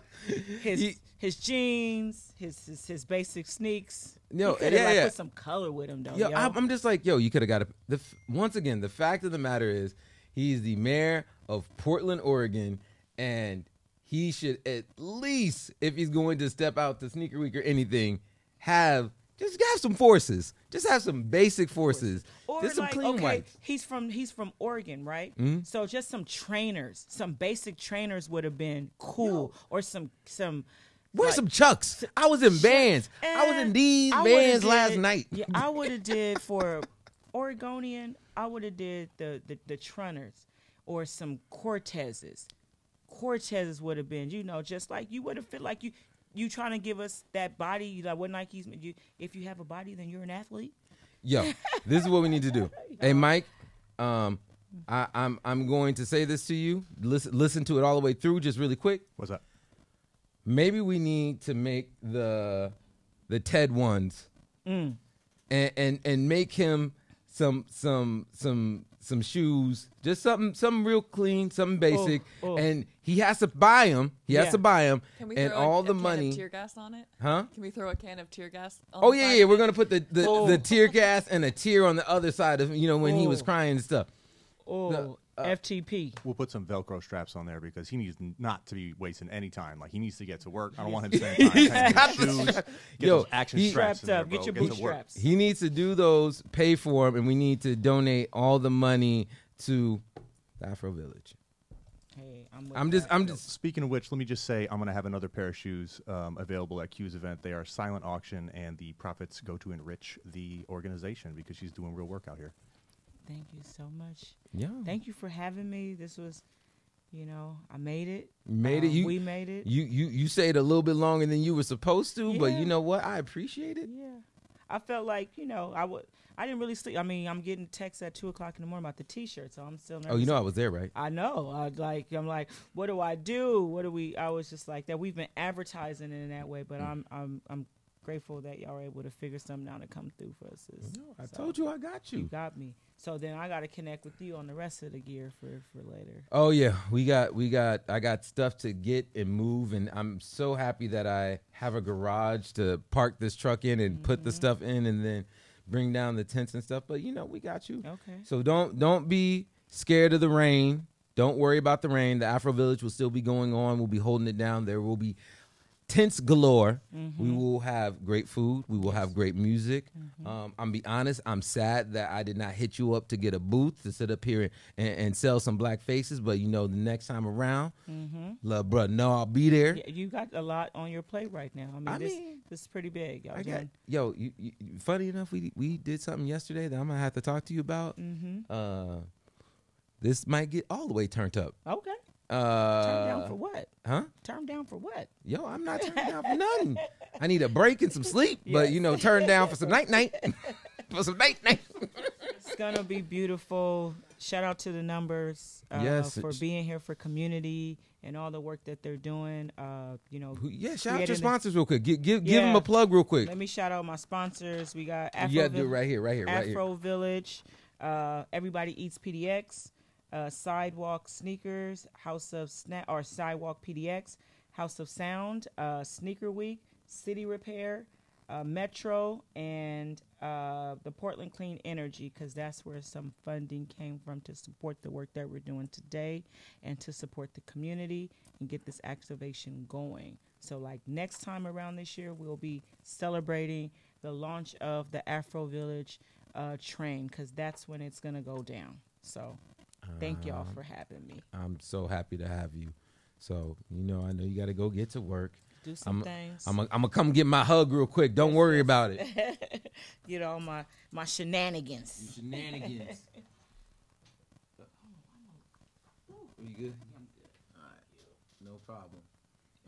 [SPEAKER 3] His
[SPEAKER 1] He-
[SPEAKER 3] his jeans, his his, his basic sneaks.
[SPEAKER 1] Yo,
[SPEAKER 3] He coulda,
[SPEAKER 1] yeah,
[SPEAKER 3] like,
[SPEAKER 1] yeah.
[SPEAKER 3] Put some color with him though.
[SPEAKER 1] Yo,
[SPEAKER 3] yo.
[SPEAKER 1] I'm, I'm just like, yo, you could have got a. The, once again, the fact of the matter is, he's the mayor of Portland, Oregon, and he should at least, if he's going to step out to sneaker week or anything, have just have some forces. Just have some basic forces.
[SPEAKER 3] Or
[SPEAKER 1] just some
[SPEAKER 3] like,
[SPEAKER 1] clean
[SPEAKER 3] okay,
[SPEAKER 1] whites.
[SPEAKER 3] he's from he's from Oregon, right?
[SPEAKER 1] Mhm.
[SPEAKER 3] So just some trainers, some basic trainers would have been cool, or some some.
[SPEAKER 1] Wear
[SPEAKER 3] like,
[SPEAKER 1] some chucks. I was in bands. I was in these
[SPEAKER 3] I
[SPEAKER 1] bands
[SPEAKER 3] did-
[SPEAKER 1] last night.
[SPEAKER 3] Yeah, I would have did for Oregonian. I would have did the the the Trunners or some Cortezes. Cortezes would have been, you know, just like you would have felt like you you trying to give us that body like what Nike's you if you have a body then you're an athlete.
[SPEAKER 1] Yo, this is what we need to do. [laughs] Hey, Mike, um, I, I'm I'm going to say this to you. Listen, listen to it all the way through, just really quick.
[SPEAKER 2] What's that?
[SPEAKER 1] Maybe we need to make the the Ted ones
[SPEAKER 3] Mm.
[SPEAKER 1] and and and make him some some some some shoes, just something something real clean, something basic,
[SPEAKER 3] oh.
[SPEAKER 1] and he has to buy them. He has to buy them,
[SPEAKER 4] Can we
[SPEAKER 1] and
[SPEAKER 4] throw
[SPEAKER 1] all
[SPEAKER 4] a,
[SPEAKER 1] the
[SPEAKER 4] a can
[SPEAKER 1] money,
[SPEAKER 4] of tear gas on it?
[SPEAKER 1] huh?
[SPEAKER 4] Can we throw a can of tear gas? On
[SPEAKER 1] Oh
[SPEAKER 4] the
[SPEAKER 1] yeah, yeah. We're gonna put the the,
[SPEAKER 3] Oh.
[SPEAKER 1] the tear gas and a tear on the other side of you know when he was
[SPEAKER 3] Oh.
[SPEAKER 1] crying and stuff.
[SPEAKER 3] Oh,
[SPEAKER 1] The, uh,
[SPEAKER 3] FTP.
[SPEAKER 2] We'll put some Velcro straps on there because he needs not to be wasting any time. Like he needs to get to work. I don't want him spending time [laughs] paying
[SPEAKER 1] got the
[SPEAKER 2] shoes. Get
[SPEAKER 1] Yo,
[SPEAKER 2] those action
[SPEAKER 1] he-
[SPEAKER 2] straps
[SPEAKER 3] Strapped
[SPEAKER 2] in there,
[SPEAKER 3] up. Get your
[SPEAKER 2] to work.
[SPEAKER 3] bootstraps.
[SPEAKER 1] He needs to do those, pay for them, and we need to donate all the money to the Afro Village.
[SPEAKER 3] Hey, I'm,
[SPEAKER 1] I'm just. I'm just.
[SPEAKER 2] Speaking of which, let me just say I'm going to have another pair of shoes um, available at Q's event. They are silent auction, and the profits go to enrich the organization because she's doing real work out here.
[SPEAKER 3] Thank you so much.
[SPEAKER 1] Yeah,
[SPEAKER 3] Thank you for having me. This was, you know, I made it.
[SPEAKER 1] Made it.
[SPEAKER 3] Um,
[SPEAKER 1] You,
[SPEAKER 3] we made it.
[SPEAKER 1] you, you, you stayed a little bit longer than you were supposed to, but you know what? I appreciate it.
[SPEAKER 3] Yeah. I felt like you know I would. I didn't really sleep. I mean, I'm getting texts at two o'clock in the morning about the T-shirt, so I'm still. Nervous.
[SPEAKER 1] Oh, you know I was there, right?
[SPEAKER 3] I know. I like. I'm like, what do I do? What do we? I was just like that. We've been advertising it in that way, but I'm I'm I'm grateful that y'all were able to figure something out and come through for us.
[SPEAKER 1] No, I
[SPEAKER 3] so,
[SPEAKER 1] told you I got
[SPEAKER 3] you
[SPEAKER 1] you.
[SPEAKER 3] got me. So then I got to connect with you on the rest of the gear for for later.
[SPEAKER 1] Oh yeah, we got we got I got stuff to get and move, and I'm so happy that I have a garage to park this truck in and put the
[SPEAKER 3] Mm-hmm.
[SPEAKER 1] stuff in, and then bring down the tents and stuff. But you know, we got you.
[SPEAKER 3] Okay.
[SPEAKER 1] So don't don't be scared of the rain. Don't worry about the rain. The Afro Village will still be going on. We'll be holding it down. There will be tents galore. We will have great food. We will have great music. Um, I'm be honest. I'm sad that I did not hit you up to get a booth to sit up here and, and sell some black faces. But you know, the next time around, love, bruh, no, I'll be there.
[SPEAKER 3] Yeah, you got a lot on your plate right now. I mean,
[SPEAKER 1] I
[SPEAKER 3] this
[SPEAKER 1] mean,
[SPEAKER 3] this is pretty big. Y'all
[SPEAKER 1] I got yo. You, you, funny enough, we we did something yesterday that I'm gonna have to talk to you about.
[SPEAKER 3] Mhm.
[SPEAKER 1] Uh, this might get all the way turned up.
[SPEAKER 3] Okay.
[SPEAKER 1] Uh,
[SPEAKER 3] Turn down for what?
[SPEAKER 1] huh?
[SPEAKER 3] Turn down for what?
[SPEAKER 1] Yo, I'm not turning down for [laughs] nothing. I need a break and some sleep, but you know, turn down for some night night, [laughs] for some night night.
[SPEAKER 3] It's gonna be beautiful. Shout out to the Numberz uh,
[SPEAKER 1] Yes,
[SPEAKER 3] for being here for community and all the work that they're doing. Uh, you know,
[SPEAKER 1] Who- Yeah, shout out
[SPEAKER 3] creating
[SPEAKER 1] your
[SPEAKER 3] the-
[SPEAKER 1] sponsors real quick. Give give, give them a plug real quick.
[SPEAKER 3] Let me shout out my sponsors. We got Afro
[SPEAKER 1] you gotta do it right here, right here, right here.
[SPEAKER 3] Afro Village, uh, Everybody Eats PDX, uh, Sidewalk Sneakers, House of Snap or Sidewalk PDX, House of Sound, uh, Sneaker Week, City Repair, uh, Metro, and uh, the Portland Clean Energy, because that's where some funding came from to support the work that we're doing today and to support the community and get this activation going. So, like next time around this year, we'll be celebrating the launch of the Afro Village uh, train, because that's when it's gonna go down. So, thank y'all
[SPEAKER 1] Um,
[SPEAKER 3] for having me.
[SPEAKER 1] I'm so happy to have you. So you know, I know you got to go get to work.
[SPEAKER 3] Do some
[SPEAKER 1] I'm
[SPEAKER 3] things.
[SPEAKER 1] I'm gonna come get my hug real quick. Don't worry about it. [laughs]
[SPEAKER 3] you know my my shenanigans.
[SPEAKER 1] Shenanigans. [laughs] You good? All right, no problem.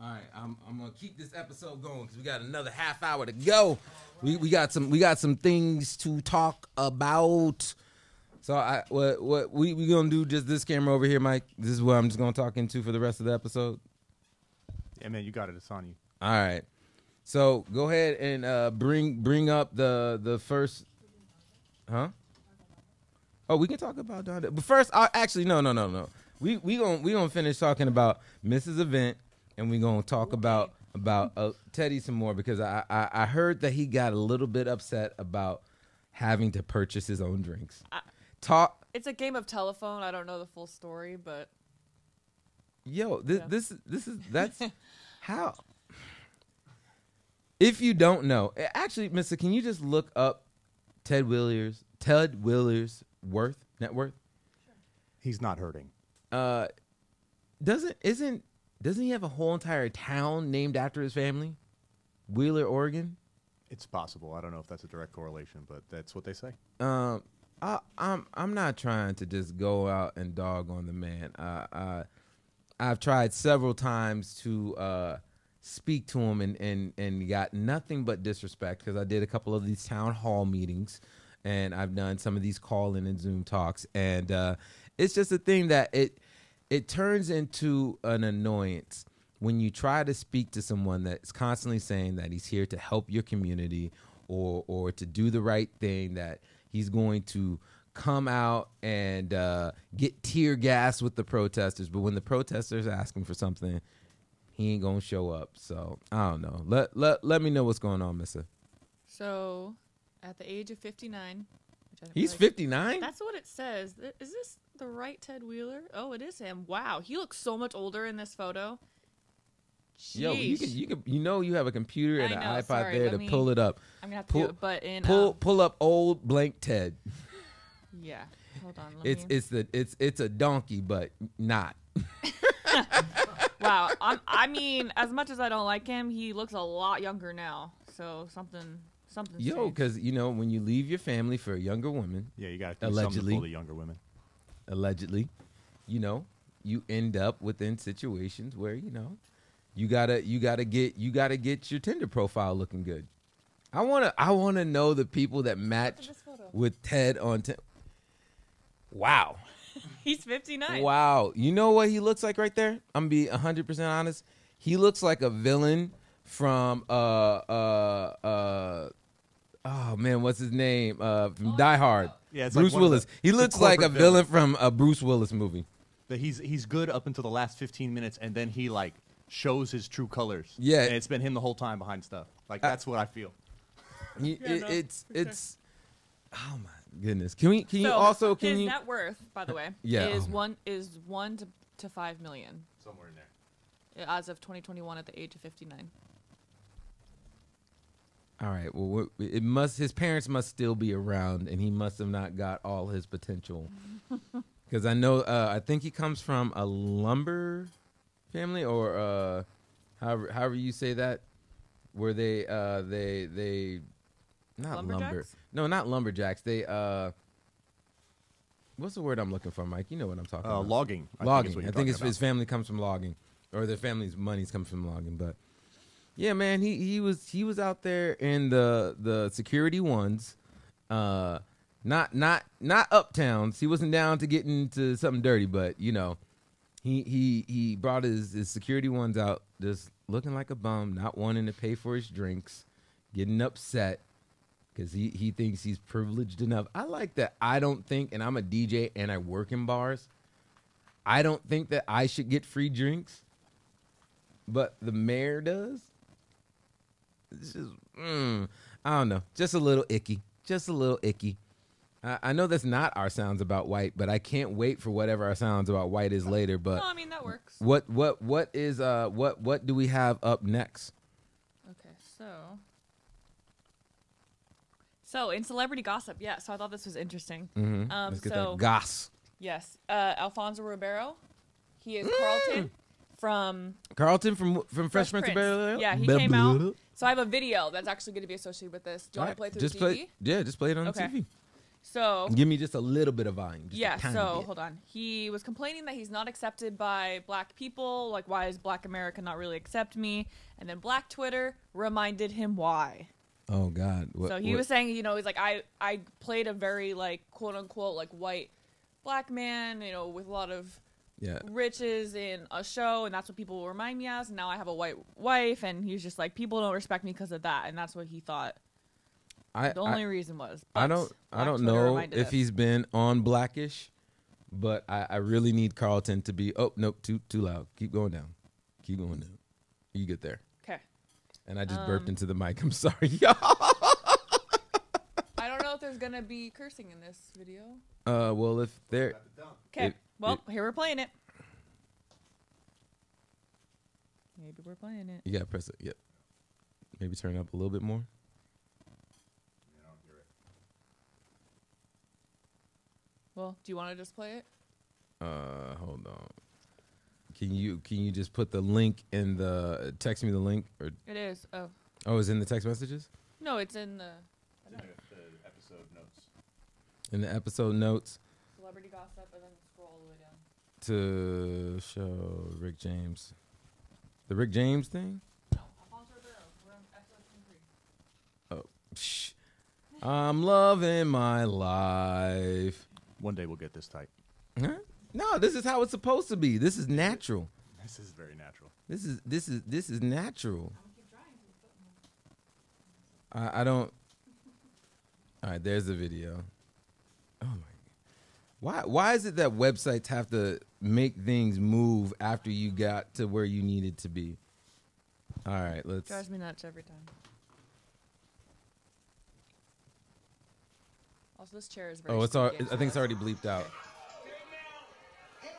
[SPEAKER 1] All right, I'm I'm gonna keep this episode going because we got another half hour to go. We we got some we got some things to talk about. So I what what we we gonna do just this camera over here, Mike. This is what I'm just gonna talk into for the rest of the episode.
[SPEAKER 2] Yeah, man, you got it. It's on you.
[SPEAKER 1] All right. So go ahead and uh, bring bring up the the first, huh? Oh, we can talk about Donda, but first, I, actually, no, no, no, no. We we gonna we gonna finish talking about Mrs. Event, and we gonna talk about about uh, Teddy some more because I, I I heard that he got a little bit upset about having to purchase his own drinks.
[SPEAKER 4] I-
[SPEAKER 1] Talk,
[SPEAKER 4] It's a game of telephone. I don't know the full story, but
[SPEAKER 1] yo, this
[SPEAKER 4] Yeah.
[SPEAKER 1] this this is that's [laughs] how. If you don't know, actually, Mister, can you just look up Ted Williams, Ted Williams worth net worth?
[SPEAKER 2] He's not hurting.
[SPEAKER 1] Uh, doesn't isn't doesn't he have a whole entire town named after his family? Wheeler, Oregon.
[SPEAKER 2] It's possible. I don't know if that's a direct correlation, but that's what they say.
[SPEAKER 1] Um, I, I'm I'm not trying to just go out and dog on the man. Uh, uh, I've tried several times to uh, speak to him and, and and got nothing but disrespect because I did a couple of these town hall meetings and I've done some of these call in and Zoom talks and uh, it's just a thing that it it turns into an annoyance when you try to speak to someone that's constantly saying that he's here to help your community or or to do the right thing that he's going to come out and uh, get tear gas with the protesters but when the protesters ask him for something he ain't gonna show up so i don't know let let, let me know what's going on mister
[SPEAKER 4] so at the age of 59, which I didn't
[SPEAKER 1] he's 59
[SPEAKER 4] That's what it says. Is this the right Ted Wheeler? Oh, it is him. Wow, he looks so much older in this photo.
[SPEAKER 1] Yo you can you can you know you have a computer and
[SPEAKER 4] I
[SPEAKER 1] an
[SPEAKER 4] know,
[SPEAKER 1] ipod
[SPEAKER 4] sorry,
[SPEAKER 1] there to
[SPEAKER 4] me-
[SPEAKER 1] pull it up
[SPEAKER 4] I'm gonna have to
[SPEAKER 1] pull-
[SPEAKER 4] do it, but in
[SPEAKER 1] pull
[SPEAKER 4] um,
[SPEAKER 1] pull up old blank ted [laughs]
[SPEAKER 4] yeah. Hold on. Let
[SPEAKER 1] it's
[SPEAKER 4] me.
[SPEAKER 1] it's the it's it's a donkey but not [laughs]
[SPEAKER 4] wow. [laughs] I'm, I mean, as much as I don't like him, he looks a lot younger now. So something something.
[SPEAKER 1] Yo, because you know when you leave your family for a younger woman,
[SPEAKER 2] Yeah, you got to something to
[SPEAKER 1] Allegedly.
[SPEAKER 2] the younger women.
[SPEAKER 1] allegedly, you know, you end up within situations where you know you gotta you gotta get you gotta get your Tinder profile looking good. I wanna I wanna know the people that match with Ted on. Te- wow, [laughs]
[SPEAKER 4] He's 59.
[SPEAKER 1] wow. You know what he looks like right there? I'm gonna be hundred percent honest. He looks like a villain from uh uh uh. Oh man, what's his name? Uh, from Die Hard.
[SPEAKER 2] Yeah, it's like
[SPEAKER 1] Bruce Willis.
[SPEAKER 2] the-
[SPEAKER 1] he looks like a villain
[SPEAKER 2] villain.
[SPEAKER 1] from a Bruce Willis movie.
[SPEAKER 2] That he's he's good up until the last 15 minutes, and then he like shows his true colors.
[SPEAKER 1] Yeah.
[SPEAKER 2] and it's been him the whole time behind stuff. Like
[SPEAKER 1] I-
[SPEAKER 2] that's what I feel.
[SPEAKER 1] He,
[SPEAKER 4] Yeah,
[SPEAKER 1] it-
[SPEAKER 4] no,
[SPEAKER 1] it's
[SPEAKER 4] for [laughs] sure.
[SPEAKER 1] it's. Oh my goodness! Can we? Can you also? Can
[SPEAKER 4] his
[SPEAKER 1] you?
[SPEAKER 4] net worth, by the way,
[SPEAKER 1] Yeah,
[SPEAKER 4] is
[SPEAKER 1] oh my-
[SPEAKER 4] one is one to, to five million
[SPEAKER 2] Somewhere in there.
[SPEAKER 4] as of 2021 at the age of 59.
[SPEAKER 1] All right. Well, it must. His parents must still be around, and he must have not got all his potential. [laughs] Because I know, uh, I think he comes from a lumber family, or uh, however, however you say that, where they, uh, they, they, not lumber.
[SPEAKER 4] Lumberjacks?
[SPEAKER 1] No, not lumberjacks. They, uh, what's the word I'm looking for, Mike? You know what I'm talking
[SPEAKER 2] Uh,
[SPEAKER 1] about.
[SPEAKER 2] logging. I
[SPEAKER 1] logging.
[SPEAKER 2] Think
[SPEAKER 1] I think his, his family comes from logging, or their family's money's come from logging. But yeah, man, he he was he was out there in the the security ones, uh, not not not uptowns. He wasn't down to getting into something dirty, but you know, he he he brought his his security ones out, just looking like a bum, not wanting to pay for his drinks, getting upset. Cause he, he thinks he's privileged enough. I like that. I don't think, and I'm a DJ and I work in bars. I don't think that I should get free drinks, but the mayor does. It's just, mm, I don't know, just a little icky, just a little icky. I, I know that's not our sounds about white, but I can't wait for whatever our sounds about white is later. But
[SPEAKER 4] no, I mean that works.
[SPEAKER 1] what what what is uh what what do we have up next?
[SPEAKER 4] Okay, so so in celebrity gossip, yeah. So I thought this was interesting.
[SPEAKER 1] Mm-hmm.
[SPEAKER 4] Um,
[SPEAKER 1] Let's get
[SPEAKER 4] so
[SPEAKER 1] that goss.
[SPEAKER 4] yes, uh, Alfonso Ribeiro, he is
[SPEAKER 1] Mm.
[SPEAKER 4] Carlton from
[SPEAKER 1] Carlton from from Fresh,
[SPEAKER 4] Fresh
[SPEAKER 1] Prince of
[SPEAKER 4] Prince. Yeah, he
[SPEAKER 1] Blah,
[SPEAKER 4] came
[SPEAKER 1] blah,
[SPEAKER 4] out. So I have a video that's actually going to be associated with this. Do you want to
[SPEAKER 1] Alright,
[SPEAKER 4] play through
[SPEAKER 1] just
[SPEAKER 4] the
[SPEAKER 1] play,
[SPEAKER 4] TV?
[SPEAKER 1] Yeah, just play it on
[SPEAKER 4] Okay.
[SPEAKER 1] the TV.
[SPEAKER 4] So
[SPEAKER 1] Give me just a little bit of volume. Just
[SPEAKER 4] yeah, so
[SPEAKER 1] bit.
[SPEAKER 4] hold on. He was complaining that he's not accepted by black people. Like, why is Black America not really accept me? And then Black Twitter reminded him why.
[SPEAKER 1] Oh God. What,
[SPEAKER 4] so he
[SPEAKER 1] what-
[SPEAKER 4] was saying, you know, he's like, I I played a very like quote unquote like white black man, you know, with a lot of
[SPEAKER 1] Yeah.
[SPEAKER 4] riches in a show, and that's what people will remind me as. And now I have a white wife, and he's just like, people don't respect me because of that, and that's what he thought
[SPEAKER 1] I
[SPEAKER 4] the
[SPEAKER 1] I-
[SPEAKER 4] only reason was.
[SPEAKER 1] I don't I don't
[SPEAKER 4] Twitter
[SPEAKER 1] know if
[SPEAKER 4] us.
[SPEAKER 1] he's been on Blackish, but I, I really need Carlton to be. Oh nope, too too loud. Keep going down. Keep going down. You get there.
[SPEAKER 4] okay.
[SPEAKER 1] And I just burped
[SPEAKER 4] Um,
[SPEAKER 1] into the mic. [laughs] I'm sorry, y'all.
[SPEAKER 4] I don't know if there's gonna be cursing in this video.
[SPEAKER 1] Uh, well, if they're
[SPEAKER 4] Okay. Well,
[SPEAKER 1] it-
[SPEAKER 4] here we're playing it. Maybe we're playing it.
[SPEAKER 1] you gotta press it. Yep. Maybe turn it up a little bit more.
[SPEAKER 4] Well, do you want to just play it?
[SPEAKER 1] Uh, hold on. Can you can you just put the link in the text me the link or
[SPEAKER 4] It is. Oh
[SPEAKER 1] oh it's in the text messages
[SPEAKER 4] no, it's in the
[SPEAKER 2] episode notes.
[SPEAKER 1] in the episode notes
[SPEAKER 4] celebrity gossip, and then scroll all the way down.
[SPEAKER 1] to show Rick James the Rick James thing.
[SPEAKER 4] Alfonso Ribeiro. We're on episode 23.
[SPEAKER 1] Psh. I'm loving my life.
[SPEAKER 2] One day we'll get this tight.
[SPEAKER 1] Huh? No, this is how it's supposed to be. This is natural.
[SPEAKER 2] This is very natural.
[SPEAKER 1] This is this is this is natural. I, I don't. All right, there's the video. Oh my! Why why is it that websites have to make things move after you got to where you needed to be? All right, let's.
[SPEAKER 4] Drives me nuts every time. Also, this chair is very.
[SPEAKER 1] Oh, it's all. I think it's already bleeped out.
[SPEAKER 5] Hey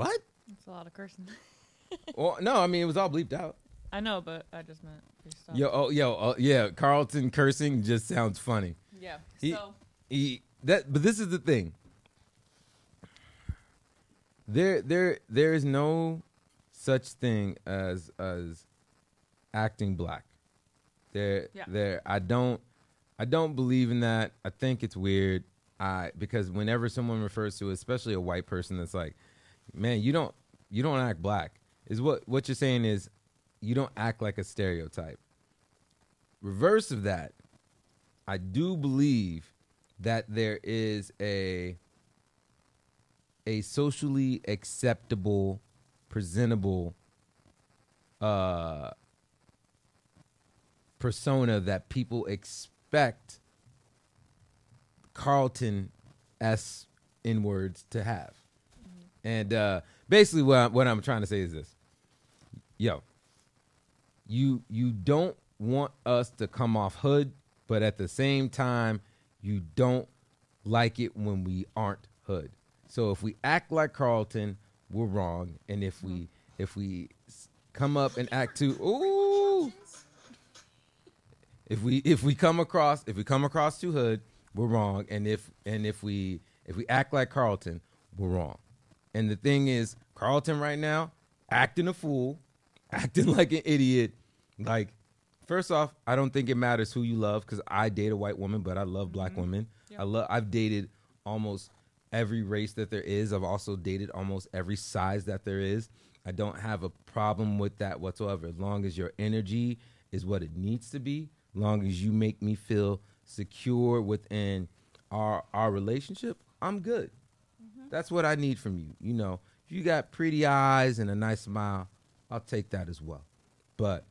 [SPEAKER 1] What?
[SPEAKER 4] It's a lot of cursing. [laughs]
[SPEAKER 1] Well, no, I mean it was all bleeped out.
[SPEAKER 4] I know, but I just meant.
[SPEAKER 1] Yo, oh, yo, oh, yeah. Carlton cursing just sounds funny.
[SPEAKER 4] Yeah.
[SPEAKER 1] He-
[SPEAKER 4] so
[SPEAKER 1] He, that, but this is the thing. There, there, there is no such thing as as acting black. There,
[SPEAKER 4] Yeah.
[SPEAKER 1] there. I don't, I don't believe in that. I think it's weird. I because whenever someone refers to, especially a white person, that's like, man, you don't, you don't act black. Is what what you're saying is, you don't act like a stereotype. Reverse of that, I do believe that there is a a socially acceptable, presentable uh persona that people expect Carlton s in words to have. And uh basically what I'm, what I'm trying to say is this. Yo, you you don't want us to come off hood, but at the same time, you don't like it when we aren't hood. So if we act like Carlton, we're wrong, and if we if we come up and act too [laughs] ooh, if we if we come across if we come across too hood, we're wrong, and if and if we if we act like Carlton, we're wrong. And the thing is, Carlton right now acting a fool, [laughs] acting like an idiot. Like, first off, I don't think it matters who you love because I date a white woman, but I love black mm-hmm. women. I love. I've dated almost every race that there is. I've also dated almost every size that there is. I don't have a problem with that whatsoever. As long as your energy is what it needs to be, long as you make me feel secure within our our relationship, I'm good. That's what I need from you. You know, if you got pretty eyes and a nice smile, I'll take that as well. But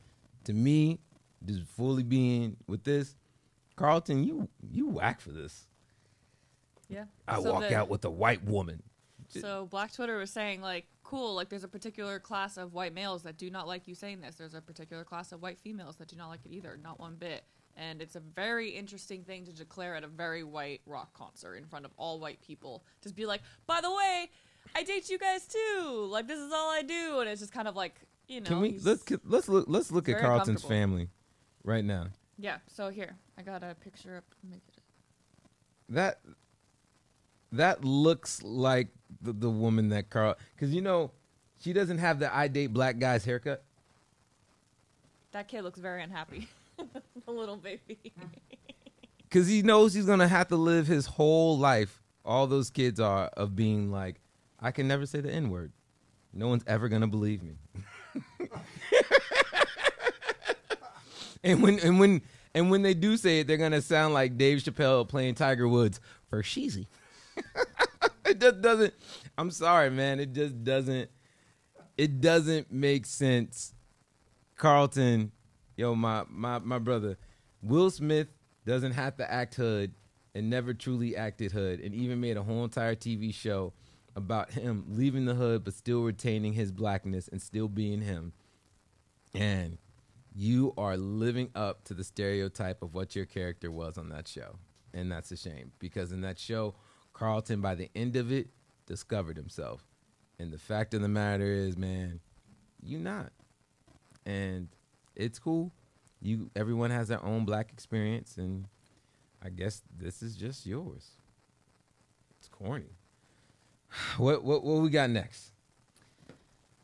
[SPEAKER 1] to me, just fully being with this, Carlton, you you whack for this.
[SPEAKER 4] yeah.
[SPEAKER 1] I
[SPEAKER 4] So
[SPEAKER 1] walk
[SPEAKER 4] the-
[SPEAKER 1] out with a white woman.
[SPEAKER 4] So Black Twitter was saying like, cool, like there's a particular class of white males that do not like you saying this. There's a particular class of white females that do not like it either, not one bit. And it's a very interesting thing to declare at a very white rock concert in front of all white people. Just be like, by the way, I date you guys too. Like this is all I do, and it's just kind of like, you know.
[SPEAKER 1] Can we let's let's look let's look at Carlton's family right now.
[SPEAKER 4] Yeah. So here, I got a picture up. Make it.
[SPEAKER 1] That that looks like the, the woman that Carl because you know she doesn't have the I date black guys haircut.
[SPEAKER 4] That kid looks very unhappy. [laughs] [laughs] the little baby. [laughs]
[SPEAKER 1] because he knows he's gonna have to live his whole life. All those kids are of being like, I can never say the N word. No one's ever gonna believe me. [laughs] and when and when and when they do say it, they're gonna sound like Dave Chappelle playing Tiger Woods for Sheezy. it just doesn't. I'm sorry, man. It just doesn't. It doesn't make sense. Carlton, yo, my my my brother, Will Smith doesn't have to act hood and never truly acted hood, and even made a whole entire TV show about him leaving the hood but still retaining his blackness and still being him. And you are living up to the stereotype of what your character was on that show. And that's a shame because in that show, Carlton, by the end of it, discovered himself. And the fact of the matter is, man, you not. And it's cool. You everyone has their own black experience and I guess this is just yours. It's corny. [sighs] What what what we got next?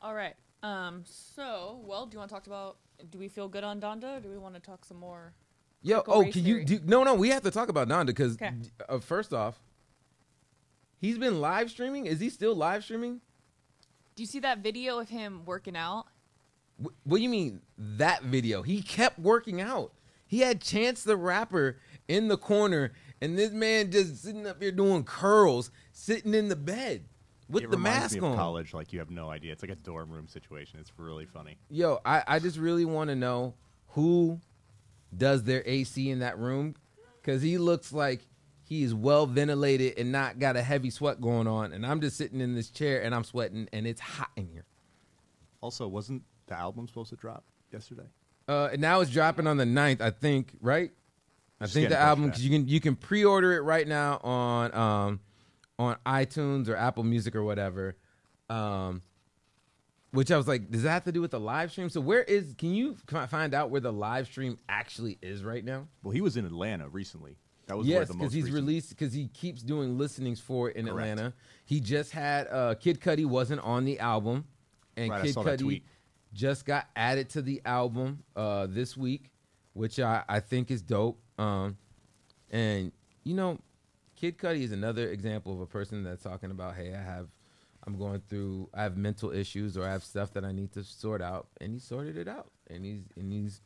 [SPEAKER 4] All right. Um. So, well, do you want to talk about? Do we feel good on Donda? Do we want to talk some more?
[SPEAKER 1] Yo, oh, can you do? No, no, we have to talk about Donda because
[SPEAKER 4] Okay.
[SPEAKER 1] uh, first off, he's been live streaming. Is he still live streaming?
[SPEAKER 4] Do you see that video of him working out?
[SPEAKER 1] Wh- What do you mean that video? He kept working out. He had Chance the Rapper in the corner, and this man just sitting up here doing curls, sitting in the bed with
[SPEAKER 2] it
[SPEAKER 1] the mask
[SPEAKER 2] me of
[SPEAKER 1] on.
[SPEAKER 2] college, like you have no idea. It's like a dorm room situation. It's really funny.
[SPEAKER 1] Yo, I, I just really want to know who does their AC in that room because he looks like he's well ventilated and not got a heavy sweat going on. And I'm just sitting in this chair and I'm sweating and it's hot in here.
[SPEAKER 2] Also, wasn't the album supposed to drop yesterday?
[SPEAKER 1] Uh, and now it's dropping on the 9th, I think, right? I
[SPEAKER 2] Just
[SPEAKER 1] think the album because you can you can pre-order it right now on um on iTunes or Apple Music or whatever. Um, which I was like, does that have to do with the live stream? So where is? Can you find out where the live stream actually is right now?
[SPEAKER 2] Well, he was in Atlanta recently. That was where
[SPEAKER 1] Yes,
[SPEAKER 2] the
[SPEAKER 1] because he's
[SPEAKER 2] recent-
[SPEAKER 1] released because he keeps doing listenings for it in
[SPEAKER 2] Correct.
[SPEAKER 1] Atlanta. He just had uh, Kid Cudi wasn't on the album, and
[SPEAKER 2] Right,
[SPEAKER 1] Kid Cudi. Just got added to the album uh, this week, which I, I think is dope. Um, and you know, Kid Cudi is another example of a person that's talking about, hey, I have, I'm going through, I have mental issues or I have stuff that I need to sort out, and he sorted it out, and he's and he's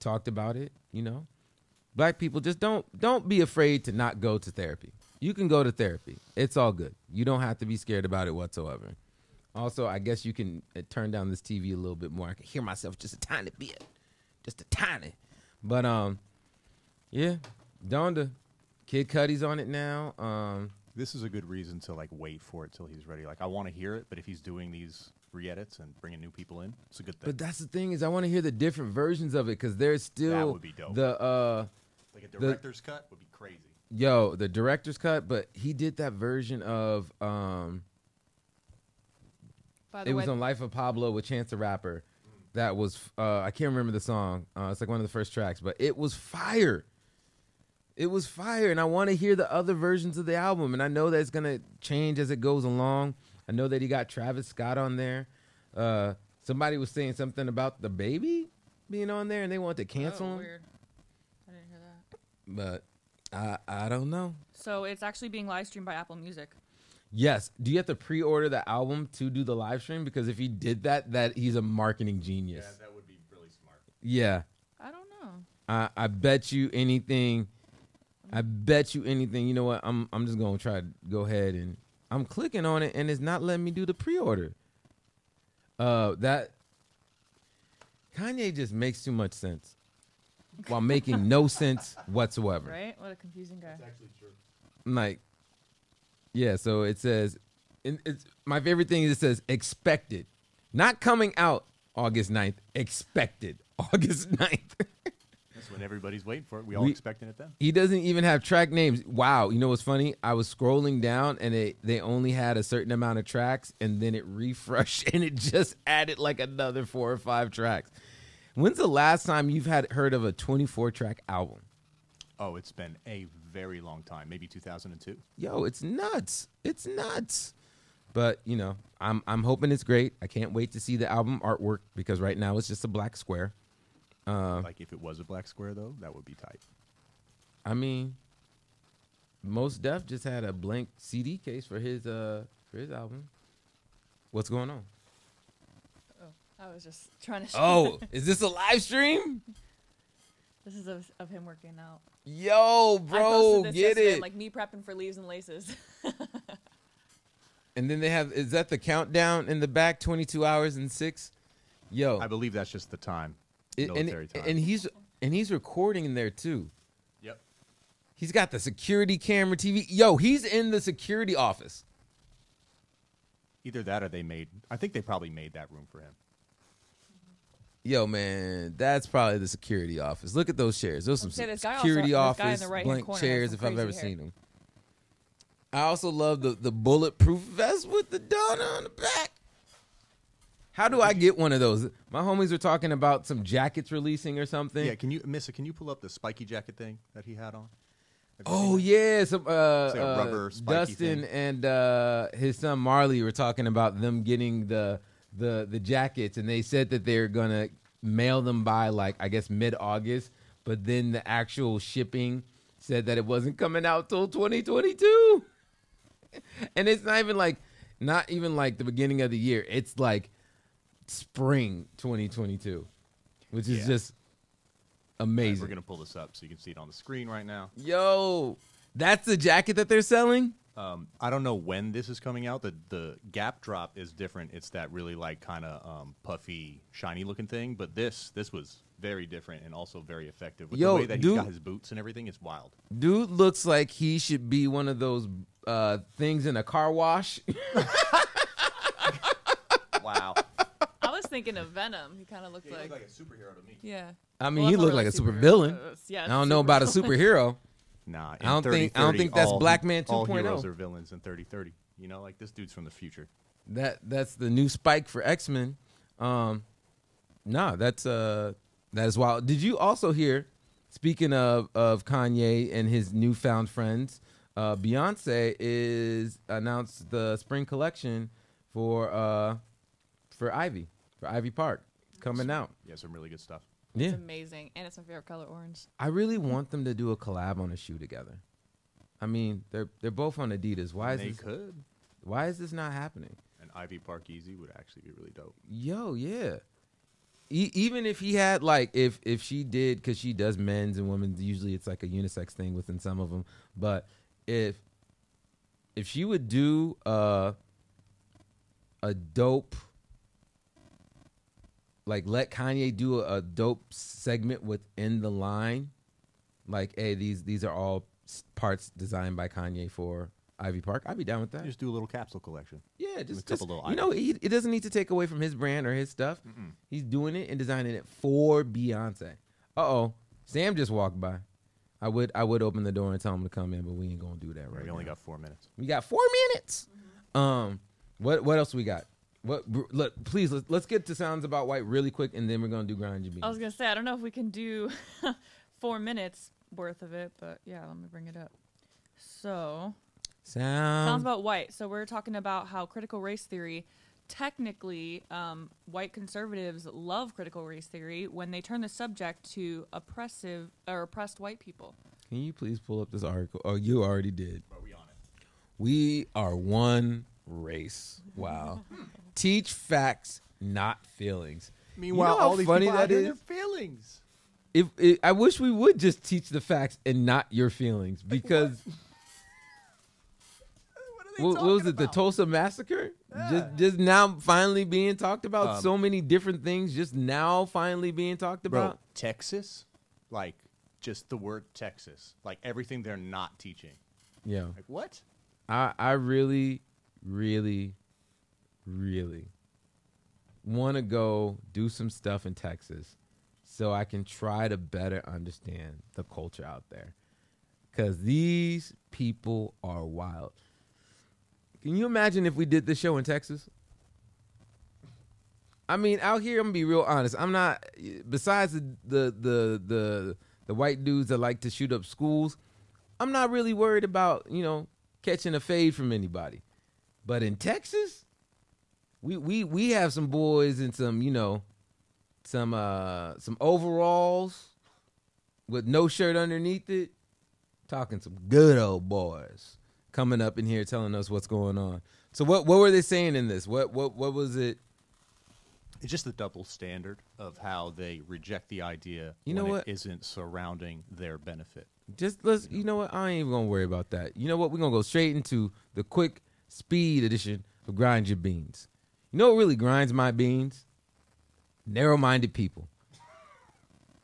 [SPEAKER 1] talked about it. You know, black people just don't don't be afraid to not go to therapy. You can go to therapy. It's all good. You don't have to be scared about it whatsoever. Also, I guess you can uh, turn down this TV a little bit more. I can hear myself just a tiny bit, just a tiny. But um, yeah, Donda, Kid Cudi's on it now. Um,
[SPEAKER 2] This is a good reason to like wait for it till he's ready. Like I want to hear it, but if he's doing these re-edits and bringing new people in, it's a good thing.
[SPEAKER 1] but that's the thing is, I want to hear the different versions of it because there's still
[SPEAKER 2] would be dope.
[SPEAKER 1] the uh,
[SPEAKER 2] like a director's cut would be crazy.
[SPEAKER 1] yo the director's cut, but he did that version of um.
[SPEAKER 4] By the
[SPEAKER 1] it
[SPEAKER 4] way,
[SPEAKER 1] was on Life of Pablo with Chance the Rapper. That was uh, I can't remember the song. Uh, it's like one of the first tracks, but it was fire. It was fire, and I want to hear the other versions of the album. And I know that it's gonna change as it goes along. I know that he got Travis Scott on there. Uh, somebody was saying something about the baby being on there, and they wanted to cancel
[SPEAKER 4] oh,
[SPEAKER 1] him.
[SPEAKER 4] weird. I didn't hear that.
[SPEAKER 1] But I I don't know.
[SPEAKER 4] So it's actually being live streamed by Apple Music.
[SPEAKER 1] Yes. Do you have to pre-order the album to do the live stream? Because if he did that, that he's a marketing genius.
[SPEAKER 2] Yeah, that would be really smart.
[SPEAKER 1] yeah.
[SPEAKER 4] I don't know.
[SPEAKER 1] I, I bet you anything. I bet you anything. You know what? I'm I'm just gonna try to go ahead and I'm clicking on it and it's not letting me do the pre-order. Uh, that Kanye just makes too much sense while making no [laughs] sense whatsoever.
[SPEAKER 4] Right? What a confusing guy.
[SPEAKER 1] I'm like, yeah. So it says, and it's my favorite thing is it says expected, not coming out August 9th. Expected [laughs] August 9th.
[SPEAKER 2] That's when everybody's waiting for it. We all
[SPEAKER 1] We-
[SPEAKER 2] expecting it then.
[SPEAKER 1] He doesn't even have track names. Wow, you know what's funny? I was scrolling down and it, they only had a certain amount of tracks and then it refreshed [laughs] and it just added like another four or five tracks. When's the last time you've had heard of a 24 track album?
[SPEAKER 2] Oh, it's been a very long time. Maybe 2002.
[SPEAKER 1] Yo, it's nuts. It's nuts. But, you know, I'm I'm hoping it's great. I can't wait to see the album artwork because right now it's just a black square. Uh,
[SPEAKER 2] like if it was a black square though, that would be tight.
[SPEAKER 1] I mean, Mos Def just had a blank CD case for his uh for his album. What's going on?
[SPEAKER 4] Oh, I was just trying to.
[SPEAKER 1] Oh, [laughs] is this a live stream?
[SPEAKER 4] This is of, of him working out.
[SPEAKER 1] Yo, bro,
[SPEAKER 4] posted this
[SPEAKER 1] get it.
[SPEAKER 4] Like me prepping for leaves and laces. [laughs]
[SPEAKER 1] and then they have is that the countdown in the back? Twenty two hours and six. Yo,
[SPEAKER 2] I believe that's just the time.
[SPEAKER 1] it- and,
[SPEAKER 2] time.
[SPEAKER 1] and he's and he's recording in there too.
[SPEAKER 2] Yep.
[SPEAKER 1] He's got the security camera TV. Yo, he's in the security office.
[SPEAKER 2] Either that or they made. I think they probably made that room for him.
[SPEAKER 1] Yo, man, that's probably the security office. Look at those chairs. Those are some
[SPEAKER 4] say, this guy
[SPEAKER 1] security
[SPEAKER 4] also- this guy in
[SPEAKER 1] office
[SPEAKER 4] right-hand
[SPEAKER 1] blank chairs if I've ever
[SPEAKER 4] hair.
[SPEAKER 1] seen them. I also love the the bulletproof vest with the donut on the back. How do I get one of those? My homies were talking about some jackets releasing or something.
[SPEAKER 2] Yeah. Can you, Missa? Can you pull up the spiky jacket thing that he had on?
[SPEAKER 1] Oh yeah, some uh,
[SPEAKER 2] It's like a
[SPEAKER 1] uh,
[SPEAKER 2] rubber spiky
[SPEAKER 1] Dustin
[SPEAKER 2] thing.
[SPEAKER 1] and uh, his son Marley were talking about them getting the the the jackets, and they said that they're gonna mail them by like I guess mid August, but then the actual shipping said that it wasn't coming out till 2022, [laughs] and it's not even like not even like the beginning of the year. It's like spring 2022, which is
[SPEAKER 2] Yeah.
[SPEAKER 1] just
[SPEAKER 2] All right,
[SPEAKER 1] amazing.
[SPEAKER 2] We're gonna pull this up so you can see it on the screen right now.
[SPEAKER 1] Yo, that's the jacket that they're selling.
[SPEAKER 2] Um, I don't know when this is coming out. The the Gap drop is different. It's that really like kind of um, puffy, shiny looking thing. But this this was very different and also very effective. With
[SPEAKER 1] Yo,
[SPEAKER 2] the way that
[SPEAKER 1] dude-
[SPEAKER 2] he's got his boots and everything, it's wild.
[SPEAKER 1] Dude looks like he should be one of those uh, things in a car wash. [laughs]
[SPEAKER 2] Wow.
[SPEAKER 4] I was thinking of Venom. He kind of looked like.
[SPEAKER 2] a superhero to me.
[SPEAKER 4] yeah.
[SPEAKER 1] I mean,
[SPEAKER 4] Well,
[SPEAKER 1] he looked
[SPEAKER 4] really
[SPEAKER 1] like a super
[SPEAKER 4] superhero.
[SPEAKER 1] villain.
[SPEAKER 4] Yeah,
[SPEAKER 1] I don't know about a
[SPEAKER 4] supervillain.
[SPEAKER 2] Nah, in
[SPEAKER 1] I don't
[SPEAKER 2] 30,
[SPEAKER 1] think- I don't think that's
[SPEAKER 2] all-
[SPEAKER 1] Black Man 2.0.
[SPEAKER 2] All
[SPEAKER 1] 2.0.
[SPEAKER 2] heroes are villains in 30 30. You know, like this dude's from the future.
[SPEAKER 1] That that's the new Spike for X Men. Um, nah, that's uh, that is wild. Did you also hear? Speaking of of Kanye and his newfound friends, uh, Beyonce is announced the spring collection for uh for Ivy for Ivy Park. It's coming out.
[SPEAKER 2] Yeah, some really good stuff.
[SPEAKER 1] Yeah,
[SPEAKER 4] It's amazing, and it's my favorite color, orange.
[SPEAKER 1] I really want them to do a collab on a shoe together. I mean, they're they're both on Adidas. Why is
[SPEAKER 2] they
[SPEAKER 1] this,
[SPEAKER 2] could.
[SPEAKER 1] why is this not happening?
[SPEAKER 2] An Ivy Park Yeezy would actually be really dope.
[SPEAKER 1] Yo, yeah. E- even if he had like, if if she did, because she does men's and women's. Usually, it's like a unisex thing within some of them. But if if she would do uh, a dope, like let Kanye do a, a dope segment within the line, like, hey, these these are all parts designed by Kanye for Ivy Park. I'd be down with that.
[SPEAKER 2] Just do a little capsule collection.
[SPEAKER 1] Yeah, just a
[SPEAKER 2] couple
[SPEAKER 1] just
[SPEAKER 2] little
[SPEAKER 1] you know, he, it doesn't need to take away from his brand or his stuff. He's doing it and designing it for Beyonce. Uh oh, Sam just walked by. I would I would open the door and tell him to come in, but we ain't gonna do that right
[SPEAKER 2] we only
[SPEAKER 1] now.
[SPEAKER 2] got four minutes.
[SPEAKER 1] we got four minutes. Um, what what else we got? What br- look? Please let's, let's get to sounds about white really quick, and then we're gonna do grind your beans.
[SPEAKER 4] I was gonna say I don't know if we can do [laughs] four minutes worth of it, but yeah, let me bring it up. So
[SPEAKER 1] Sound
[SPEAKER 4] sounds about white. So we're talking about how critical race theory. Technically, um, white conservatives love critical race theory when they turn the subject to oppressive or oppressed white people.
[SPEAKER 1] Can you please pull up this article? Oh, you already did.
[SPEAKER 2] Are we on it?
[SPEAKER 1] We are one race. Wow. [laughs] Teach facts, not feelings.
[SPEAKER 2] Meanwhile,
[SPEAKER 1] You know how
[SPEAKER 2] all these
[SPEAKER 1] funny
[SPEAKER 2] people
[SPEAKER 1] that
[SPEAKER 2] out here,
[SPEAKER 1] is?
[SPEAKER 2] their feelings.
[SPEAKER 1] If, if I wish we would just teach the facts and not your feelings, because [laughs] what, what was it? The Tulsa massacre? Just just now finally being talked about.
[SPEAKER 2] Um,
[SPEAKER 1] so many different things just now finally being talked
[SPEAKER 2] Bro,
[SPEAKER 1] about.
[SPEAKER 2] Texas, like just the word Texas, like everything they're not teaching.
[SPEAKER 1] Yeah.
[SPEAKER 2] Like what?
[SPEAKER 1] I I really, really, really want to go do some stuff in Texas so I can try to better understand the culture out there. Cause these people are wild. Can you imagine if we did this show in Texas? I mean, out here, I'm gonna be real honest. I'm not. Besides the the the the, the white dudes that like to shoot up schools, I'm not really worried about you know catching a fade from anybody. But in Texas, we we we have some boys and some you know some uh some overalls with no shirt underneath it, talking some good old boys coming up in here telling us what's going on. So what what were they saying in this? What what what was it?
[SPEAKER 2] It's just the double standard of how they reject the idea
[SPEAKER 1] You know what?
[SPEAKER 2] isn't surrounding their benefit.
[SPEAKER 1] Just let's you know what I ain't even gonna worry about that. You know what? We're gonna go straight into the quick speed edition of Grind Your Beans. You know what really grinds my beans? Narrow minded people.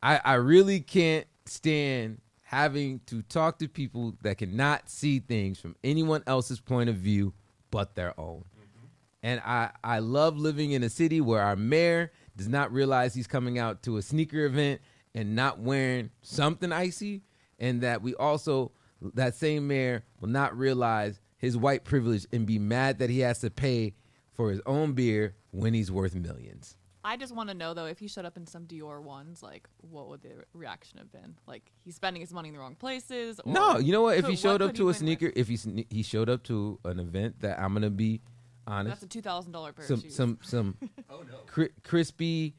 [SPEAKER 1] I I really can't stand having to talk to people that cannot see things from anyone else's point of view but their own. Mm-hmm. And I, I love living in a city where our mayor does not realize he's coming out to a sneaker event and not wearing something icy. And that we also, that same mayor will not realize his white privilege and be mad that he has to pay for his own beer when he's worth millions.
[SPEAKER 4] I just want to know though, if he showed up in some Dior ones, like what would the reaction have been? Like he's spending his money in the wrong places? Or
[SPEAKER 1] No, you know what? If
[SPEAKER 4] could-
[SPEAKER 1] he showed up to a
[SPEAKER 4] win with?
[SPEAKER 1] sneaker, if he sne- he showed up to an event that I'm gonna be honest,
[SPEAKER 4] that's a two thousand dollar pair
[SPEAKER 1] some
[SPEAKER 4] of shoes.
[SPEAKER 1] some some [laughs] oh, cri- crispy,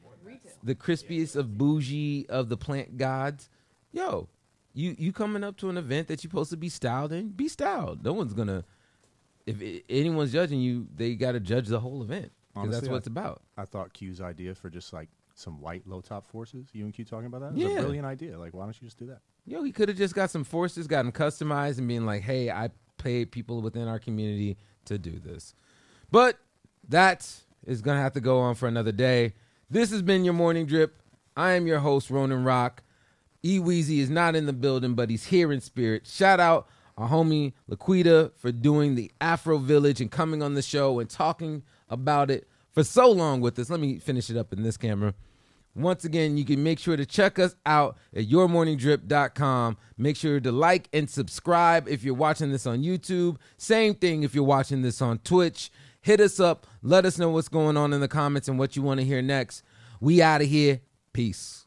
[SPEAKER 1] the crispiest of bougie of the plant gods. Yo, you you coming up to an event that you're supposed to be styled in? Be styled. No one's gonna. If anyone's judging you, they got to judge the whole event because that's what
[SPEAKER 2] I-
[SPEAKER 1] it's about.
[SPEAKER 2] I thought Q's idea for just like some white low top forces. You and Q talking about that? It
[SPEAKER 1] Yeah.
[SPEAKER 2] a brilliant idea. Like, why don't you just do that?
[SPEAKER 1] Yo, he could have just got some forces, got them customized, and being like, "Hey, I paid people within our community to do this." But that is gonna have to go on for another day. This has been your morning drip. I am your host, Ronin Roc. E Weezie is not in the building, but he's here in spirit. Shout out our homie Laquida for doing the Afro Village and coming on the show and talking about it for so long with us. Let me finish it up in this camera. Once again, you can make sure to check us out at yourmorningdrip.com. Make sure to like and subscribe if you're watching this on YouTube. Same thing if you're watching this on Twitch. Hit us up. Let us know what's going on in the comments and what you want to hear next. We out of here. Peace.